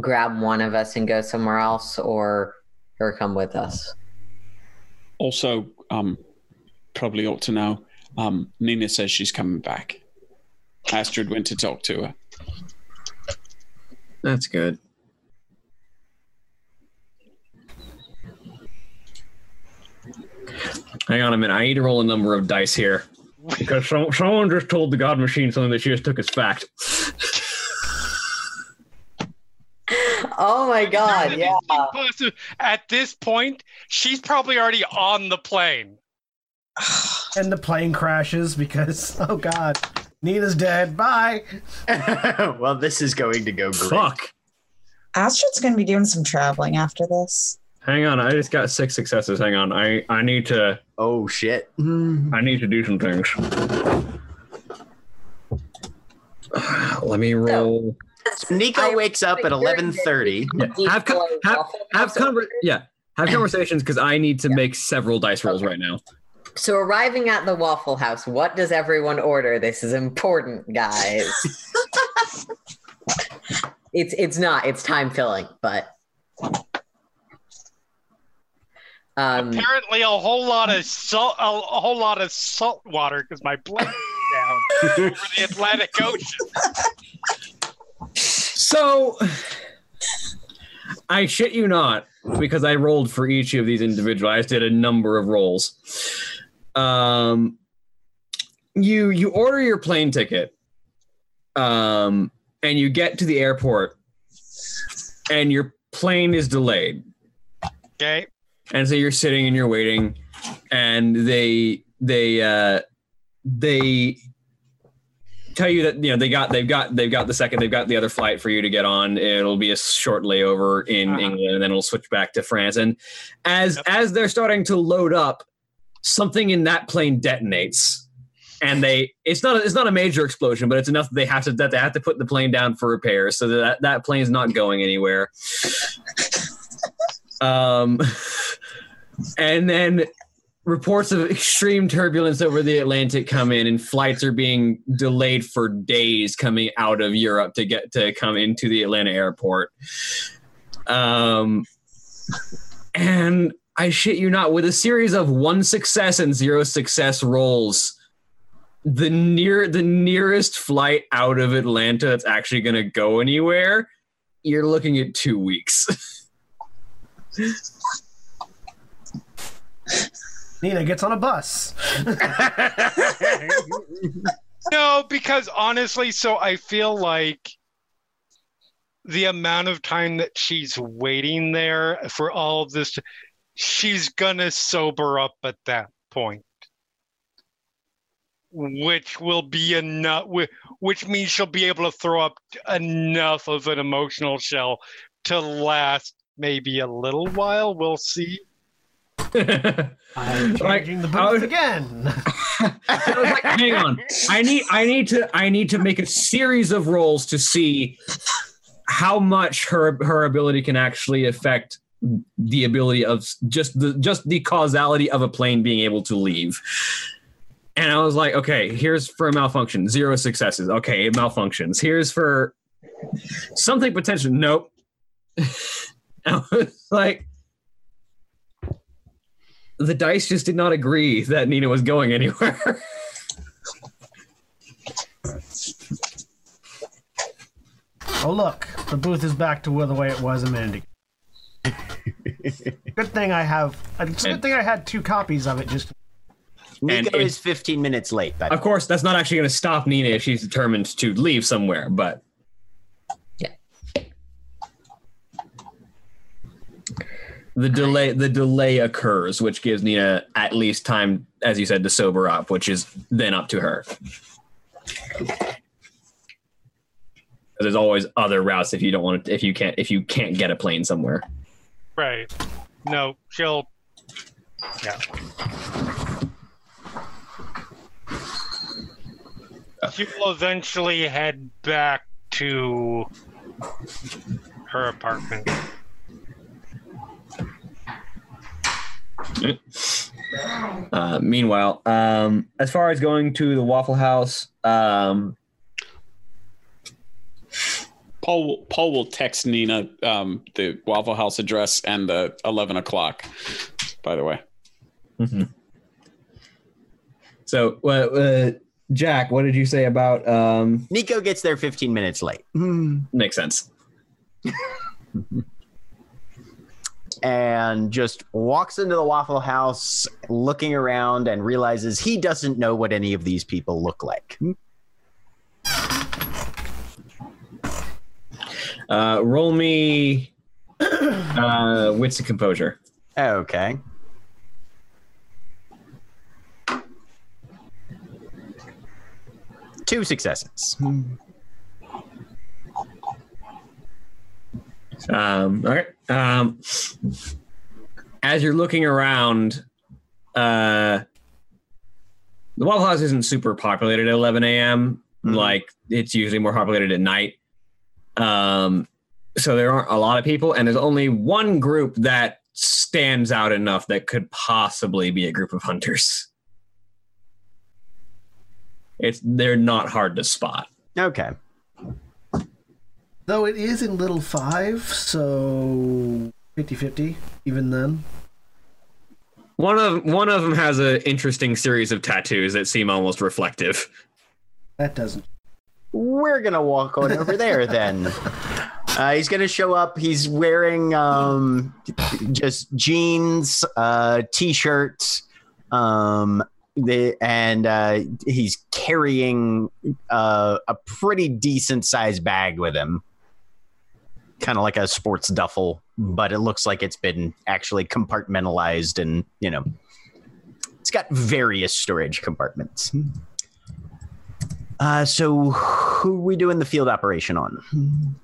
grab one of us and go somewhere else or her come with us. Also, um, probably ought to know. Um, Nina says she's coming back. Astrid went to talk to her. That's good. Hang on a minute. I need to roll a number of dice here because some, someone just told the God Machine something that she just took as fact. Oh my god, yeah. At this point, she's probably already on the plane. *sighs* And the plane crashes because *laughs* oh god, Nina's dead. Bye. *laughs* well, this is going to go great. Fuck. Astrid's going to be doing some traveling after this. Hang on. I just got six successes. Hang on. I I need to Oh shit. Hmm. I need to do some things. *sighs* Let me roll. Nico I- wakes up at eleven thirty. Yeah, have con- have have conver- yeah have conversations because I need to make several dice rolls right now. So, arriving at the Waffle House, what does everyone order? This is important, guys. *laughs* it's it's not. It's time filling, but um, Apparently, a whole lot of salt, a, a whole lot of salt water because my blood is down *laughs* over the Atlantic Ocean. So I shit you not, because I rolled for each of these individuals. I did a number of rolls. Um, you you order your plane ticket, um, and you get to the airport, and your plane is delayed. Okay, and so you're sitting and you're waiting and they they uh they tell you that you know they got they've got they've got the second they've got the other flight for you to get on it'll be a short layover in Uh-huh. england and then it'll switch back to france and as Yep. as they're starting to load up something in that plane detonates and they it's not a, it's not a major explosion but it's enough that they have to that they have to put the plane down for repairs so that that plane's not going anywhere um *laughs* and then reports of extreme turbulence over the Atlantic come in, and flights are being delayed for days coming out of Europe to get to come into the Atlanta airport. Um, and I shit you not, with a series of one success and zero success rolls, the near the nearest flight out of Atlanta that's actually going to go anywhere, you're looking at two weeks. *laughs* Nina gets on a bus. no, because honestly, so I feel like the amount of time that she's waiting there for all of this, she's gonna sober up at that point. which will be enough. Which means she'll be able to throw up enough of an emotional shell to last maybe a little while. We'll see. *laughs* I'm Like, changing the I booth again. I was like, hang on. I need I need to I need to make a series of rolls to see how much her her ability can actually affect the ability of just the just the causality of a plane being able to leave. And I was like, okay, here's for a malfunction, zero successes. Okay, it malfunctions. Here's for something potential. Nope. *laughs* I was like, the dice just did not agree that Nina was going anywhere. *laughs* oh look, the booth is back to the way it was a minute ago. good thing I have. Uh, it's a good thing I had two copies of it. Just Nico it- is 15 minutes late. But of course, that's not actually going to stop Nina if she's determined to leave somewhere. But the delay the delay occurs, which gives Nina at least time, as you said, to sober up, which is then up to her. There's always other routes if you don't want to, if you can't if you can't get a plane somewhere. Right. No, she'll. Yeah. She will eventually head back to her apartment. Uh, meanwhile, um, as far as going to the Waffle House, um, Paul will- Paul will text Nina um, the Waffle House address and the eleven o'clock. By the way, so uh, uh, Jack, what did you say about? Um, Nico gets there 15 minutes late. makes sense. *laughs* and just walks into the Waffle House looking around and realizes he doesn't know what any of these people look like. Uh, roll me uh, wits and composure. Okay. Two successes. Um, all right. Um, as you're looking around, uh, the Waffle House isn't super populated at 11 a.m. Mhm. Like it's usually more populated at night. Um, so there aren't a lot of people, and there's only one group that stands out enough that could possibly be a group of hunters. It's they're not hard to spot. Okay. Though it is in little five, so 50-50 even then. One of one of them has an interesting series of tattoos that seem almost reflective. That doesn't. We're gonna walk on over there then. *laughs* Uh, he's gonna show up. He's wearing um, just jeans, uh, t-shirt, um, the and uh, he's carrying uh, a pretty decent sized bag with him, kind of like a sports duffel, but it looks like it's been actually compartmentalized, and you know, it's got various storage compartments. Uh, so who are we doing the field operation on?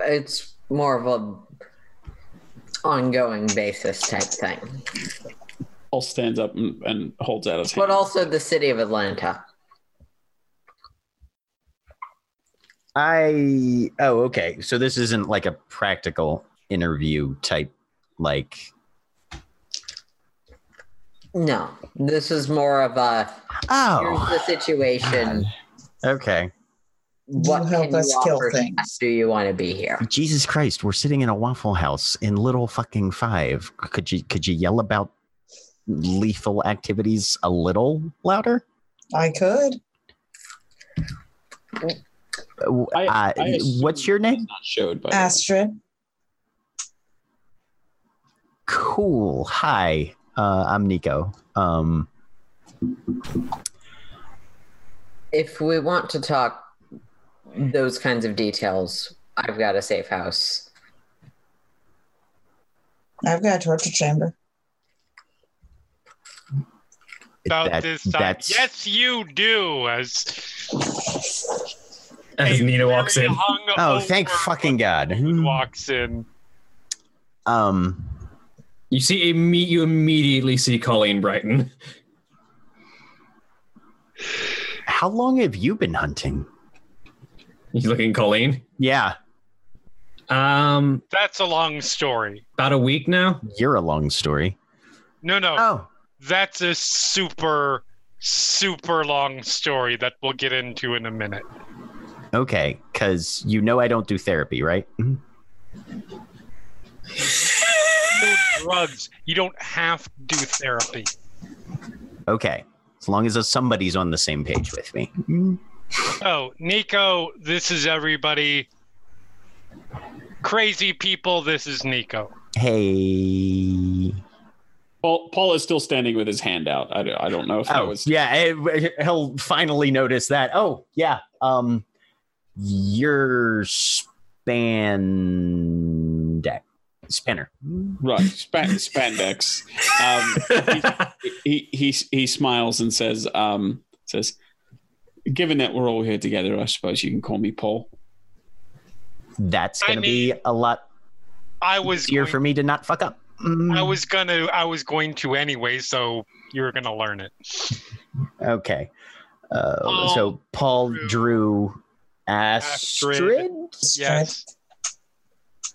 It's more of a ongoing basis type thing, All stands up and, and holds out his but also the city of Atlanta. I oh okay. So this isn't like a practical interview type like No, this is more of a oh. here's oh the situation. okay. What You help can us you kill offer? things. Do you want to be here? Jesus Christ, we're sitting in a waffle house in little fucking five. Could you could you yell about lethal activities a little louder? I could. Uh, I- uh, I what's your name? Not showed, by the way. Astrid. Cool. Hi. Uh, I'm Nico. Um, If we want to talk those kinds of details, I've got a safe house. I've got a torture chamber. about That- this time. that's- Yes, you do. As As a Nina walks in. Oh, thank fucking God. woman walks in. Um, You see, imme- you immediately see Colleen Brighton. how long have you been hunting? He's looking Colleen. Yeah, Um, That's a long story. about a week now. you're a long story. No, no, Oh, that's a super, super long story that we'll get into in a minute. Okay. Because you know I don't do therapy, right? Mm-hmm. No drugs. You don't have to do therapy. Okay. As long as somebody's on the same page with me. Mm-hmm. Oh, Nico, this is everybody. Crazy people, this is Nico. Hey. Paul, Paul is still standing with his hand out. I, don't- I don't know if that Oh, was. yeah. Eh, it- he'll finally notice that. Oh, yeah. Um, your spandex spinner. Right, span, spandex. Um, he, he he smiles and says, um, "says Given that we're all here together, I suppose you can call me Paul." That's going to be a lot I was easier going, for me to not fuck up. Mm, I was gonna I was going to anyway, so you're gonna learn it. Okay. Uh, Paul, so Paul Drew, drew Astrid, Astrid. Yes.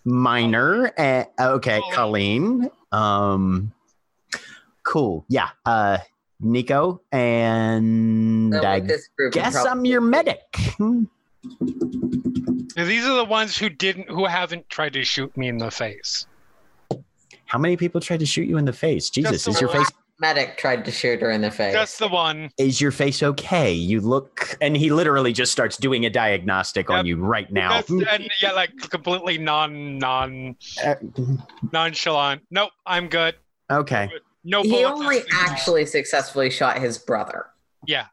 Minor. Uh, okay, Colleen. Colleen. Um, cool. Yeah. Uh, Nico and So I this guess I'm your medic. These are the ones who didn't who haven't tried to shoot me in the face. How many people tried to shoot you in the face? Jesus, the is your one. face medic tried to shoot her in the face. Just the one. is your face okay? You look, and he literally just starts doing a diagnostic on you right now. And yeah, like completely non non Uh, nonchalant. Nope, I'm good. okay, No he only has been actually successfully shot his brother. Yeah.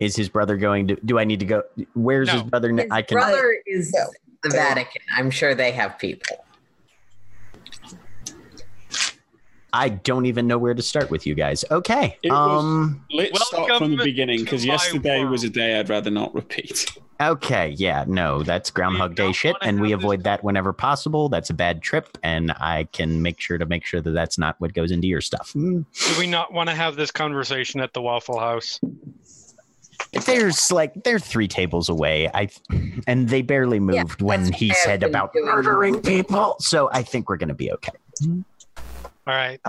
is his brother going to? Do I need to go? Where's his brother? His I can. brother is the Vatican. I'm sure they have people. I don't even know where to start with you guys. Okay. It was- um. Let's start from the beginning because to my yesterday was a day I'd rather not repeat. Okay. Yeah. No, that's Groundhog Day shit, and we have this- avoid that whenever possible. That's a bad trip, and I can make sure to make sure that that's not what goes into your stuff. Hmm. Do we not want to have this conversation at the Waffle House? There's like they're three tables away. I and they barely moved when he what I have said about murdering people. So I think we're gonna be okay. All right.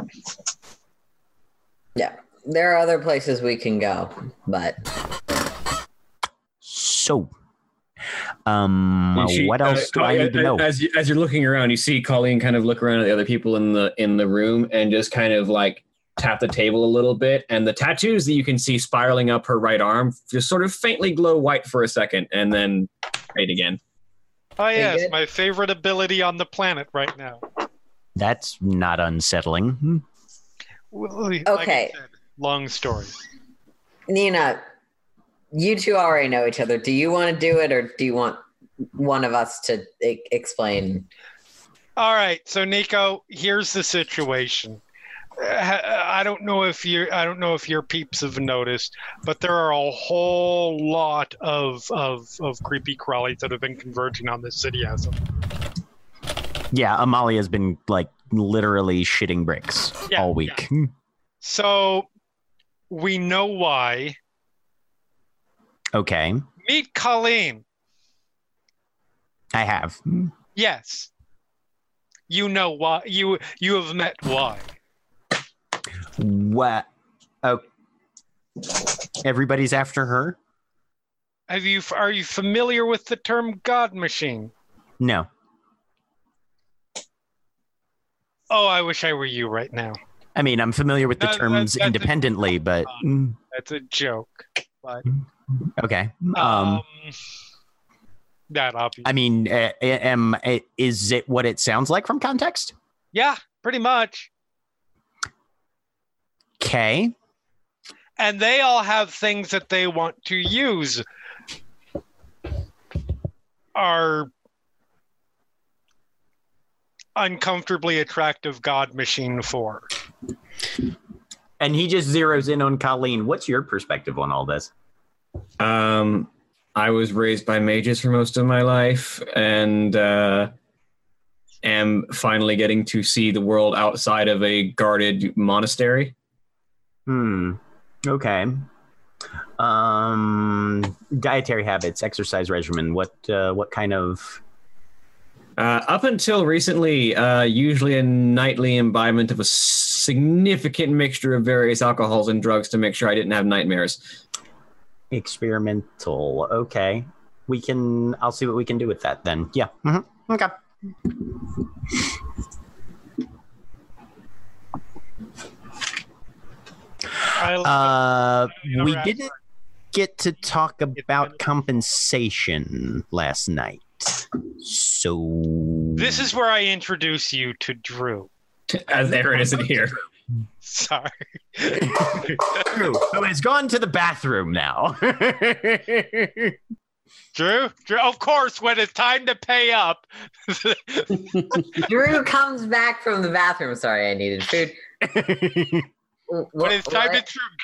Yeah. There are other places we can go, but So, um, she- what uh, else do I uh, need to know? As you, as you're looking around, you see Colleen kind of look around at the other people in the in the room and just kind of like tap the table a little bit, and the tattoos that you can see spiraling up her right arm just sort of faintly glow white for a second, and then fade again. Oh yes, my favorite ability on the planet right now. That's not unsettling. Hmm. Well, like Okay. said, long story. Nina, you two already know each other. Do you want to do it, or do you want one of us to e- explain? All right, so Nico, here's the situation. Uh, I don't know if you I don't know if your peeps have noticed, but there are a whole lot of of, of creepy crawlies that have been converging on this city as of Yeah, Amalia's been like literally shitting bricks Yeah, all week. Hmm. *laughs* So we know why. Okay, Meet Colleen. I have. Yes. You know why you you have met why. What? Oh, everybody's after her. Have you are you familiar with the term God machine? No. Oh, I wish I were you right now. I mean, I'm familiar with the That- that- terms that's a- independently, but mm, That's a joke. But okay. um, Um, that obvious. I mean, uh, am is it what it sounds like from context? yeah, pretty much. Okay. And they all have things that they want to use. Our uncomfortably attractive God machine for. And he just zeroes in on Colleen. What's your perspective on all this? Um, I was raised by mages for most of my life, and uh, am finally getting to see the world outside of a guarded monastery. Hmm. Okay. Um, dietary habits, exercise regimen. What uh, what kind of? Uh, up until recently, uh, usually a nightly imbibement of a significant mixture of various alcohols and drugs to make sure I didn't have nightmares. Experimental. Okay. We can. I'll see what we can do with that then. Yeah. hmm Okay. Uh, we didn't get to talk about compensation last night. So this is where I introduce you to Drew. As Erin isn't here. Sorry. Drew, who has gone to the bathroom now. *laughs* Drew, Drew, of course, when it's time to pay up, *laughs* Drew comes back from the bathroom. Sorry, I needed food. *laughs* when it's time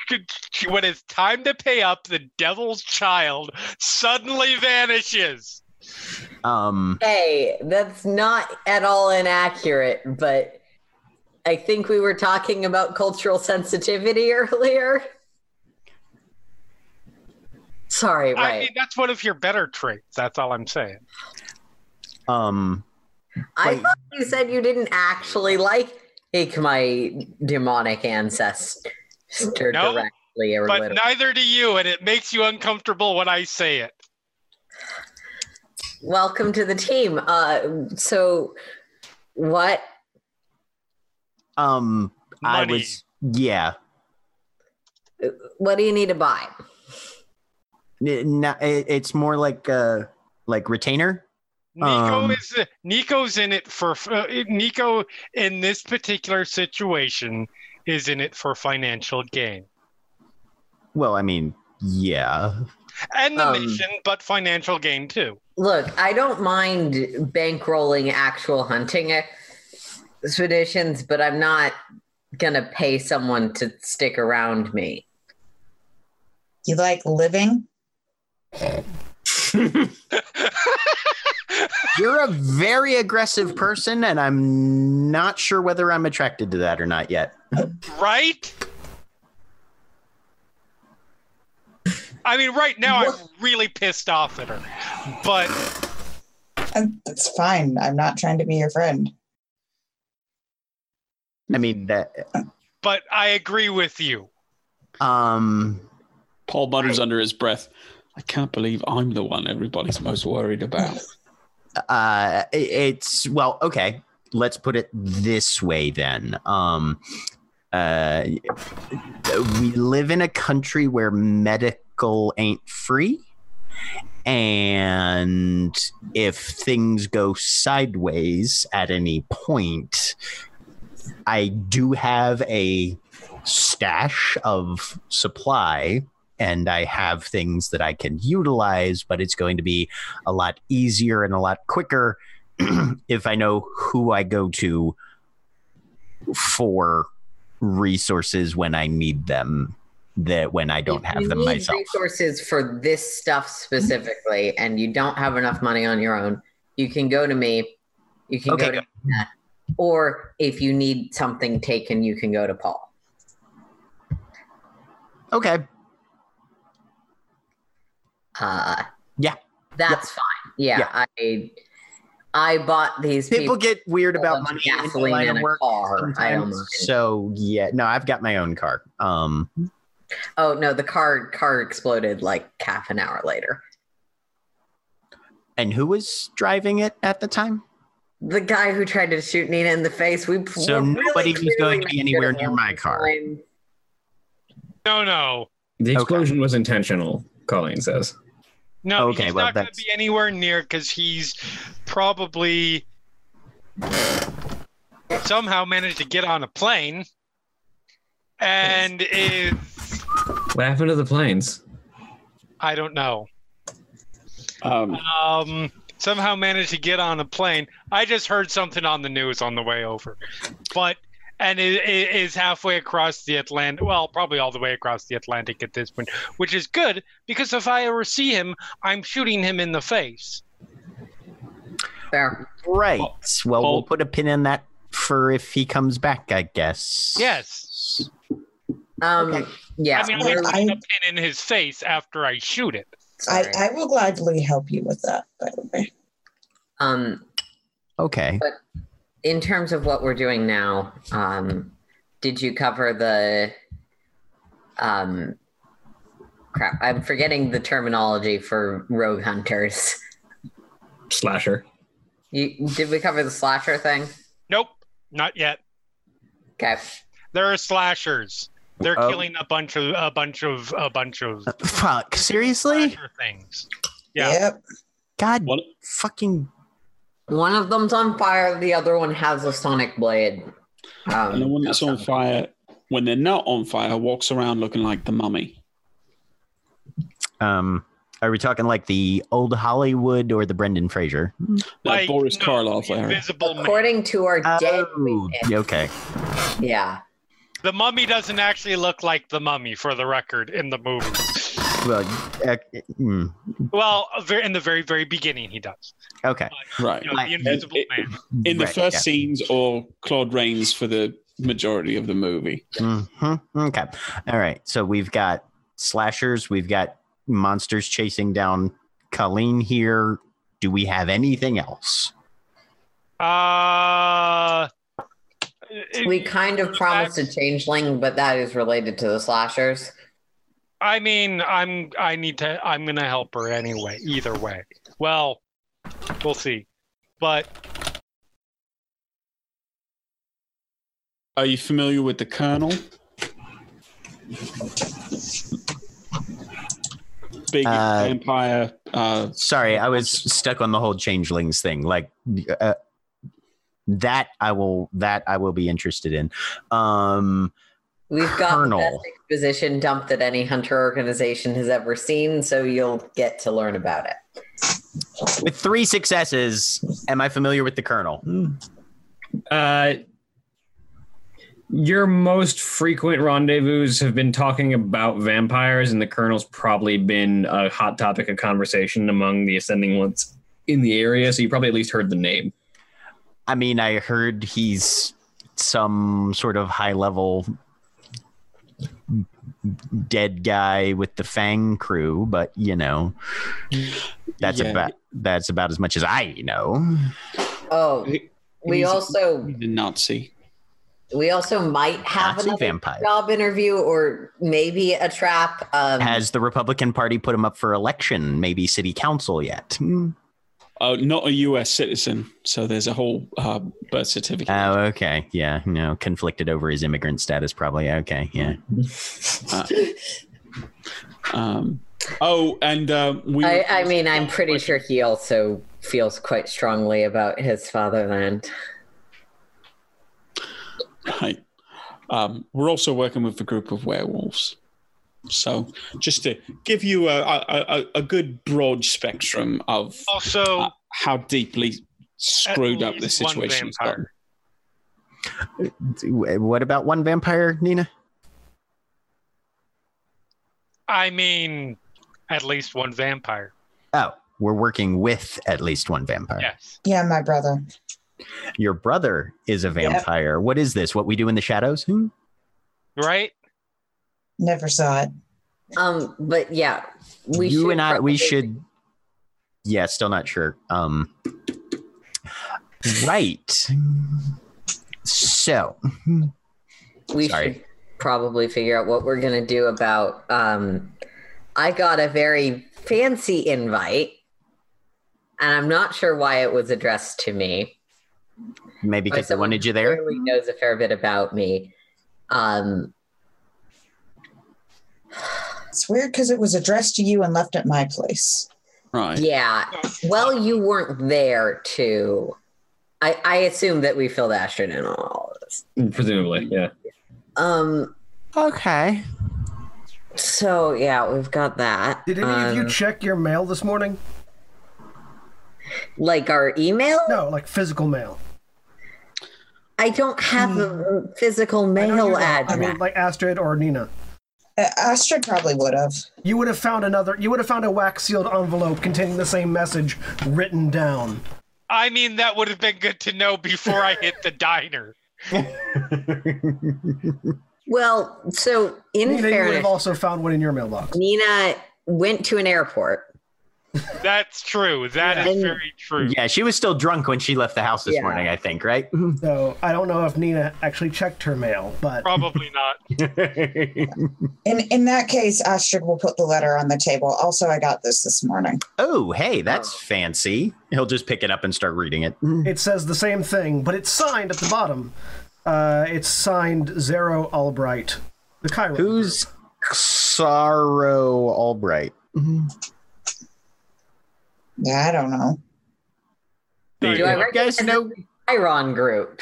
to when it's time to pay up, the devil's child suddenly vanishes. Um, Hey, that's not at all inaccurate, but I think we were talking about cultural sensitivity *laughs* earlier. Sorry, I mean, that's one of your better traits. That's all I'm saying. um, I wait. thought you said you didn't actually like my demonic ancestor No, directly or But literally. neither do you, and it makes you uncomfortable when I say it. Welcome to the team. Uh, so, what? um, I was, yeah. What do you need to buy? N- n- it- it's more like uh, like retainer. Nico Um, is Nico's in it for uh, Nico in this particular situation is in it for financial gain Well, I mean, yeah. And the Um, mission, but financial gain too. Look, I don't mind bankrolling actual hunting expeditions, but I'm not gonna pay someone to stick around me. You like living? *laughs* You're a very aggressive person, and I'm not sure whether I'm attracted to that or not yet. right? I mean, right now I'm really pissed off at her, but And That's fine. I'm not trying to be your friend. I mean that. but I agree with you. Um, Paul mutters under his breath, I can't believe I'm the one everybody's most worried about. uh, it's well, okay. Let's put it this way then. Um, uh, we live in a country where ain't free. And if things go sideways at any point, I do have a stash of supply and I have things that I can utilize, but it's going to be a lot easier and a lot quicker *clears throat* if I know who I go to for resources when I need them that when I don't have you them myself. Resources for this stuff specifically, and you don't have enough money on your own, you can go to me. You can Okay, go to Nina, or if you need something taken, you can go to Paul. Okay. Uh, Yeah. that's fine. Yeah, Yeah. I I bought these People people, get weird about money in gasoline in a car. I don't mind. So yeah, no, I've got my own car. Um, Oh no, the car car exploded like half an hour later. and who was driving it at the time? The guy who tried to shoot Nina in the face. We So we're nobody was going to be anywhere near my car. time. No, no, The explosion was intentional, Colleen says. no. Okay, he's well, not going to be anywhere near because he's probably somehow managed to get on a plane and is What happened to the planes? I don't know. Um, Um, somehow managed to get on a plane. I just heard something on the news on the way over, but and i- i- is halfway across the Atlantic. Well, probably all the way across the Atlantic at this point, which is good because if I ever see him, I'm shooting him in the face. Fair. Right. Well, Well, we'll put a pin in that for if he comes back, I guess. Yes. Um, yeah. I mean, I'm putting a pin in his face after I shoot it. I. I will gladly help you with that, by the way. um, Okay. But in terms of what we're doing now, um, did you cover the um crap? I'm forgetting the terminology for rogue hunters. Slasher. You did we cover the slasher thing? Nope, not yet. Okay. There are slashers. They're Oh. killing a bunch of a bunch of a bunch of Fuck. Seriously? things. Yeah. Yep. God What? fucking. One of them's on fire, the other one has a sonic blade. Um, And the one that's on *laughs* fire, when they're not on fire, walks around looking like the mummy. Um, are we talking like the old Hollywood or the Brendan Fraser? That Like, Boris no, Karloff the. Invisible Man. According to our dead Oh, okay. yeah. The mummy doesn't actually look like the mummy, for the record, in the movie. Well, uh, mm, Well, in the very, very beginning, he does. okay. Right. You know, the Invisible it- Man. In the Right, first yeah. scenes, or Claude Rains for the majority of the movie. Mhm, Okay. All right. So we've got slashers. We've got monsters chasing down Colleen here. Do we have anything else? Uh, We kind of promised a changeling, but that is related to the slashers. I mean, I'm. I need to. I'm gonna help her anyway. Either way. Well, we'll see. But Are you familiar with the Colonel? Big Uh, vampire. Uh, Sorry, I was stuck on the whole changelings thing. Like uh, that, I will that I will be interested in. Um, We've got Colonel. the best exposition dump that any hunter organization has ever seen, so you'll get to learn about it. with three successes, am I familiar with the Colonel? Uh, your most frequent rendezvous have been talking about vampires, and the colonel's probably been a hot topic of conversation among the ascending ones in the area. So you probably at least heard the name. I mean, I heard he's some sort of high level dead guy with the Fang crew, but you know, that's Yeah. about that's about as much as I know. Oh, we he's also he's a Nazi. we also might have Nazi another vampire. job interview or maybe a trap. Um, Has the Republican Party put him up for election, maybe city council yet? Oh, not a U.S. citizen. So there's a whole uh, birth certificate. Oh, okay. Yeah. No, conflicted over his immigrant status, probably. Okay. Yeah. Um, oh, and uh, we. I, I mean, I'm pretty sure he also feels quite strongly about his fatherland. Right. Um, we're also working with a group of werewolves. So just to give you a, a, a, a good broad spectrum of also, uh, how deeply screwed up the situation has vampire. gotten. What about one vampire, Nina? I mean, at least one vampire. Oh, we're working with at least one vampire. Yes. Yeah, my brother. Your brother is a vampire. What is this? What we do in the shadows? Hmm? Right. Never saw it. Um, but yeah, we you should and I, we should. Yeah, still not sure. Um, right. So, we Sorry. should probably figure out what we're gonna do about um I got a very fancy invite and I'm not sure why it was addressed to me. maybe because they wanted you who there. Clearly knows a fair bit about me. Um It's weird because it was addressed to you and left at my place. Right. yeah. Well you weren't there to I, I assume that we filled Ashton in on all of this. Presumably, yeah. Um Okay. so yeah, we've got that. Did any of you Um, check your mail this morning? like our email? No, like physical mail. I don't have a physical I know mail you don't. I mean, like Astrid or Nina. Astrid probably would have. You would have found another. You would have found a wax sealed envelope containing the same message written down. I mean, that would have been good to know before I hit the diner. *laughs* well, so in Nina, you would have also found one in your mailbox. Nina went to an airport. *laughs* That's true. That is Yeah. very true. Yeah, she was still drunk when she left the house this Yeah. morning, I think, right? *laughs* So I don't know if Nina actually checked her mail, but Probably *laughs* not. In in that case, Astrid will put the letter on the table. Also, I got this this morning. oh, hey, that's fancy. He'll just pick it up and start reading it. it says the same thing, but it's signed at the bottom. Uh, it's signed Xaro Albright, the Cairo. Who's Xaro Albright? Yeah, I don't know. Do Do I you guys recognize know? Cheiron group?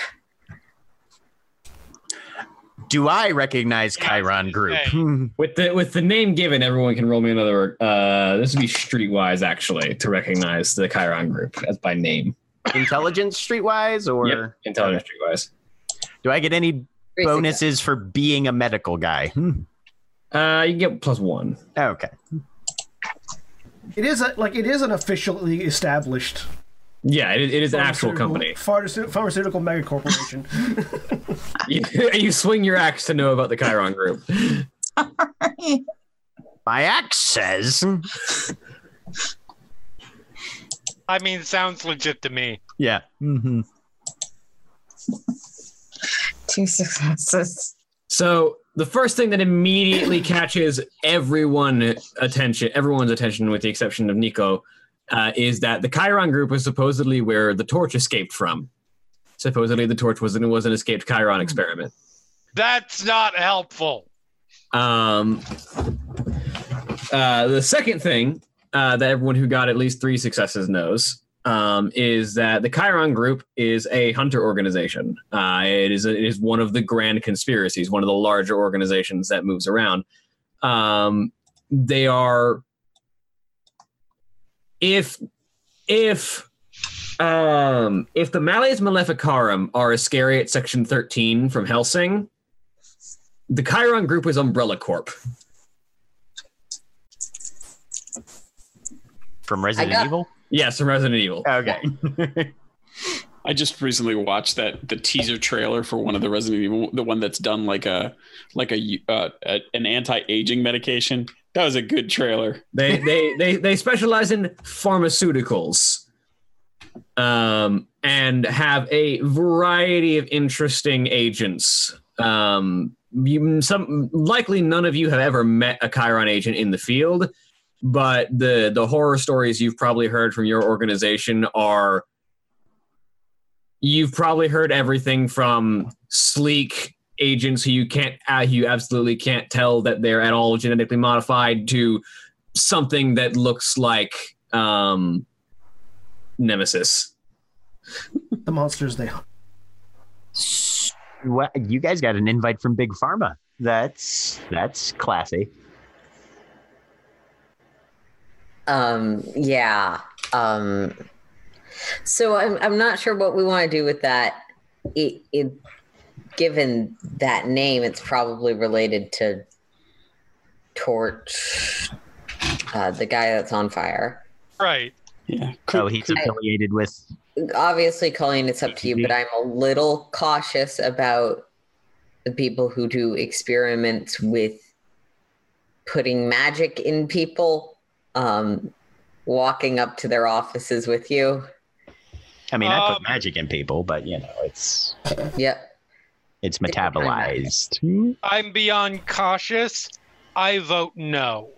Do I recognize Yeah, Cheiron Group? say. Hmm. With the with the name given, everyone can roll me another. Uh, this would be streetwise actually to recognize the Cheiron group as by name. Intelligence streetwise, or Yep, intelligence streetwise. do I get any bonuses for being a medical guy? Hmm. Uh, you get plus one. Okay. It is a, like it is an officially established Yeah, it, it is an actual company. pharmaceutical, pharmaceutical mega corporation. *laughs* You, you swing your axe to know about the Cheiron group. *laughs* My axe says. I mean, sounds legit to me. Yeah. Mm-hmm. Two successes. So the first thing that immediately *coughs* catches everyone attention, everyone's attention, with the exception of Nico, uh, is that the Cheiron group is supposedly where the torch escaped from. Supposedly, the torch was was an escaped Cheiron experiment. That's not helpful. Um, uh, the second thing uh, that everyone who got at least three successes knows um, is that the Cheiron Group is a hunter organization. Uh, it is it is one of the grand conspiracies, one of the larger organizations that moves around. Um, they are if if um, if the Malleus Maleficarum are Iscariot Section 13 from Hellsing, the Cheiron Group is Umbrella Corp. From Resident got- Evil. Yes, from Resident Evil. Okay. I just recently watched that the teaser trailer for one of the Resident Evil, the one that's done like a like a, uh, a an anti aging medication. That was a good trailer. They they they they specialize in pharmaceuticals, um, and have a variety of interesting agents. Um, you, some likely none of you have ever met a Cheiron agent in the field, but the the horror stories you've probably heard from your organization are. You've probably heard everything from sleek agents who you can't, uh, who you absolutely can't tell that they're at all genetically modified to something that looks like um, Nemesis. the monsters they hunt. What, you guys got an invite from Big Pharma. That's that's classy. Um, yeah. Um, so I'm I'm not sure what we want to do with that. It, it given that name, it's probably related to Torch, uh, the guy that's on fire. Right. Yeah. Oh, he's affiliated with. Obviously, Colleen, it's up to you, but I'm a little cautious about the people who do experiments with putting magic in people, um, walking up to their offices with you. I mean, I put Um, magic in people, but you know, it's Yep. it's Different kind of metabolized. I'm beyond cautious. I vote no.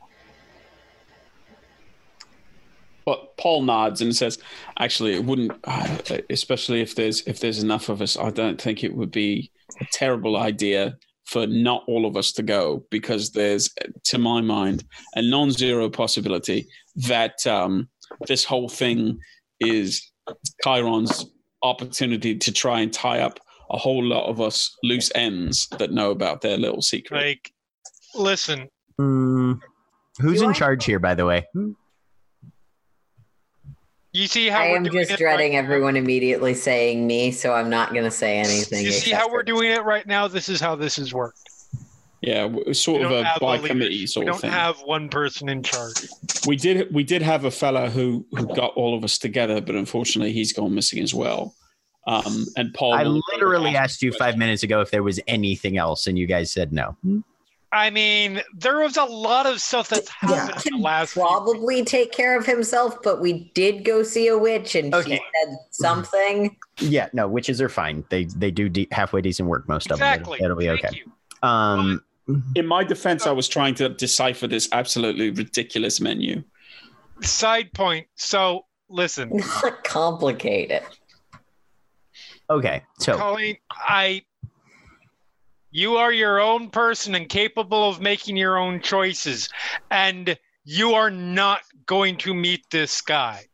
But Paul nods and says, "Actually, it wouldn't, uh, especially if there's if there's enough of us. I don't think it would be a terrible idea for not all of us to go because there's, to my mind, a non-zero possibility that um, this whole thing is Cheiron's opportunity to try and tie up a whole lot of us loose ends that know about their little secret. Like, listen, Hmm. who's Do in I- charge here, by the way? You see how I am just dreading right now? everyone immediately saying me, so I'm not going to say anything. You see how we're doing it right now? This is how this has worked. Yeah, w- sort We of don't a have by leader. committee We sort don't of thing. have one person in charge. we did we did have a fella who who got all of us together, but unfortunately he's gone missing as well. Um, and Paul, I literally asked you five minutes ago if there was anything else, and you guys said no. I mean, there was a lot of stuff that's Yeah. happened in the last few Probably take care of himself, but we did go see a witch, and Okay. she said something. Yeah, no, witches are fine. They they do de- halfway decent work. Most Exactly. of them. It'll, it'll be Thank okay. you. Um, In my defense, I was trying to decipher this absolutely ridiculous menu. Side point. So listen, *laughs* Not complicated. okay, so Colleen, I you are your own person and capable of making your own choices. And you are not going to meet this guy.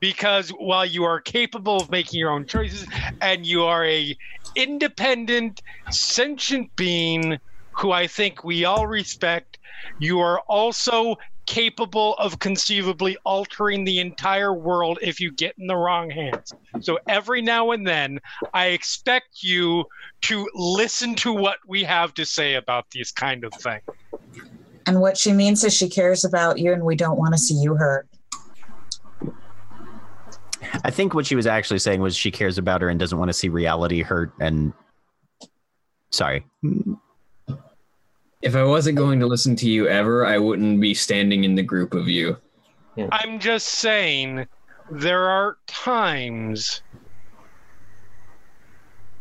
Because while you are capable of making your own choices and you are a independent, sentient being who I think we all respect, you are also capable of conceivably altering the entire world if you get in the wrong hands. So every now and then, I expect you to listen to what we have to say about these kind of things. And what she means is she cares about you and we don't want to see you hurt. I think what she was actually saying was she cares about her and doesn't want to see reality hurt. And sorry, If I wasn't going to listen to you ever, I wouldn't be standing in the group of you. I'm just saying there are times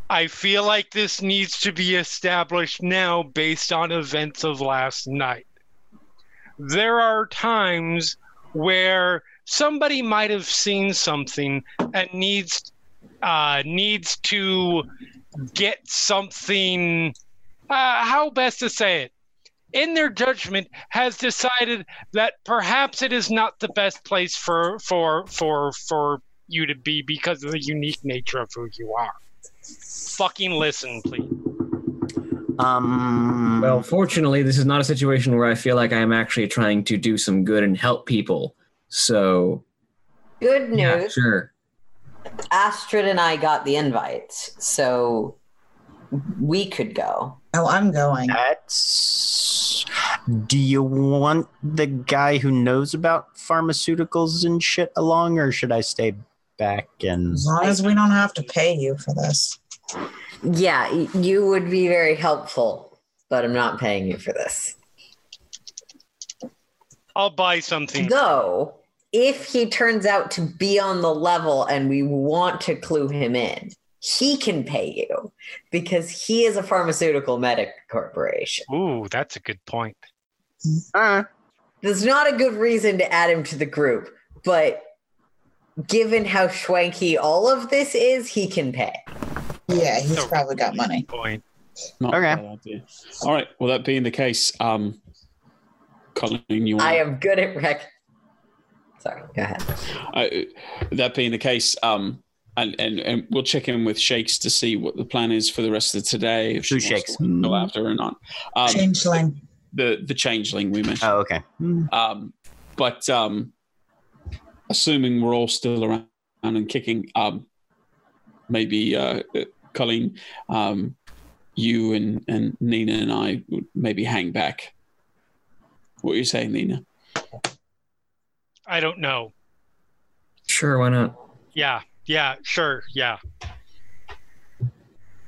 I feel like this needs to be established now based on events of last night. There are times where somebody might have seen something and needs uh, needs to get something uh, how best to say it in their judgment has decided that perhaps it is not the best place for for for for you to be because of the unique nature of who you are fucking listen please um, Well, fortunately, this is not a situation where I feel like I am actually trying to do some good and help people. So, Good news. yeah, sure. Astrid and I got the invites, so we could go. Oh, I'm going. that's. Do you want the guy who knows about pharmaceuticals and shit along, or should I stay back and? As long as we don't have to pay you for this. Yeah, you would be very helpful, but I'm not paying you for this. i'll buy something Though, if he turns out to be on the level and we want to clue him in, he can pay you because he is a pharmaceutical medic corporation. ooh that's a good point Uh, There's not a good reason to add him to the group, but given how schwanky all of this is, he can pay. Yeah, he's So- probably got money. point Not a Okay. bad idea. All right. Well, that being the case, um, Colin, you want I am good at rec. Sorry, go ahead. I, that being the case, um, and, and and we'll check in with Shakes to see what the plan is for the rest of today. If she Who wants Shakes? to go after or not. Um, Changeling. the the changeling we mentioned. oh, okay. Um, but um, assuming we're all still around and kicking, um, maybe uh, Colleen, um, you and, and Nina and I would maybe hang back. What are you saying, Nina? i don't know Sure, why not? yeah yeah sure yeah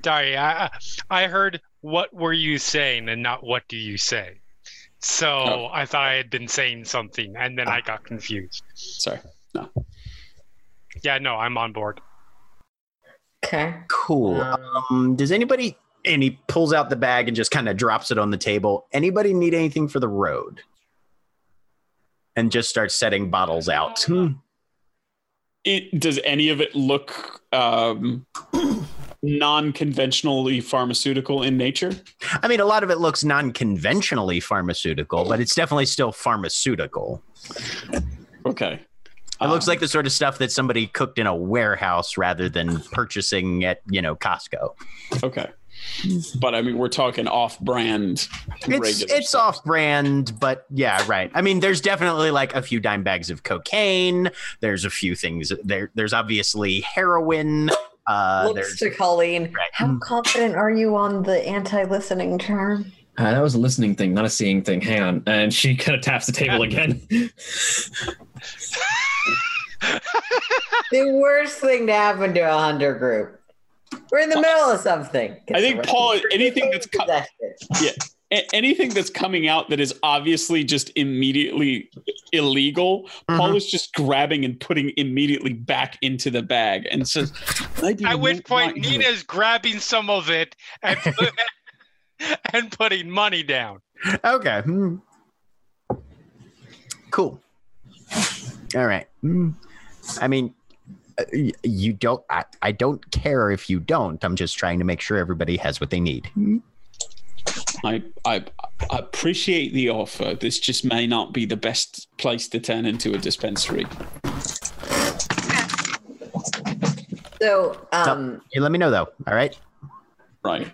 sorry i I- i heard what were you saying and not what do you say so Oh. i thought i had been saying something and then i got confused Sorry. No. Yeah no i'm on board Okay. Cool. Um, does anybody? And he pulls out the bag and just kind of drops it on the table. Anybody need anything for the road? And just starts setting bottles out. Hmm. It does any of it look um, non-conventionally pharmaceutical in nature? I mean, a lot of it looks non-conventionally pharmaceutical, but it's definitely still pharmaceutical. Okay. It looks Um, like the sort of stuff that somebody cooked in a warehouse rather than purchasing at you know Costco. Okay. But I mean, we're talking off-brand. It's it's stuff. off brand, but yeah, right. I mean, there's definitely like a few dime bags of cocaine. There's a few things there. There's obviously heroin. Uh, Looks there's to Colleen. Right. How confident are you on the anti-listening charm? Uh, that was a listening thing, not a seeing thing. Hang on. And she kind of taps the table again. *laughs* The worst thing to happen to a hunter group. We're in the middle of something. I think, Paul, anything that's co- Possession. A- anything that's coming out that is obviously just immediately illegal, Mm-hmm. Paul is just grabbing and putting immediately back into the bag and says, "I At which point, want you." Nina's grabbing some of it and, *laughs* and putting money down. okay. hmm. Cool. All right. Hmm. I mean, y- you don't. I, I don't care if you don't. I'm just trying to make sure everybody has what they need. Hmm. I, I I appreciate the offer. This just may not be the best place to turn into a dispensary. So, um, You let me know though. All right. Right.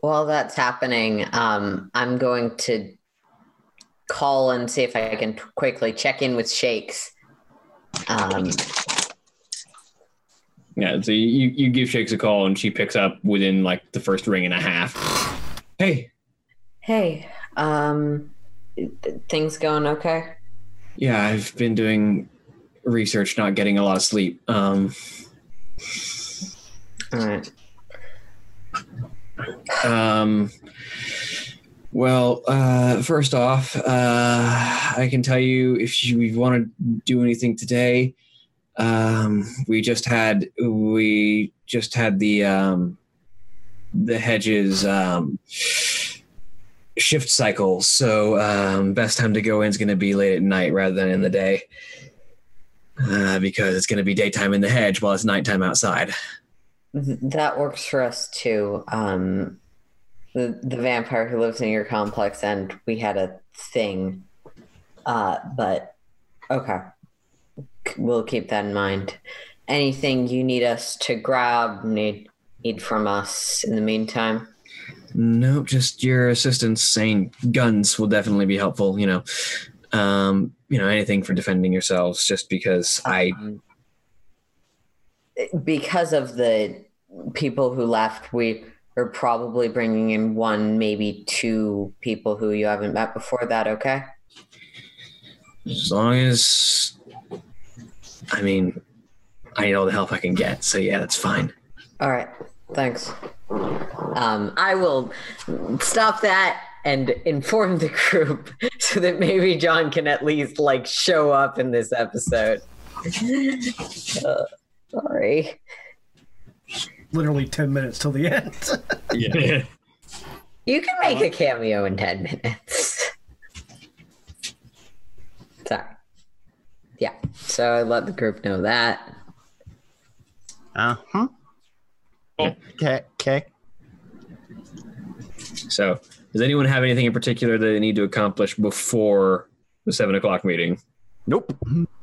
while that's happening, um, I'm going to call and see if I can quickly check in with Shakes. Um, yeah, so you, you give Shakes a call and she picks up within like the first ring and a half. Hey, hey, um, things going okay? yeah, I've been doing research, not getting a lot of sleep. Um, All right. Um, well, uh, first off, uh, I can tell you if you want to do anything today, um, we just had we just had the um, the hedges um, shift cycle, so um, best time to go in is going to be late at night rather than in the day. Uh, because it's going to be daytime in the hedge while it's nighttime outside. That works for us too. Um, the the vampire who lives in your complex, and we had a thing. Uh, but okay, we'll keep that in mind. Anything you need us to grab, need need from us in the meantime. Nope, just your assistance saying guns will definitely be helpful, you know. Um, you know, anything for defending yourselves just because I Um, because of the people who left, we are probably bringing in one, maybe two people who you haven't met before. That okay? as long as I mean I need all the help I can get. So yeah, that's fine. All right. Thanks. Um, I will stop that and inform the group *laughs* so that maybe John can at least like show up in this episode. *laughs* Uh, sorry. Literally 10 minutes till the end. *laughs* Yeah. You can make a cameo in 10 minutes. Sorry. Yeah. So I let the group know that. Uh huh. Cool. Okay. Okay. so does anyone have anything in particular that they need to accomplish before the seven o'clock meeting? Nope.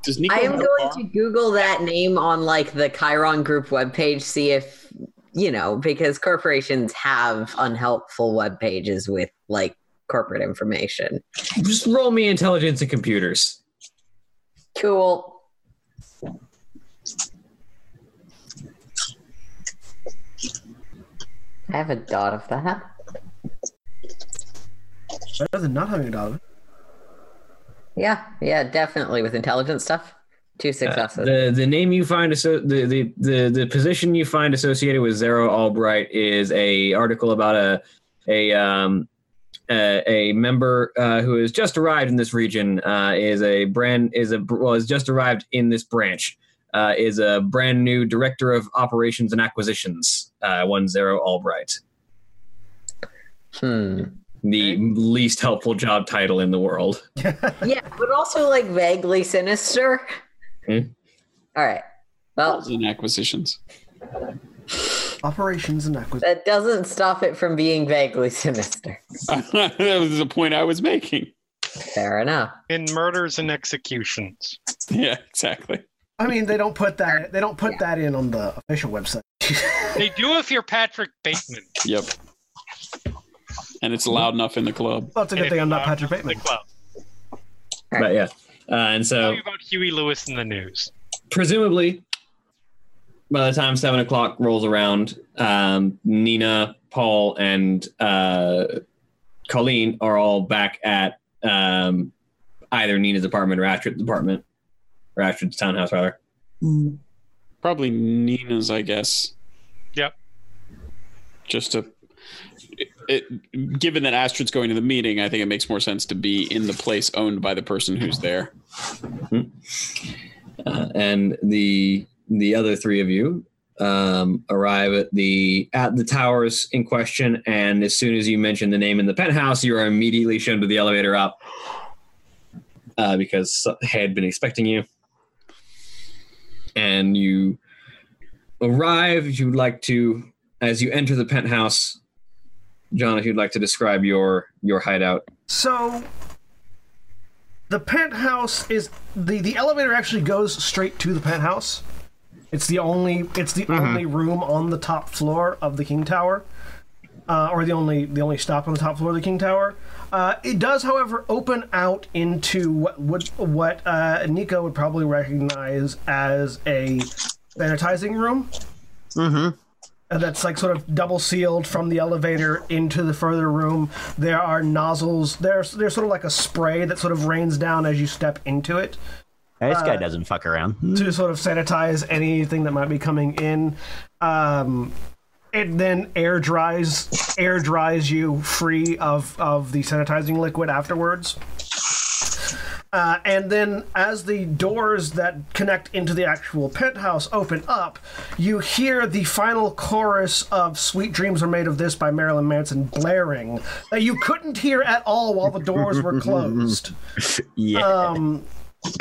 Does Nico I am going to Google that name on like the Cheiron group webpage, see if, you know, because corporations have unhelpful web pages with like corporate information. Just roll me intelligence and computers. Cool. I have a dot of that. Better than not having a dot of it. Yeah, yeah, definitely with intelligence stuff. Two Uh, the the name you find asso- the, the the the position you find associated with Xaro Albright is a article about a a um a, a member uh, who has just arrived in this region uh, is a brand is a well has just arrived in this branch uh, is a brand new director of operations and acquisitions uh, one Xaro Albright hmm. the least helpful job title in the world *laughs* Yeah, but also like vaguely sinister. Hmm. All right. Well, in acquisitions. Operations and acquisition. that doesn't stop it from being vaguely sinister. *laughs* that was the point I was making. Fair enough. In murders and executions. Yeah, exactly. I mean, they don't put that. They don't put that in on the official website. *laughs* They do if you're Patrick Bateman. Yep. and it's loud enough in the club. Well, it's a good And thing I'm not Patrick loud in the Bateman. club. But yeah, uh, and so Tell me about Huey Lewis in the news. presumably by the time seven o'clock rolls around um, nina paul and uh, colleen are all back at um, either nina's apartment or astrid's apartment or astrid's townhouse rather Mm. Probably Nina's, I guess. Yep. Just to. It, it- given that Astrid's going to the meeting, I think it makes more sense to be in the place owned by the person who's there. uh, and the the other three of you um, arrive at the at the towers in question. And as soon as you mention the name in the penthouse you are immediately shown to the elevator up uh, because had been expecting you. And you arrive if you would like to as you enter the penthouse john if you'd like to describe your your hideout. So the penthouse is the the elevator actually goes straight to the penthouse. It's the only it's the only room on the top floor of the King Tower, uh, or the only the only stop on the top floor of the King Tower. Uh, it does, however, open out into what would what uh, Nico would probably recognize as a sanitizing room. Mm-hmm. Uh, that's like sort of double sealed from the elevator into the further room. There are nozzles. There's there's sort of like a spray that sort of rains down as you step into it This guy doesn't fuck around. to sort of sanitize anything that might be coming in. Um, it then air dries air dries you free of of the sanitizing liquid afterwards. Uh, and then, as the doors that connect into the actual penthouse open up, you hear the final chorus of Sweet Dreams Are Made of This by Marilyn Manson blaring that you couldn't hear at all while the doors were closed *laughs* Yeah. um,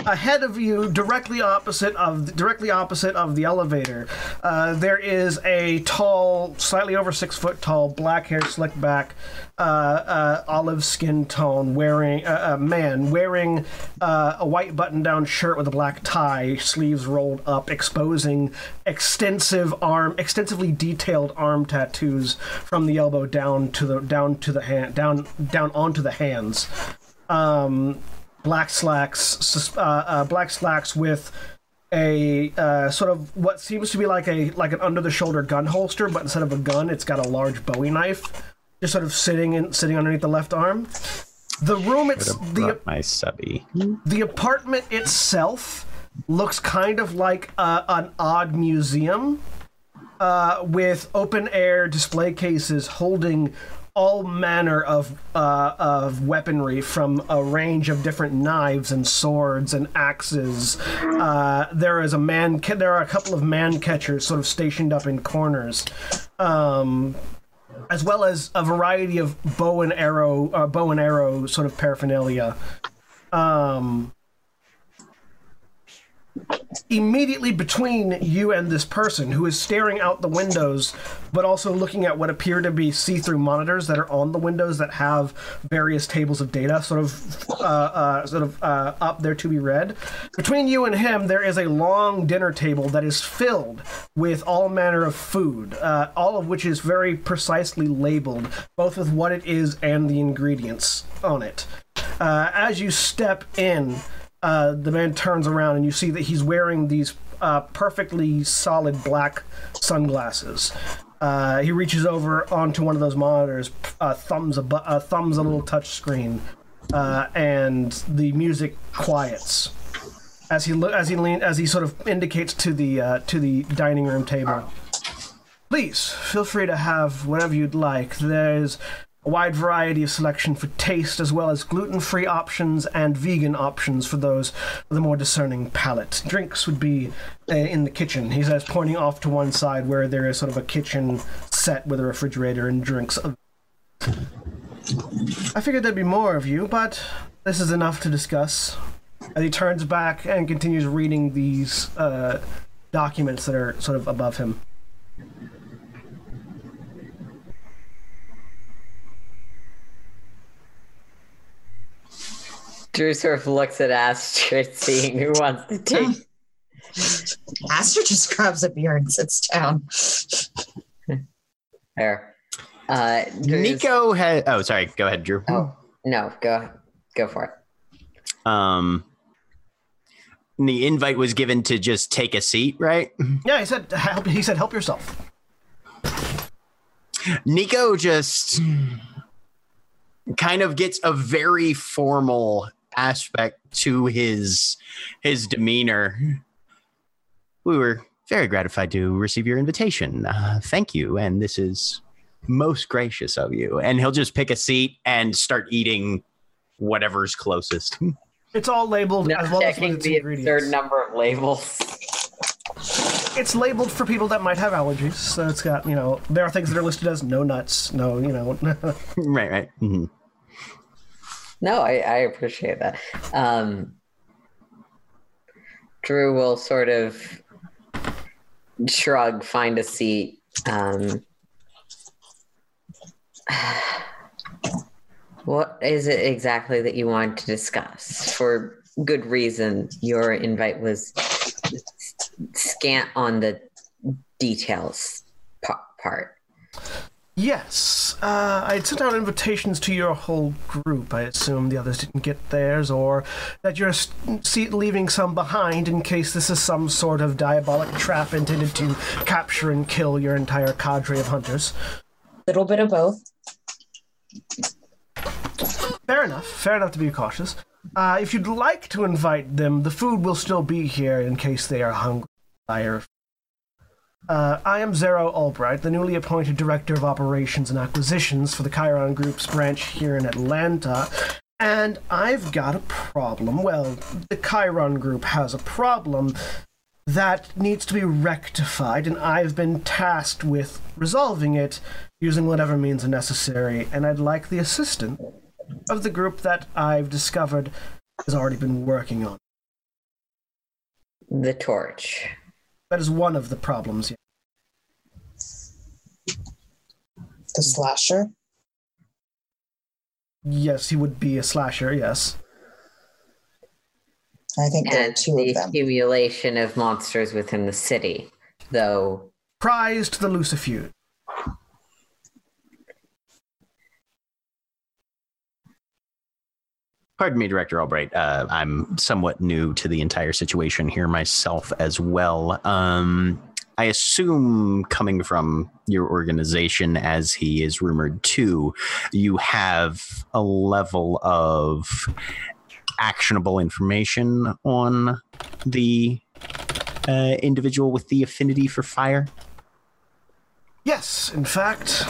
ahead of you, directly opposite of directly opposite of the elevator, uh, there is a tall, slightly over six foot tall, black hair, slick back, uh, uh, olive skin tone, wearing uh, a man wearing uh, a white button down shirt with a black tie, sleeves rolled up, exposing extensive arm, extensively detailed arm tattoos from the elbow down to the down to the hand down down onto the hands. Um, black slacks, uh, uh, black slacks with a uh, sort of what seems to be like a like an under the shoulder gun holster, but instead of a gun, it's got a large Bowie knife, just sort of sitting in sitting underneath the left arm. The room, it's the my subby. the apartment itself looks kind of like a, an odd museum uh, with open air display cases holding all manner of uh, of weaponry from a range of different knives and swords and axes. Uh, there is a man. There are a couple of man catchers sort of stationed up in corners. Um, as well as a variety of bow and arrow, uh, bow and arrow sort of paraphernalia. Um, immediately between you and this person who is staring out the windows, but also looking at what appear to be see-through monitors that are on the windows that have various tables of data, sort of, uh, uh, sort of uh, up there to be read. Between you and him, there is a long dinner table that is filled with all manner of food, uh, all of which is very precisely labeled, both with what it is and the ingredients on it. Uh, as you step in, uh, the man turns around and you see that he's wearing these uh, perfectly solid black sunglasses. Uh, he reaches over onto one of those monitors, uh, thumbs a bu- uh, thumbs a little touch screen, uh, and the music quiets as he lo- as he lean as he sort of indicates to the to the dining room table. Please feel free to have whatever you'd like. There's a wide variety of selection for taste, as well as gluten free options and vegan options for those with a more discerning palate. Drinks would be uh, in the kitchen. He says, pointing off to one side where there is sort of a kitchen set with a refrigerator and drinks. I figured there'd be more of you, but this is enough to discuss. As he turns back and continues reading these uh, documents that are sort of above him. Drew sort of looks at Astrid, *laughs* seeing who wants to take. *laughs* Aster just grabs a beer and sits down. There. Uh, Nico had. Oh, sorry. Go ahead, Drew. Oh no, go go for it. Um, the invite was given to just take a seat, right? Yeah, he said help. He said help yourself. Nico just kind of gets a very formal aspect to his his demeanor. We were very gratified to receive your invitation. Uh, thank you, and this is most gracious of you. And he'll just pick a seat and start eating whatever's closest. It's all labeled Not as well as checking its the ingredients. absurd number of labels. It's labeled for people that might have allergies. So it's got you know there are things that are listed as no nuts, no you know. *laughs* right, right. Mhm. No, I, I appreciate that. Um, Drew will sort of shrug, find a seat. Um, *sighs* what is it exactly that you want to discuss? For good reason, your invite was scant on the details part. Yes, uh, I had sent out invitations to your whole group. I assume the others didn't get theirs, or that you're leaving some behind in case this is some sort of diabolic trap intended to capture and kill your entire cadre of hunters. Little bit of both. Fair enough. Fair enough to be cautious. Uh, if you'd like to invite them, the food will still be here in case they are hungry. Uh, I am Xaro Albright, the newly appointed Director of Operations and Acquisitions for the Cheiron Group's branch here in Atlanta. And I've got a problem. Well, the Cheiron Group has a problem that needs to be rectified, and I've been tasked with resolving it using whatever means are necessary, and I'd like the assistance of the group that I've discovered has already been working on. The torch. That is one of the problems. The slasher. Yes, he would be a slasher, yes. I think there are and two the of them. accumulation of monsters within the city, though Prize to the Lucifuge. Pardon me, Director Albright. Uh, I'm somewhat new to the entire situation here myself as well. Um, I assume, coming from your organization, as he is rumored to, you have a level of actionable information on the uh, individual with the affinity for fire. Yes, in fact,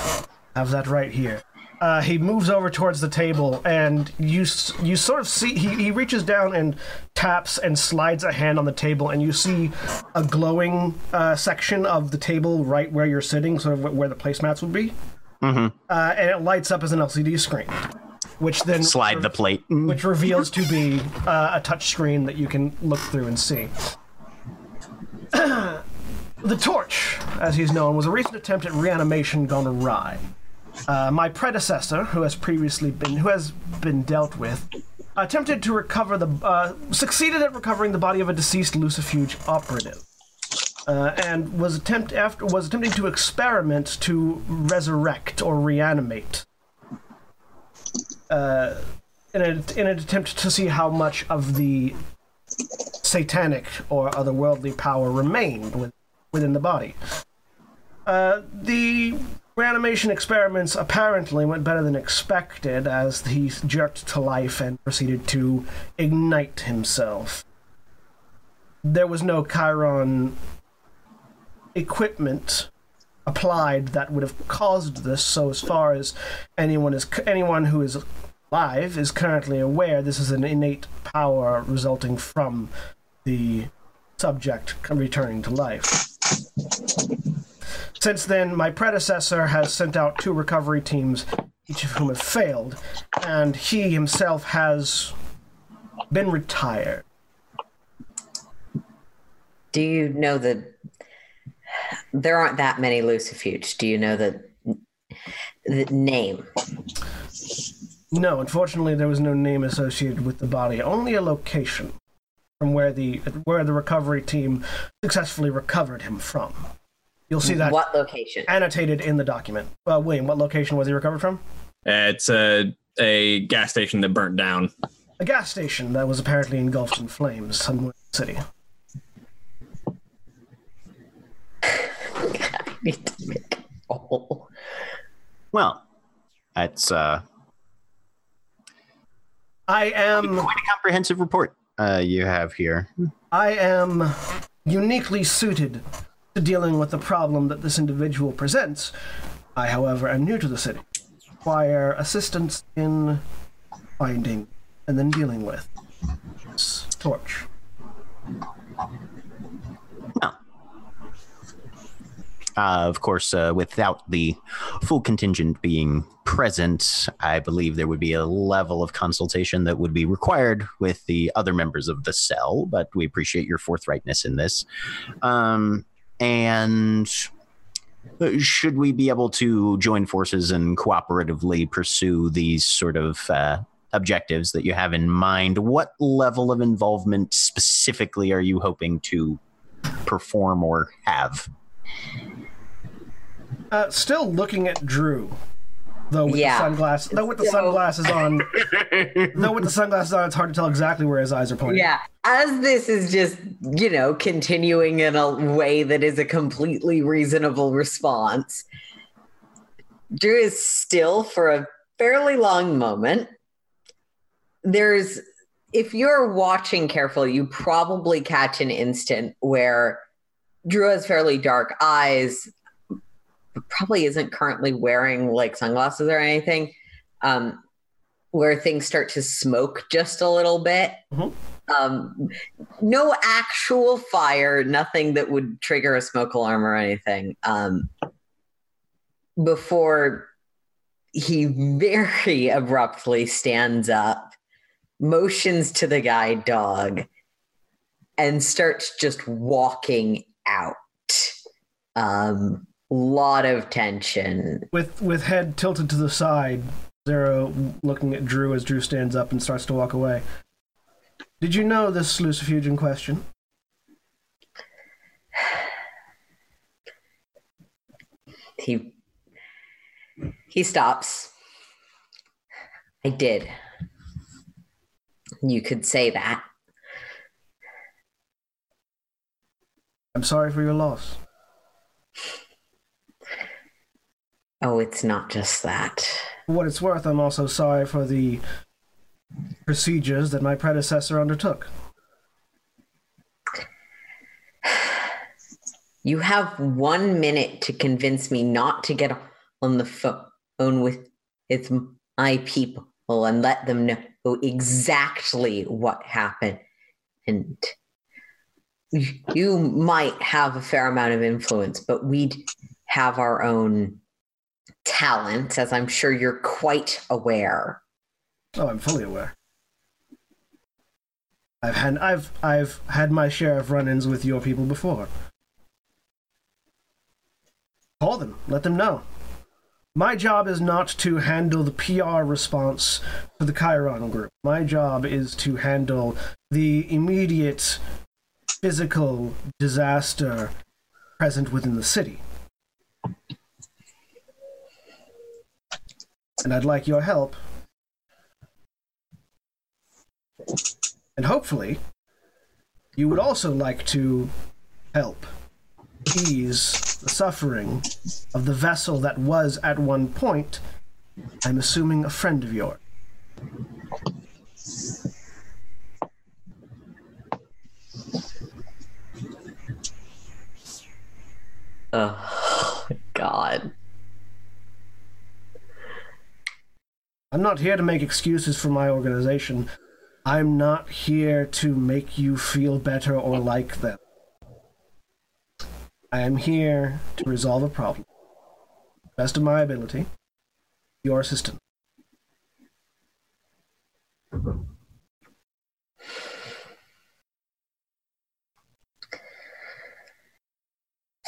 I have that right here. Uh, he moves over towards the table, and you you sort of see he, he reaches down and taps and slides a hand on the table, and you see a glowing uh, section of the table right where you're sitting, sort of where the placemats would be, Mhm. uh, and it lights up as an LCD screen, which then Slide the plate. Mm. which reveals to be uh, a touch screen that you can look through and see. *clears throat* the torch, as he's known, was a recent attempt at reanimation gone awry. Uh, my predecessor, who has previously been who has been dealt with, attempted to recover the uh, succeeded at recovering the body of a deceased Lucifuge operative. Uh, and was attempt after was attempting to experiment to resurrect or reanimate uh, in, a, in an attempt to see how much of the satanic or otherworldly power remained with, within the body. Uh, the reanimation experiments apparently went better than expected as he jerked to life and proceeded to ignite himself. There was no Cheiron equipment applied that would have caused this. So, as far as anyone is anyone who is alive is currently aware, this is an innate power resulting from the subject returning to life. Since then, my predecessor has sent out two recovery teams, each of whom have failed, and he himself has been retired. do you know that there aren't that many Lucifuge? Do you know the the name? No, unfortunately, there was no name associated with the body, only a location from where the where the recovery team successfully recovered him from. You'll see that What location? annotated in the document. Well, William, what location was he recovered from? Uh, it's a a gas station that burnt down. A gas station that was apparently engulfed in flames somewhere in the city. Need to make- oh. Well, that's uh, I am quite a comprehensive report uh, you have here. I am uniquely suited to dealing with the problem that this individual presents. I, however, am new to the city. Require assistance in finding and then dealing with this torch. Well, uh, of course, uh, without the full contingent being present, I believe there would be a level of consultation that would be required with the other members of the cell. But we appreciate your forthrightness in this. Um, and uh, should we be able to join forces and cooperatively pursue these sort of uh, objectives that you have in mind, what level of involvement specifically are you hoping to perform or have? Uh, still looking at Drew, though with Yeah. the sunglasses. Though with the So- sunglasses on, *laughs* though with the sunglasses on, it's hard to tell exactly where his eyes are pointing. Yeah, as this is just, you know, continuing in a way that is a completely reasonable response, Drew is still for a fairly long moment. There's, if you're watching carefully, you probably catch an instant where Drew has fairly dark eyes, but probably isn't currently wearing like sunglasses or anything. Um, where things start to smoke just a little bit. Mhm. Um, no actual fire, nothing that would trigger a smoke alarm or anything. Um, before he very *laughs* abruptly stands up, motions to the guide dog, and starts just walking out. Um, lot of tension. With with head tilted to the side, Xaro looking at Drew as Drew stands up and starts to walk away. Did you know this Lucifuge in question? *sighs* he he stops i did you could say that I'm sorry for your loss. Oh it's not just that For what it's worth, I'm also sorry for the procedures that my predecessor undertook. *sighs* you have one minute to convince me not to get on the phone with with my people and let them know exactly what happened and you might have a fair amount of influence but we'd have our own talents as i'm sure you're quite aware Oh, I'm fully aware. I've had I've I've had my share of run-ins with your people before. Call them, let them know. My job is not to handle the PR response for the Cheiron group. My job is to handle the immediate physical disaster present within the city. And I'd like your help And hopefully, you would also like to help ease the suffering of the vessel that was at one point, I'm assuming, a friend of yours. oh *laughs* god I'm not here to make excuses for my organization. I'm not here to make you feel better or like them. I am here to resolve a problem. Best of my ability, your assistant.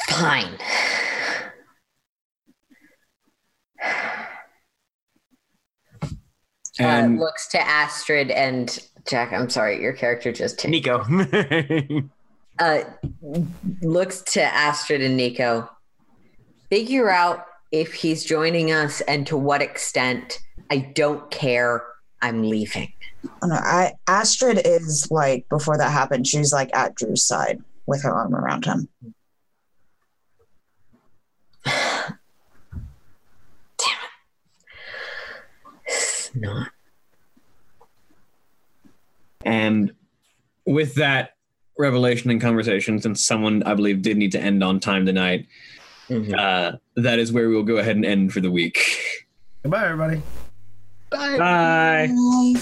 fine And uh, looks to Astrid and Jack. I'm sorry, your character just Nico. *laughs* uh, looks to Astrid and Nico. Figure out if he's joining us and to what extent. I don't care. I'm leaving. Oh, no, I Astrid is like before that happened. She's like at Drew's side with her arm around him. *sighs* *sighs* *sighs* not. And with that revelation and conversation, since someone I believe did need to end on time tonight, Mhm. uh, that is where we will go ahead and end for the week. Goodbye, everybody. Bye. Bye.